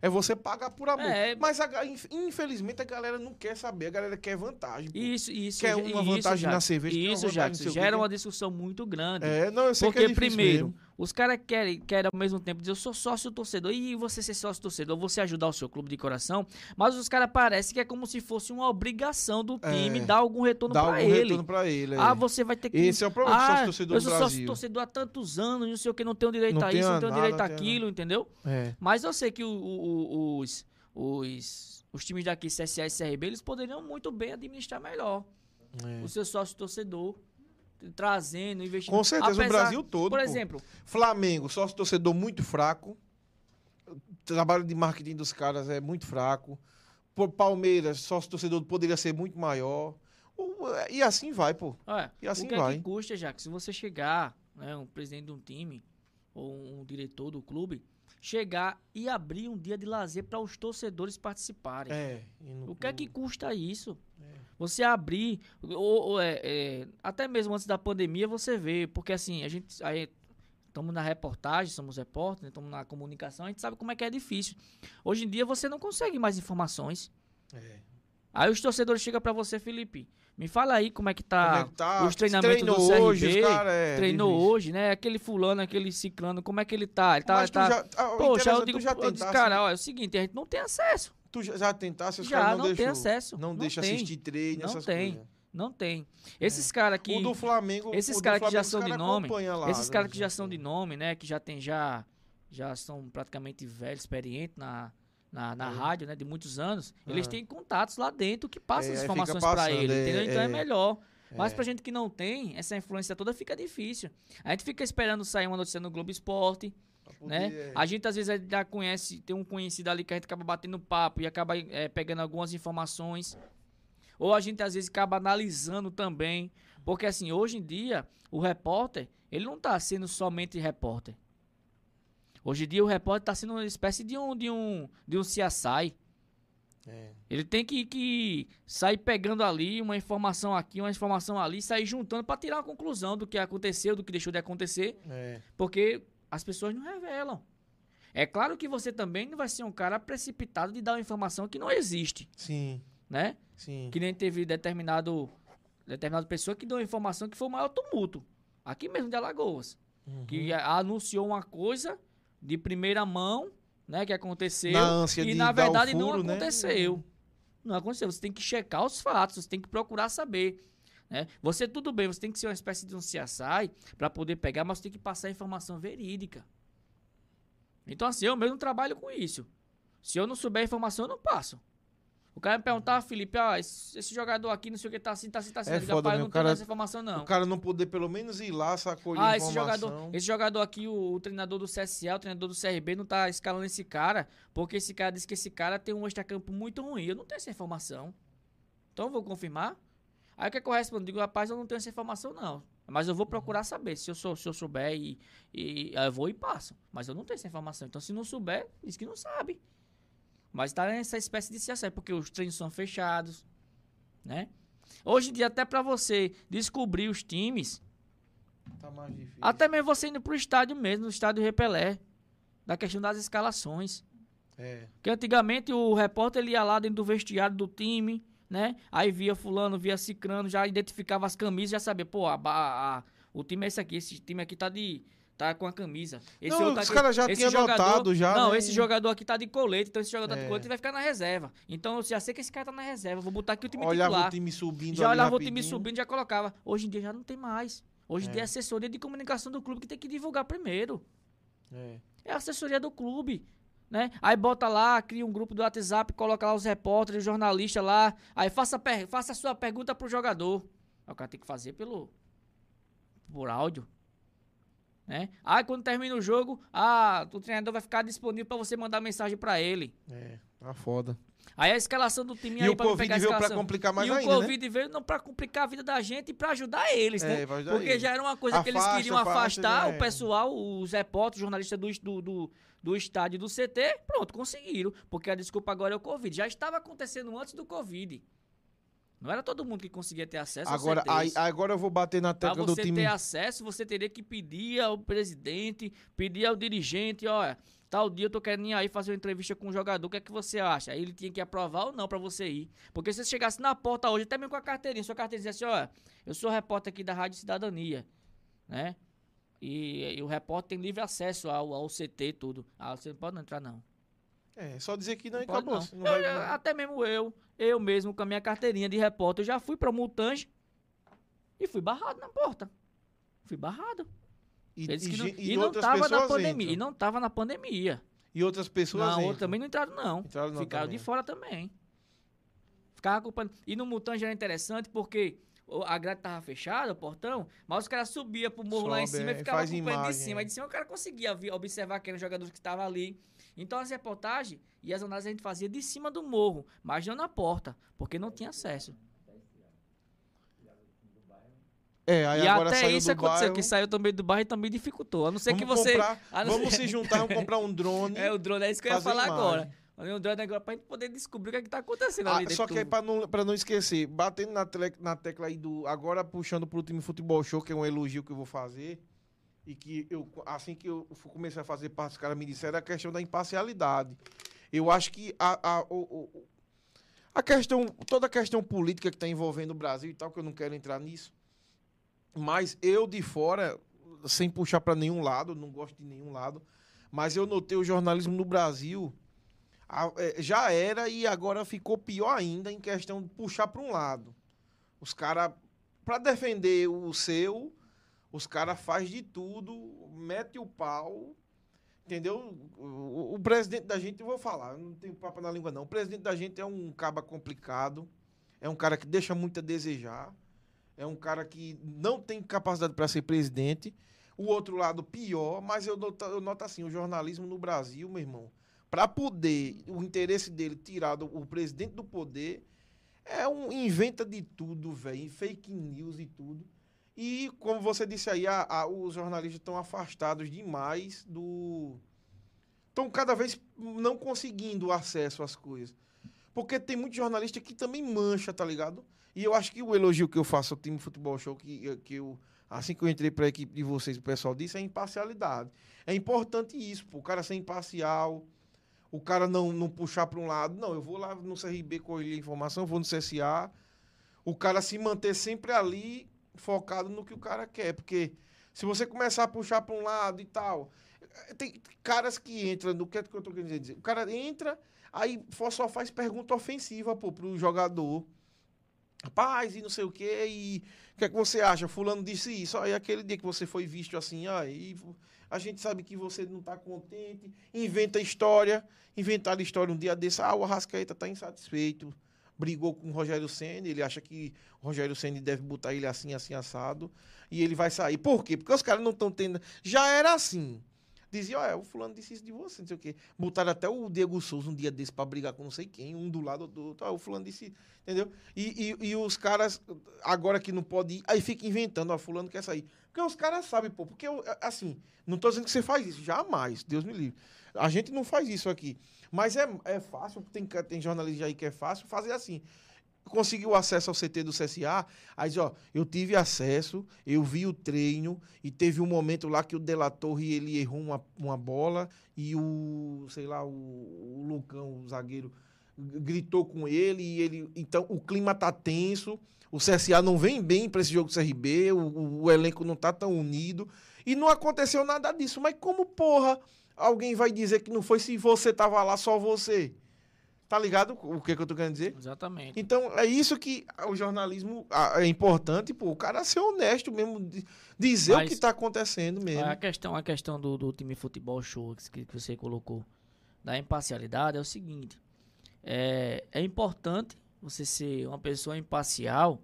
É você pagar por amor. É. Mas a infelizmente a galera não quer saber, a galera quer vantagem. pô. Isso, isso. Quer isso, uma vantagem na cerveja, Isso, já gera uma discussão muito grande. É, não, eu sei Porque, que é primeiro, mesmo. Os caras querem, querem ao mesmo tempo dizer, eu sou sócio torcedor, e você ser sócio torcedor, você ajudar o seu clube de coração, mas os caras parecem que é como se fosse uma obrigação do time É. dar algum retorno algum ele. retorno pra ele. é. Ah, você vai ter que. Esse é o problema ah, sócio torcedor eu sou sócio torcedor há tantos anos, não sei o que, não tenho direito Não a isso, não tenho nada, direito tenho àquilo, entendeu? É. Mas eu sei que o- o- o- os, os, os times daqui, CSA e CRB, eles poderiam muito bem administrar melhor é. o seu sócio torcedor, trazendo, investindo. Com certeza, o Apesar- Brasil todo. Por pô. exemplo, Flamengo, sócio torcedor muito fraco. O trabalho de marketing dos caras é muito fraco. Pô, Palmeiras, sócio torcedor poderia ser muito maior. O- E assim vai, pô. Olha, E assim o que é vai. que custa, já que se você chegar, né, um presidente de um time ou um diretor do clube, chegar e abrir um dia de lazer para os torcedores participarem. É. no- O que é que custa isso? É. Você abrir, ou, ou é, é, até mesmo antes da pandemia você vê, porque assim, a gente estamos na reportagem, somos repórteres, estamos na comunicação, a gente sabe como é que é difícil. Hoje em dia você não consegue mais informações. É. Aí os torcedores chegam para você, Felipe, me fala aí como é que tá, é que tá? os treinamentos Treinou do CRB, hoje, cara, é, treinou difícil. hoje, né? Aquele fulano, aquele ciclano, como é que ele tá? Ele tá, Mas tá... já, ah, Poxa, eu digo, já eu tentasse, cara, olha, é o seguinte, a gente não tem acesso. tu já, tentasse, os Já, não, não tem acesso, Não, não deixa tem. assistir treino, Não essas tem. coisas. Não tem. Esses caras que. O do Flamengo, esses caras que já são os de cara nome, lá, esses né, caras que já são de nome, né? Que já tem já. Já são praticamente velhos, experientes na, na, na É. rádio, né? De muitos anos. Eles Ah. têm contatos lá dentro que passam É, as aí informações passando, ele, é, entendeu? Então é, é. melhor. Mas É. pra gente que não tem, essa influência toda fica difícil. A gente fica esperando sair uma notícia no Globo Esporte, poder, né? é. A gente às vezes já conhece, tem um conhecido ali que a gente acaba batendo papo e acaba eh, pegando algumas informações. Ou a gente às vezes acaba analisando também. Porque assim, hoje em dia, o repórter, ele não tá sendo somente repórter. Hoje em dia o repórter tá sendo uma espécie de um, de um, de um CSI. É. Ele tem que, que sair pegando ali uma informação aqui, uma informação ali, sair juntando para tirar uma conclusão do que aconteceu, do que deixou de acontecer. É. Porque as pessoas não revelam. É claro que você também não vai ser um cara precipitado de dar uma informação que não existe, Sim, né? sim. Que nem teve determinado determinada pessoa que deu uma informação que foi o maior tumulto. Aqui mesmo de Alagoas. Uhum. Que anunciou uma coisa de primeira mão, né? Que aconteceu. Na ânsia e na verdade não furo, né? aconteceu. Não aconteceu. Você tem que checar os fatos, você tem que procurar saber. Né? Você, tudo bem, você tem que ser uma espécie de um CSI para poder pegar, mas você tem que passar a informação verídica. Então, assim, eu mesmo trabalho com isso. Se eu não souber a informação, eu não passo. O cara me perguntar, ah, Felipe, ah, esse, esse jogador aqui, não sei o que, tá assim, tá assim, tá assim. É Eu digo, foda, "Rapaz, eu né? não cara- essa informação, não. O cara não poder pelo menos ir lá, sacolher Ah, esse jogador, esse jogador aqui, o, o treinador do CSA, o treinador do CRB, não tá escalando esse cara, porque esse cara disse que esse cara tem um extracampo muito ruim. Eu não tenho essa informação. Então eu vou confirmar. Aí o que, é que eu respondo? Digo, rapaz, eu não tenho essa informação, não. Mas eu vou procurar saber. Se eu, sou, se eu souber e, e eu vou e passo. Mas eu não tenho essa informação. Então, se não souber, diz que não sabe. Mas tá nessa espécie de CSI, porque os treinos são fechados, né? Hoje em dia, até pra você descobrir os times, Tá mais difícil. até mesmo você indo pro estádio mesmo, no estádio Repelé. Da questão das escalações. É. Porque antigamente o repórter ele ia lá dentro do vestiário do time, né? Aí via fulano, via cicrano, já identificava as camisas, já sabia, pô, a, a- a- o time é esse aqui, esse time aqui tá de tá com a camisa. Esse Não, outro os aqui- caras já tinham jogador- notado já, Não, né? esse jogador aqui tá de colete, então esse jogador tá É. de colete vai ficar na reserva. Então eu já sei que esse cara tá na reserva, vou botar aqui o time Olhava titular. o time subindo Já olhava o time rapidinho. subindo, já colocava. Hoje em dia já não tem mais. Hoje em É. dia é assessoria de comunicação do clube que tem que divulgar primeiro. É. É a assessoria do clube. Né? Aí bota lá, cria um grupo do WhatsApp, coloca lá os repórteres, os jornalistas lá. Aí faça, per- faça a sua pergunta pro jogador. O cara tem que fazer pelo, por áudio. Né? Ah, quando termina o jogo, ah, o treinador vai ficar disponível para você mandar mensagem para ele. É, tá foda. Aí a escalação do time E aí o pra Covid pegar a veio pra escalação. complicar mais e ainda, o né? Covid veio não pra complicar a vida da gente e pra ajudar eles, né? É, vai ajudar Porque eles. já era uma coisa que eles Afasta, queriam afasta, afastar né? o pessoal, os repórteres, os jornalistas do, do, do, do estádio do CT. Pronto, conseguiram. Porque a desculpa agora é o Covid. Já estava acontecendo antes do Covid. Não era todo mundo que conseguia ter acesso Agora, aí, CTs. agora eu vou bater na tecla do você time. ter acesso, você teria que pedir ao presidente, pedir ao dirigente, olha, tal dia eu tô querendo ir aí fazer uma entrevista com o jogador, o que é que você acha? Aí ele tinha que aprovar ou não pra você ir. Porque se você chegasse na porta hoje, até mesmo com a carteirinha, sua carteirinha dizia assim, olha, eu sou repórter aqui da Rádio Cidadania, né? E, e o repórter tem livre acesso ao, ao CT e tudo. Ah, você não pode não entrar não. É, só dizer que não, Pode acabou. não. Não vai- eu- até mesmo eu, eu mesmo com a minha carteirinha de repórter, eu já fui pra Multange e fui barrado na porta. Fui barrado. E, Eles e que não, e e não tava na pandemia. entram. E não tava na pandemia. E outras pessoas Não, também não entraram, não. Entraram não Ficaram também. de fora também. Ficava acompanhando. E no Mutange era interessante porque a grade tava fechada, o portão, mas os caras subiam pro morro lá em Sobe, cima é, e ficavam faz acompanhando de imagem, cima. é. Aí de cima o cara conseguia observar os jogadores que estavam ali. Então as reportagens e as análises a gente fazia de cima do morro, mas não na porta, porque não tinha acesso. É, aí e agora até saiu isso aconteceu, bairro. que saiu também do bairro e também dificultou. A não ser que Vamos você. comprar- não vamos se juntar, vamos comprar um drone. É, o drone é isso que eu ia falar imagem. agora. O drone agora pra gente poder descobrir o que, é que tá acontecendo Ah, ali só que aí, pra não, pra não esquecer, batendo na, tele- na tecla aí do. Agora puxando pro time Futebol Show, que é um elogio que eu vou fazer. E que eu, assim que eu comecei a fazer parte, os caras me disseram a questão da imparcialidade. Eu acho que a, a, o- a questão, toda a questão política que está envolvendo o Brasil e tal, que eu não quero entrar nisso. Mas eu de fora, sem puxar para nenhum lado, não gosto de nenhum lado, mas eu notei o jornalismo no Brasil é, já era e agora ficou pior ainda em questão de puxar para um lado. Os caras, para defender o seu, os caras faz de tudo, mete o pau, entendeu? O, o- presidente da gente, eu vou falar, não tenho papo na língua não. O presidente da gente é um caba complicado, é um cara que deixa muito a desejar, é um cara que não tem capacidade para ser presidente. O outro lado pior, mas eu noto, eu noto assim, o jornalismo no Brasil, meu irmão, para poder o interesse dele tirar do- o presidente do poder é um inventa de tudo, velho, fake news e tudo. E como você disse aí, a- a- os jornalistas estão afastados demais do estão cada vez não conseguindo acesso às coisas. Porque tem muito jornalista que também mancha, tá ligado? E eu acho que o elogio que eu faço ao time futebol show, que, que eu, assim que eu entrei para a equipe de vocês, o pessoal disse, é imparcialidade. É importante isso, pô, o cara ser imparcial, o cara não, não puxar para um lado. Não, eu vou lá no CRB colher informação, vou no CSA. O cara se manter sempre ali, focado no que o cara quer. Porque se você começar a puxar para um lado e tal. Tem caras que entram, do que é que eu tô querendo dizer? O cara entra, aí só faz pergunta ofensiva, pô, pro jogador. Rapaz, e não sei o quê, e o que é que você acha? Fulano disse isso. Aí aquele dia que você foi visto assim, aí a gente sabe que você não tá contente, inventa história, inventaram história um dia desse, ah, o Arrascaeta tá insatisfeito, brigou com o Rogério Senna, ele acha que o Rogério Senna deve botar ele assim, assim, assado, e ele vai sair. Por quê? Porque os caras não estão tendo... Já era assim. Dizia, olha, o fulano disse isso de você, não sei o quê. Botaram até o Diego Souza um dia desse pra brigar com não sei quem, um do lado do outro. Ah, o fulano disse, entendeu? E, e, e os caras, agora que não pode ir, aí fica inventando, ó, fulano quer sair. Porque os caras sabem, pô, porque, assim, não tô dizendo que você faz isso, jamais, Deus me livre. A gente não faz isso aqui. Mas é, é fácil, tem, tem jornalista aí que é fácil fazer assim. Conseguiu acesso ao CT do CSA, aí diz, ó, eu tive acesso, eu vi o treino, e teve um momento lá que o De La Torre, ele errou uma, uma bola, e o, sei lá, o, o Lucão, o zagueiro, gritou com ele, e ele, então o clima tá tenso, o CSA não vem bem para esse jogo do CRB, o, o, o elenco não tá tão unido, e não aconteceu nada disso. Mas como, porra, alguém vai dizer que não foi se você tava lá, só você? Tá ligado o que, que eu tô querendo dizer? Exatamente. Então, é isso que o jornalismo é importante, pô, o cara ser honesto mesmo, di- dizer Mas- o que tá acontecendo mesmo. A questão, a questão do, do time futebol show que, que você colocou da imparcialidade é o seguinte: é, é importante você ser uma pessoa imparcial,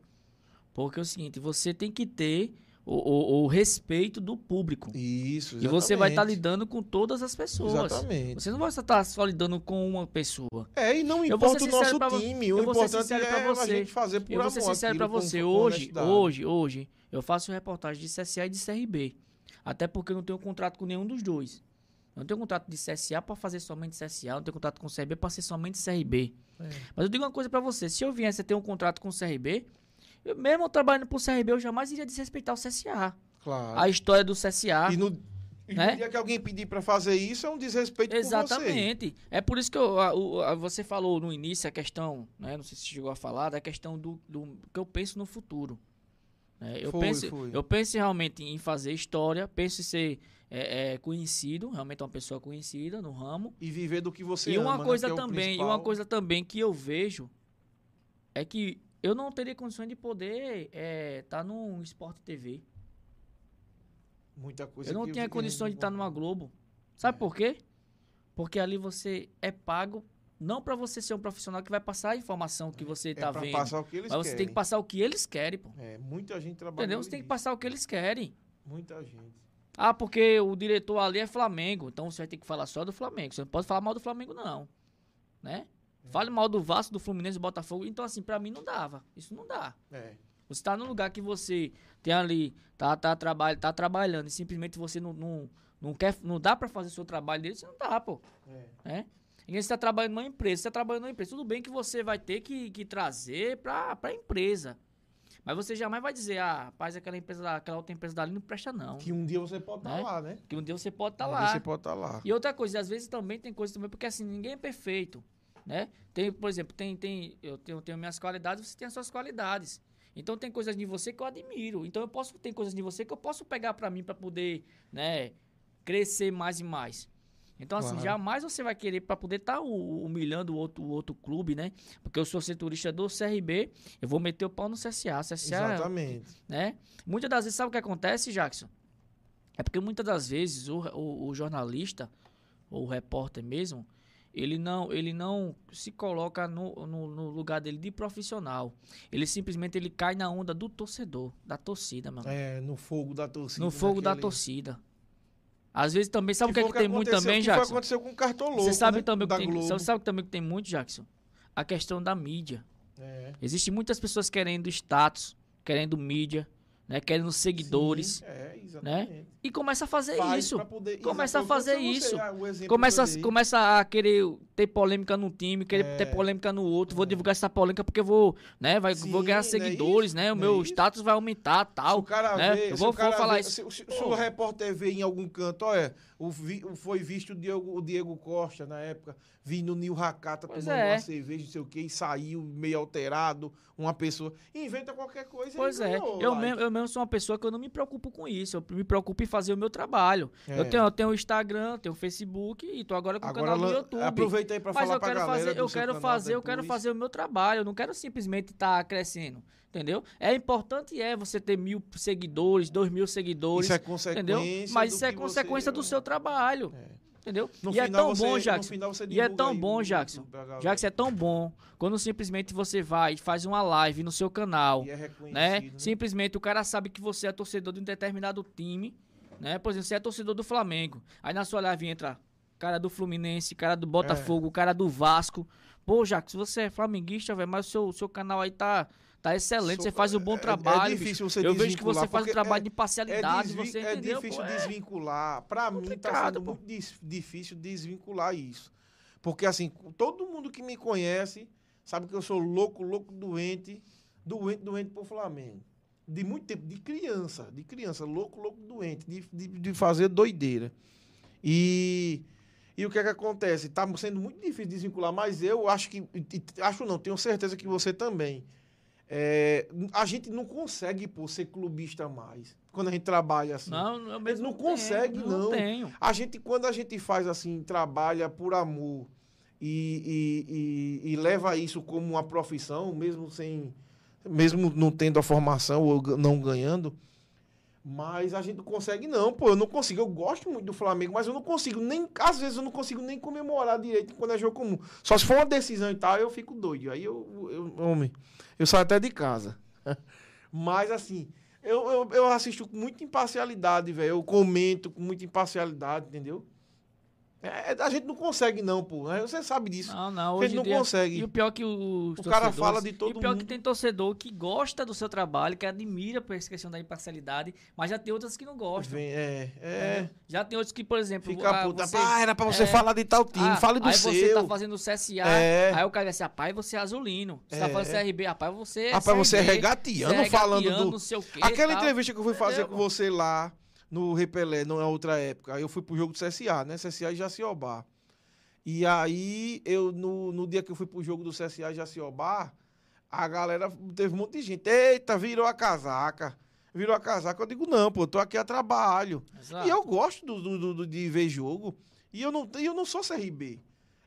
porque é o seguinte, você tem que ter o, o, o respeito do público. Isso, E você vai estar exatamente. lidando com todas as pessoas. Exatamente. Você não vai estar só lidando com uma pessoa. É, e não importa o nosso sincero pra time. eu O vou ser importante sincero é pra a você. gente fazer por Eu vou amor ser sincero aquilo pra com- você. com Hoje, honestidade. hoje, hoje, eu faço reportagem de CSA e de CRB. Até porque eu não tenho contrato com nenhum dos dois. Eu não tenho contrato de CSA pra fazer somente CSA, não tenho contrato com CRB pra ser somente CRB. É. Mas eu digo uma coisa pra você, se eu viesse a ter um contrato com CRB, eu, mesmo trabalhando pro CRB, eu jamais iria desrespeitar o CSA. Claro. A história do CSA. E no, e né? no dia que alguém pedir pra fazer isso, é um desrespeito. Exatamente. É por isso que eu- a- a- você falou no início a questão, né? Não sei se chegou a falar, da questão do, do que eu penso no futuro. né? eu, Foi, penso, foi. eu penso realmente em fazer história, penso em ser é, é, conhecido, realmente uma pessoa conhecida no ramo. E viver do que você e uma né, coisa é o também, e uma coisa também que eu vejo é que eu não teria condições de poder estar num Sport TV. Muita coisa Eu não tinha condições de estar numa Globo. Sabe É. por quê? Porque ali você é pago não pra você ser um profissional que vai passar a informação que você é tá vendo, passar o que eles mas você querem. tem que passar o que eles querem, pô. É, muita gente trabalha Entendeu? Você tem que passar o que eles querem. Muita gente. Ah, porque o diretor ali é Flamengo, então você vai ter que falar só do Flamengo. Você não pode falar mal do Flamengo não, né? É. Fale mal do Vasco, do Fluminense, do Botafogo. Então assim, pra mim não dava. Isso não dá. É. Você tá num lugar que você tem ali, tá, tá, trabalha, tá trabalhando e simplesmente você não, não, não quer, não dá pra fazer o seu trabalho dele, você não dá, pô. É. né? E você está trabalhando numa empresa, você está trabalhando numa empresa, tudo bem que você vai ter que, que trazer para a empresa. Mas você jamais vai dizer, ah, rapaz, aquela empresa, aquela outra empresa dali não presta não. Que um dia você pode estar Né? lá, né? Que um dia você pode estar dia lá. Você pode estar lá. E outra coisa, às vezes também tem coisa também, porque assim, ninguém é perfeito, né? Tem, por exemplo, tem, tem, eu tenho, tenho minhas qualidades, você tem as suas qualidades. Então tem coisas de você que eu admiro. Então eu posso tem coisas de você que eu posso pegar pra mim pra poder, né, crescer mais e mais. Então assim, Claro. jamais você vai querer pra poder estar humilhando o outro, o outro clube, né? Porque eu sou setorista do CRB, eu vou meter o pau no CSA, CSA, Exatamente. né? Muitas das vezes, sabe o que acontece, Jackson? É porque muitas das vezes o, o, o jornalista, ou o repórter mesmo, ele não, ele não se coloca no, no, no lugar dele de profissional. Ele simplesmente ele cai na onda do torcedor, da torcida, mano. É, no fogo da torcida. no fogo da torcida. Às vezes também, sabe o que, é foi que tem muito também, que foi Jackson? aconteceu com o Cartoloco, Você sabe né? também o da que tem, Globo. você sabe também que tem muito, Jackson? A questão da mídia. É. Existem muitas pessoas querendo status, querendo mídia, né, querendo seguidores. Sim, é, exatamente. E começa a fazer Faz isso. poder- Começa a fazer isso. ah, Começa, dei. começa a querer ter polêmica num time, querer É. ter polêmica no outro. Vou divulgar essa polêmica porque vou, né, vai, Sim, vou ganhar não é seguidores, isso? né? O Não é meu status vai aumentar, Se tal. o cara né? vê, Eu se vou- vou falar vê- isso. Se, se- o repórter vê em algum canto, olha, o vi- o- foi visto o Diego, o Diego Costa na época, vindo no Nil Hakata Pois tomando é. uma cerveja, não sei o que, e saiu meio alterado, uma pessoa. Inventa qualquer coisa Pois é, ganhou eu like. mesmo, eu mesmo sou uma pessoa que eu não me preocupo com isso. Eu me preocupo em fazer o meu trabalho. É. Eu tenho, eu tenho o Instagram, tenho o Facebook e tô agora com o Agora, canal do YouTube. aproveita aí pra Mas falar eu quero fazer, eu quero fazer, eu quero fazer o meu trabalho. Eu não quero simplesmente estar crescendo, entendeu? É importante é você ter mil seguidores, dois mil seguidores, Isso é consequência entendeu? Mas isso é consequência você- do seu trabalho, É. entendeu? No e é tão você- bom, Jackson. E é tão bom, Jackson. Jackson é tão bom quando simplesmente você vai e faz uma live no seu canal, é né? né? Simplesmente o cara sabe que você é torcedor de um determinado time, né? Por exemplo, você é torcedor do Flamengo. Aí na sua live entra cara do Fluminense, cara do Botafogo, cara do Vasco. Pô, Jack, se você é flamenguista, velho, mas o seu, seu canal aí tá, tá excelente, você Sou- faz um bom é- é trabalho. difícil bicho. você Eu vejo que você faz um trabalho é- de parcialidade, você é entendeu? difícil pô, é. desvincular. Pra mim tá sendo pô. muito difícil desvincular isso. Porque assim, todo mundo que me conhece sabe que eu sou louco, louco, doente, doente, doente por Flamengo. De muito tempo, de criança, de criança, louco, louco, doente, de, de, de fazer doideira. E, e o que é que acontece? Tá sendo muito difícil desvincular, mas eu acho que, acho não, tenho certeza que você também. É, a gente não consegue, ser clubista mais. Quando a gente trabalha assim. Não, eu mesmo não tenho, consegue, não. Não tenho. A gente, quando a gente faz assim, trabalha por amor e, e, e, e leva isso como uma profissão, mesmo sem. Mesmo não tendo a formação ou não ganhando. Mas a gente não consegue, não, pô. Eu não consigo. Eu gosto muito do Flamengo, mas eu não consigo nem. Às vezes eu não consigo nem comemorar direito quando é jogo comum. Só se for uma decisão e tal, eu fico doido. Aí eu, eu homem, eu saio até de casa. Mas assim, Eu, eu, eu assisto com muita imparcialidade, velho. Eu comento com muita imparcialidade, entendeu? É, a gente não consegue, não, pô. né? Você sabe disso. Não, não, a hoje gente em não dia- consegue. E o pior é que os O cara fala de todo E o pior é que mundo. tem torcedor que gosta do seu trabalho, que admira por essa questão da imparcialidade, mas já tem outras que não gostam. É, é. entendeu? Já tem outros que, por exemplo, Fica ah, puta. você- Pá, era pra você é, falar de tal time. ah, Fale do aí seu. você tá fazendo o CSA, É. aí o cara diz assim, rapaz, você é azulino. Você tá É. falando CRB, rapaz, você é Rapaz, você é CRB, regatiano você é falando do- não sei o quê, Aquela tal. entrevista que eu fui fazer Entendeu? com você lá no Repelé, numa outra época, aí eu fui pro jogo do CSA, né? CSA e Jaciobá. E aí, eu, no, no dia que eu fui pro jogo do CSA e Jaciobá, a galera, teve um monte de gente. Eita, virou a casaca. Virou a casaca. Eu digo, não, pô, eu tô aqui a trabalho. Exato. E eu gosto do, do- do- de ver jogo. E eu não, eu não sou CRB.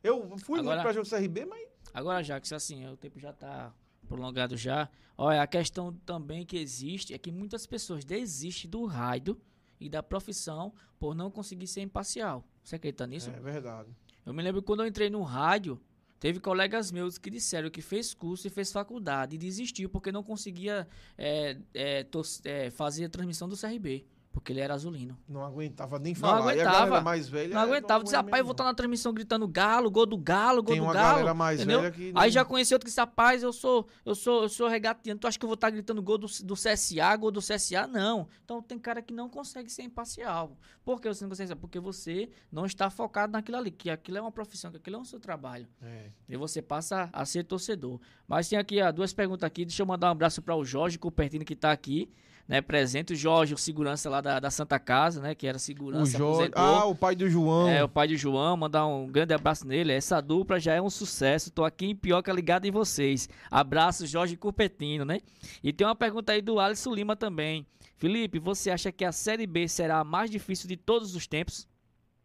Eu fui Agora- muito pra jogo do CRB, mas Agora, Jacques, assim, o tempo já tá prolongado já. Olha, a questão também que existe é que muitas pessoas desistem do raio e da profissão por não conseguir ser imparcial. Você acredita nisso? é verdade. Eu me lembro quando eu entrei no rádio, teve colegas meus que disseram que fez curso e fez faculdade e desistiu porque não conseguia é, é, é, fazer a transmissão do CRB, porque ele era azulino. Não aguentava nem Não falar. A aguentava. mais velha. Não aguentava, dizia, rapaz, eu vou estar não. na transmissão gritando galo, gol do galo, gol Tem do uma galo. galera mais entendeu? velha que. Aí não- já conheci outro que disse, rapaz, eu sou, eu sou, eu sou regatiano. Tu acha que eu vou estar gritando gol do, do CSA, gol do CSA? Não. Então tem cara que não consegue ser imparcial. Por que você não consegue ser? Porque você não está focado naquilo ali, que aquilo é uma profissão, que aquilo é um seu trabalho. É. E você passa a ser torcedor. Mas tem aqui ó, duas perguntas aqui. Deixa eu mandar um abraço para o Jorge Cupertino que está aqui, né, presente. O Jorge, o segurança lá da, da Santa Casa, né, que era O segurança, Jorge. aposentou. Ah, o pai do João. É, o pai de João, mandar um grande abraço nele. Essa dupla já é um sucesso. Tô aqui em Pioca ligado em vocês. Abraço, Jorge Curpetino, né? E tem uma pergunta aí do Alisson Lima também. Felipe, você acha que a Série B será a mais difícil de todos os tempos?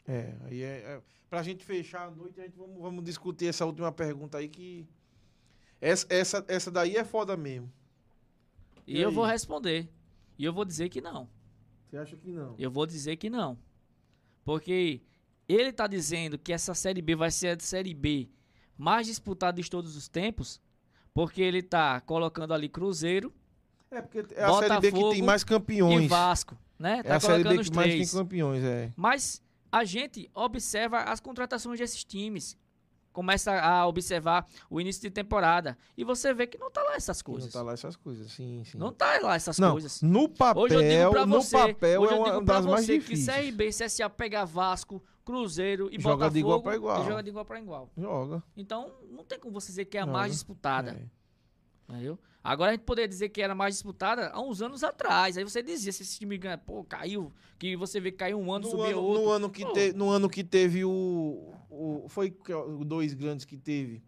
É, aí é, é. Pra gente fechar a noite, a gente vamos, vamos discutir essa última pergunta aí que. Essa, essa, essa daí é foda mesmo. E, E eu aí? vou responder. E eu vou dizer que não. Você acha que não? Eu vou dizer que não. Porque ele tá dizendo que essa Série B vai ser a Série B mais disputada de todos os tempos. Porque ele tá colocando ali Cruzeiro É porque é a Série B que Botafogo tem mais e campeões. Vasco, né? É Tá a Série B que mais tem campeões, é. Mas a gente observa as contratações desses times. Começa a observar o início de temporada. E você vê que não tá lá essas Que Não coisas. tá lá essas coisas, sim, sim. Não tá lá essas Não, coisas. no papel, Hoje eu digo pra no você, papel hoje é eu uma digo pra das mais você difíceis. que CRB CSA pegar Vasco, Cruzeiro e Joga Botafogo, de igual pra igual. joga de igual para igual. Joga. Então, não tem como você dizer que é a Joga. mais disputada. É. Entendeu? Agora a gente poderia dizer que era mais disputada há uns anos atrás. Aí você dizia, se esse time ganha, pô, caiu. Que você vê que caiu um ano, No subiu ano, outro. no, ano que Pô. te- no ano que teve o. o foi dois grandes que teve.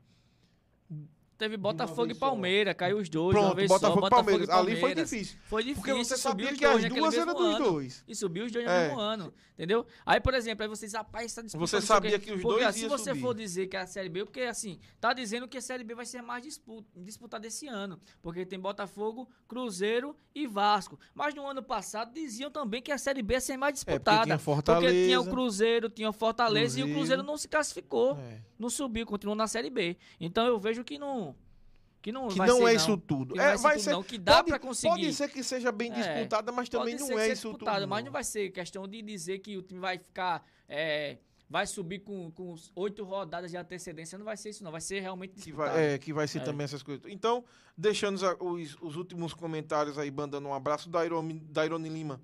Teve Botafogo e. Palmeiras, caiu os dois. Pronto, vez Botafogo só, e Palmeiras. e Ali foi difícil. Foi difícil. Porque você sabia que as duas eram dos ano. dois. E subiu os dois no É. mesmo ano, entendeu? Aí, por exemplo, aí vocês, rapaz, disputa... Você sabia que os Porque, dois se iam você subir. for dizer que é a Série B, porque assim, tá dizendo que a Série B vai ser mais disputa, disputada esse ano, porque tem Botafogo, Cruzeiro e Vasco. Mas no ano passado diziam também que a Série B ia ser mais É, porque disputada. tinha Fortaleza. Porque tinha o Cruzeiro, tinha o Fortaleza e o Cruzeiro. Cruzeiro não se classificou, É. não subiu, continuou na Série B. Então eu vejo que não... Que não, Que não é isso tudo. Que é, não vai ser. não, que dá pode, pra conseguir. Pode ser que seja bem É, disputada, mas também não é que isso tudo. mas não vai ser questão de dizer que o time vai ficar. é, vai subir com, com oito rodadas de antecedência. Não vai ser isso, não. Vai ser realmente Que disputado. vai, é, que vai ser É. também essas coisas. Então, deixando os, os, os últimos comentários aí, mandando um abraço da Irone, Lima.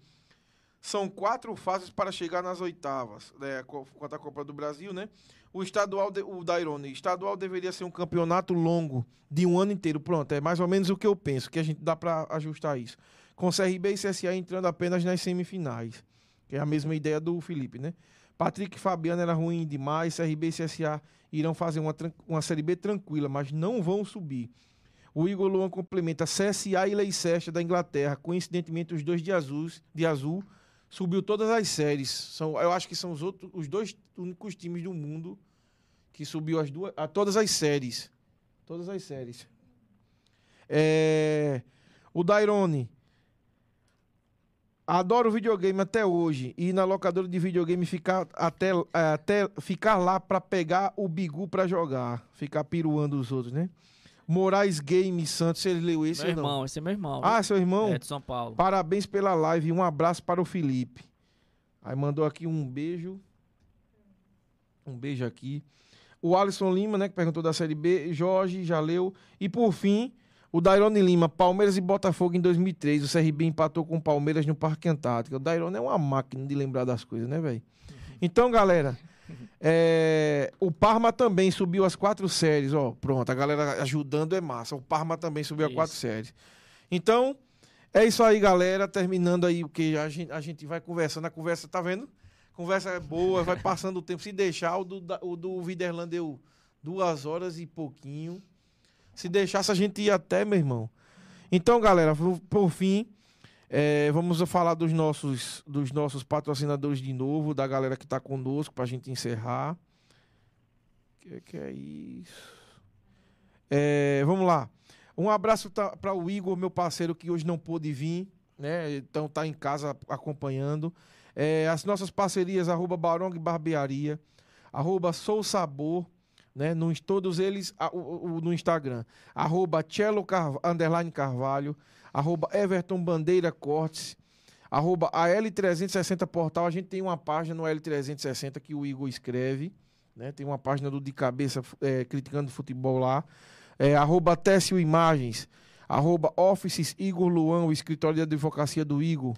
São quatro fases para chegar nas oitavas, né, contra a Copa do Brasil, né? O estadual, o Dairone, estadual deveria ser um campeonato longo, de um ano inteiro. Pronto, é mais ou menos o que eu penso, que a gente dá para ajustar isso. Com CRB e CSA entrando apenas nas semifinais, que é a mesma ideia do Felipe, né? Patrick e Fabiano era ruim demais, CRB e CSA irão fazer uma, uma Série B tranquila, mas não vão subir. O Igor Luan complementa CSA e Leicester da Inglaterra, coincidentemente os dois de azul, de azul subiu todas as séries. São, eu acho que são os, outros, os dois únicos times do mundo que subiu as duas, a todas as séries. Todas as séries. É, o Dairone. Adoro videogame até hoje. E na locadora de videogame ficar até, até ficar lá para pegar o bigu para jogar. Ficar piruando os outros, né? Moraes Games Santos, você leu esse meu ou não? irmão, esse é meu irmão. Ah, seu irmão? É de São Paulo. Parabéns pela live. Um abraço para o Felipe. Aí mandou aqui um beijo. Um beijo aqui. O Alisson Lima, né, que perguntou da Série B. Jorge, já leu. E por fim, o Dairone Lima. Palmeiras e Botafogo em 2003. O CRB empatou com o Palmeiras no Parque Antártico. O Dairone é uma máquina de lembrar das coisas, né, velho? Então, galera, é, o Parma também subiu as quatro séries. Ó, pronto, a galera ajudando é massa. O Parma também subiu as quatro séries. Então, é isso aí, galera. Terminando aí, porque a gente, a gente vai conversando. A conversa, tá vendo? Conversa é boa, vai passando o tempo. Se deixar, o do, o do Viderland deu duas horas e pouquinho. Se deixasse, a gente ia até, meu irmão. Então, galera, por fim, é, vamos falar dos nossos, dos nossos patrocinadores de novo, da galera que tá conosco, pra gente encerrar. Que que é isso? É, vamos lá. Um abraço para o Igor, meu parceiro, que hoje não pôde vir, né? Então tá em casa acompanhando. É, as nossas parcerias, arroba Barong Barbearia, arroba Sou Sabor, né? No, todos eles a- o- o- no Instagram. Arroba Cello Carva- underline Carvalho, arroba Everton Bandeira Cortes, arroba a L360 Portal. A gente tem uma página no L360 que o Igor escreve, né? Tem uma página do De Cabeça é, criticando futebol lá. É, arroba Técio Imagens, arroba Offices Igor Luan, o escritório de advocacia do Igor,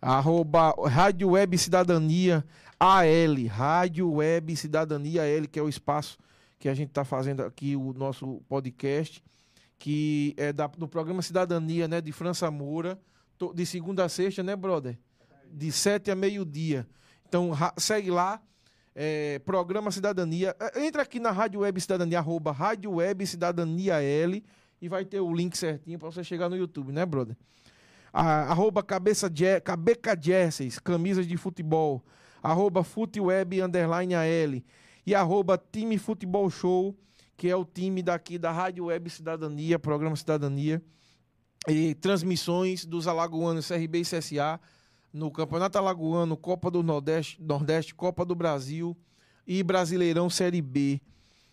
arroba Rádio Web Cidadania AL, Rádio Web Cidadania AL, que é o espaço que a gente está fazendo aqui, o nosso podcast, que é da, do programa Cidadania, né, de França Moura, de segunda a sexta, né, brother? De sete a meio-dia. Então, segue lá, é, programa Cidadania. É, Entra aqui na Rádio Web Cidadania, arroba Rádio Web Cidadania L, e vai ter o link certinho para você chegar no YouTube, né, brother? A- arroba cabeça Cabeca Jerseys, camisas de futebol. Arroba Futeweb underline AL. E arroba Time Futebol Show, que é o time daqui da Rádio Web Cidadania, programa Cidadania. E transmissões dos alagoanos CRB e CSA no Campeonato Alagoano, Copa do Nordeste, Nordeste Copa do Brasil e Brasileirão Série B.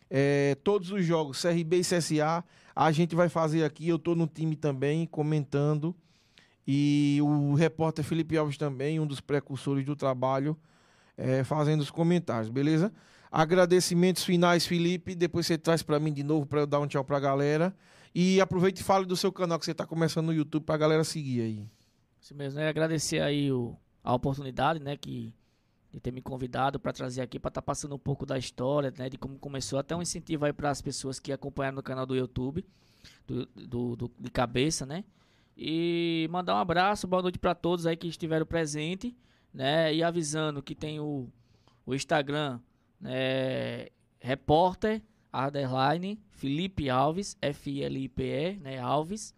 É, todos os jogos, CRB e CSA, a gente vai fazer aqui. Eu estou no time também, comentando. E o repórter Felipe Alves também, um dos precursores do trabalho, é, fazendo os comentários, beleza? Agradecimentos finais, Felipe. Depois você traz para mim de novo para eu dar um tchau pra galera. E aproveite e fale do seu canal que você tá começando no YouTube pra galera seguir aí. Isso mesmo, né? Agradecer aí o, a oportunidade, né, que de ter me convidado para trazer aqui para estar passando um pouco da história, né, de como começou, até um incentivo aí para as pessoas que acompanharam no canal do YouTube, do, do, do- de cabeça, né? E mandar um abraço, boa noite para todos aí que estiveram presentes, né? E avisando que tem o, o Instagram, né, repórter underline Felipe Alves, F-I-L-I-P-E, né, Alves.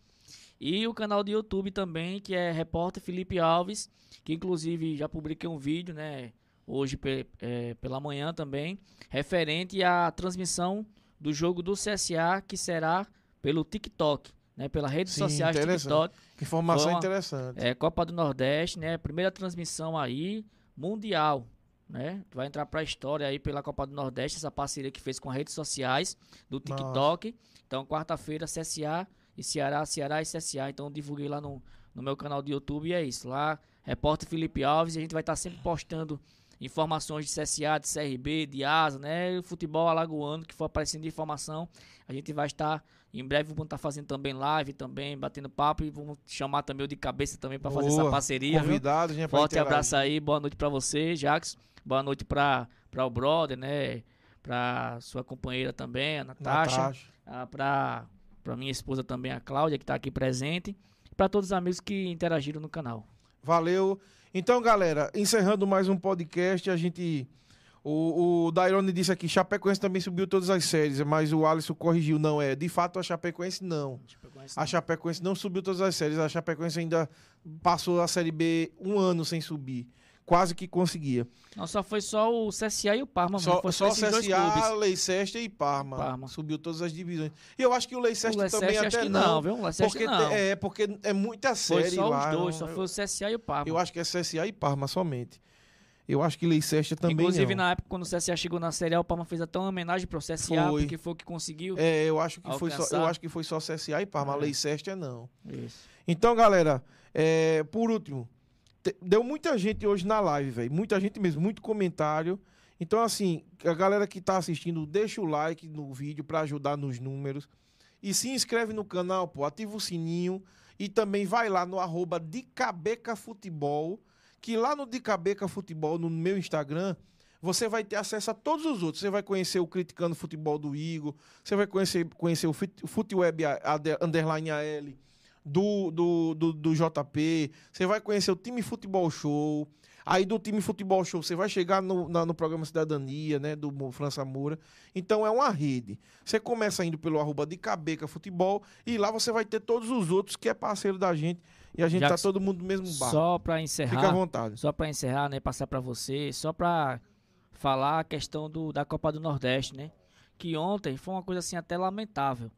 E o canal do YouTube também, que é Repórter Felipe Alves, que inclusive já publiquei um vídeo, né? Hoje é, pela manhã também, referente à transmissão do jogo do CSA, que será pelo TikTok, né? Pela redes Sim, sociais interessante. TikTok. Informação uma- interessante. É, Copa do Nordeste, né? Primeira transmissão aí, mundial, né? Vai entrar pra história aí pela Copa do Nordeste, essa parceria que fez com as redes sociais do TikTok. Então, quarta-feira, CSA e Ceará, Ceará e CSA. Então, divulguei lá no, no meu canal do YouTube e é isso. Lá, repórter Felipe Alves, a gente vai estar sempre postando informações de CSA, de CRB, de ASA, né? O futebol alagoano que for aparecendo de informação. A gente vai estar, em breve, vamos estar fazendo também live, também, batendo papo e vamos chamar também o de cabeça também para fazer essa parceria. Convidados, né? pra Forte abraço aí, boa noite pra você, Jax. Boa noite pra o brother, né? Pra sua companheira também, a Natasha. Natasha. Ah, pra, pra minha esposa também, a Cláudia, que tá aqui presente. E pra todos os amigos que interagiram no canal. Valeu. Então, galera, encerrando mais um podcast, a gente. O, o Dairone disse aqui, Chapecoense também subiu todas as séries, mas o Alisson corrigiu. Não é. De fato, a Chapecoense não. A Chapecoense não subiu todas as séries. A Chapecoense ainda passou a Série B um ano sem subir. Quase que conseguia. Não, só foi só o CSA e o Parma, Só. Foi só dois CSA. Leicester e Parma. Parma. Subiu todas as divisões. E eu acho que o Leicester, O Leicester também até não. não, viu? O Leicester porque não. é porque é muita Foi série só lá. os dois, só foi o CSA e o Parma. Eu acho que é CSA e Parma somente. Eu acho que Leicester também Inclusive, não. na época, quando o CSA chegou na Série A, o Palma fez até uma homenagem pro CSA, Foi. porque foi o que conseguiu. É, eu acho que foi só, eu acho que foi só CSA e Parma, É. Leicester não. Isso. Então, galera, é, por último, deu muita gente hoje na live, velho. Muita gente mesmo, muito comentário. Então, assim, a galera que tá assistindo, deixa o like no vídeo pra ajudar nos números. E se inscreve no canal, pô, ativa o sininho. E também vai lá no arroba Futebol, que lá no de Cabeca Futebol, no meu Instagram, você vai ter acesso a todos os outros. Você vai conhecer o Criticando Futebol do Igor, você vai conhecer, conhecer o Fut- o Futeweb A- AD- Underline AL do, do, do, do JP, você vai conhecer o Time Futebol Show. Aí do Time Futebol Show você vai chegar no, na- no programa Cidadania, né, do França Moura. Então é uma rede. Você começa indo pelo arroba de Cabeca Futebol e lá você vai ter todos os outros que é parceiro da gente. E a gente tá Jackson, todo mundo no mesmo barco. Só pra Fica à encerrar, vontade. só para encerrar, né, passar pra você, só pra falar a questão do, da Copa do Nordeste, né? Que ontem foi uma coisa assim até lamentável.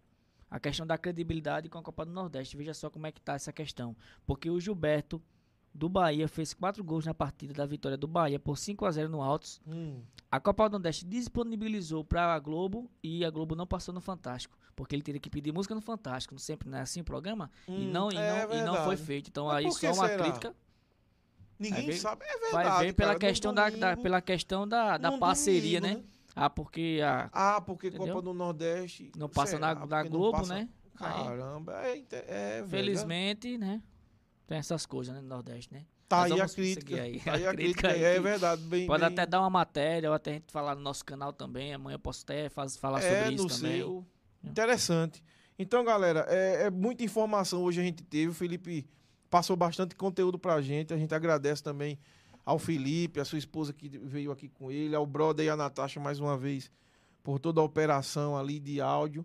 A questão da credibilidade com a Copa do Nordeste. Veja só como é que tá essa questão. Porque o Gilberto do Bahia fez quatro gols na partida da vitória do Bahia por 5 a 0 no Altos. Hum. A Copa do Nordeste disponibilizou para a Globo e a Globo não passou no Fantástico, porque ele teria que pedir música no Fantástico, não sempre não é assim o programa e Hum, não e é não, e não foi feito. Então Mas aí só uma será? crítica Ninguém Vai ver- sabe. É verdade. vai ver pela cara, questão da, pela questão da, da parceria, domingo, né? Ah, porque a Ah, porque Entendeu? Copa do Nordeste. não passa será? na, na não Globo, passa- né? Caramba, é, é felizmente, né? Tem essas coisas, né, no Nordeste, né? Tá Nós aí a crítica. aí. Tá aí A a crítica crítica. aí É verdade. Bem, Pode bem- até dar uma matéria, ou até a gente falar no nosso canal também. Amanhã eu posso até faz, falar é, sobre isso também. seu. Interessante. Então, galera, é, é muita informação hoje a gente teve. O Felipe passou bastante conteúdo pra gente. A gente agradece também ao Felipe, a sua esposa que veio aqui com ele, ao brother e a Natasha mais uma vez por toda a operação ali de áudio.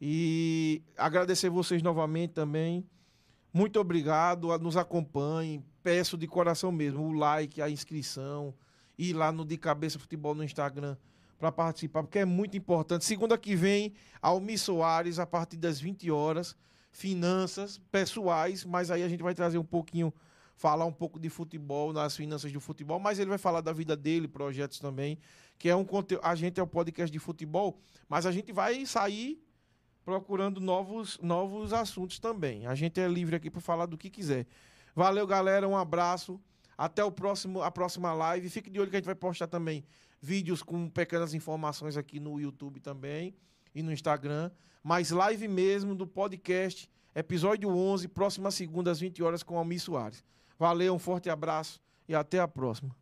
E agradecer vocês novamente também. Muito obrigado, nos acompanhem. Peço de coração mesmo o like, a inscrição, ir lá no De Cabeça Futebol no Instagram para participar, porque é muito importante. Segunda que vem, Almi Soares, a partir das 20 horas, finanças pessoais, mas aí a gente vai trazer um pouquinho, falar um pouco de futebol, nas finanças do futebol, mas ele vai falar da vida dele, projetos também, que é um conteúdo. A gente é um podcast de futebol, mas a gente vai sair procurando novos, novos assuntos também. A gente é livre aqui para falar do que quiser. Valeu, galera. Um abraço. Até o próximo, a próxima live. Fique de olho que a gente vai postar também vídeos com pequenas informações aqui no YouTube também e no Instagram. Mas live mesmo do podcast, episódio 11, próxima segunda às 20 horas com Almir Soares. Valeu, um forte abraço e até a próxima.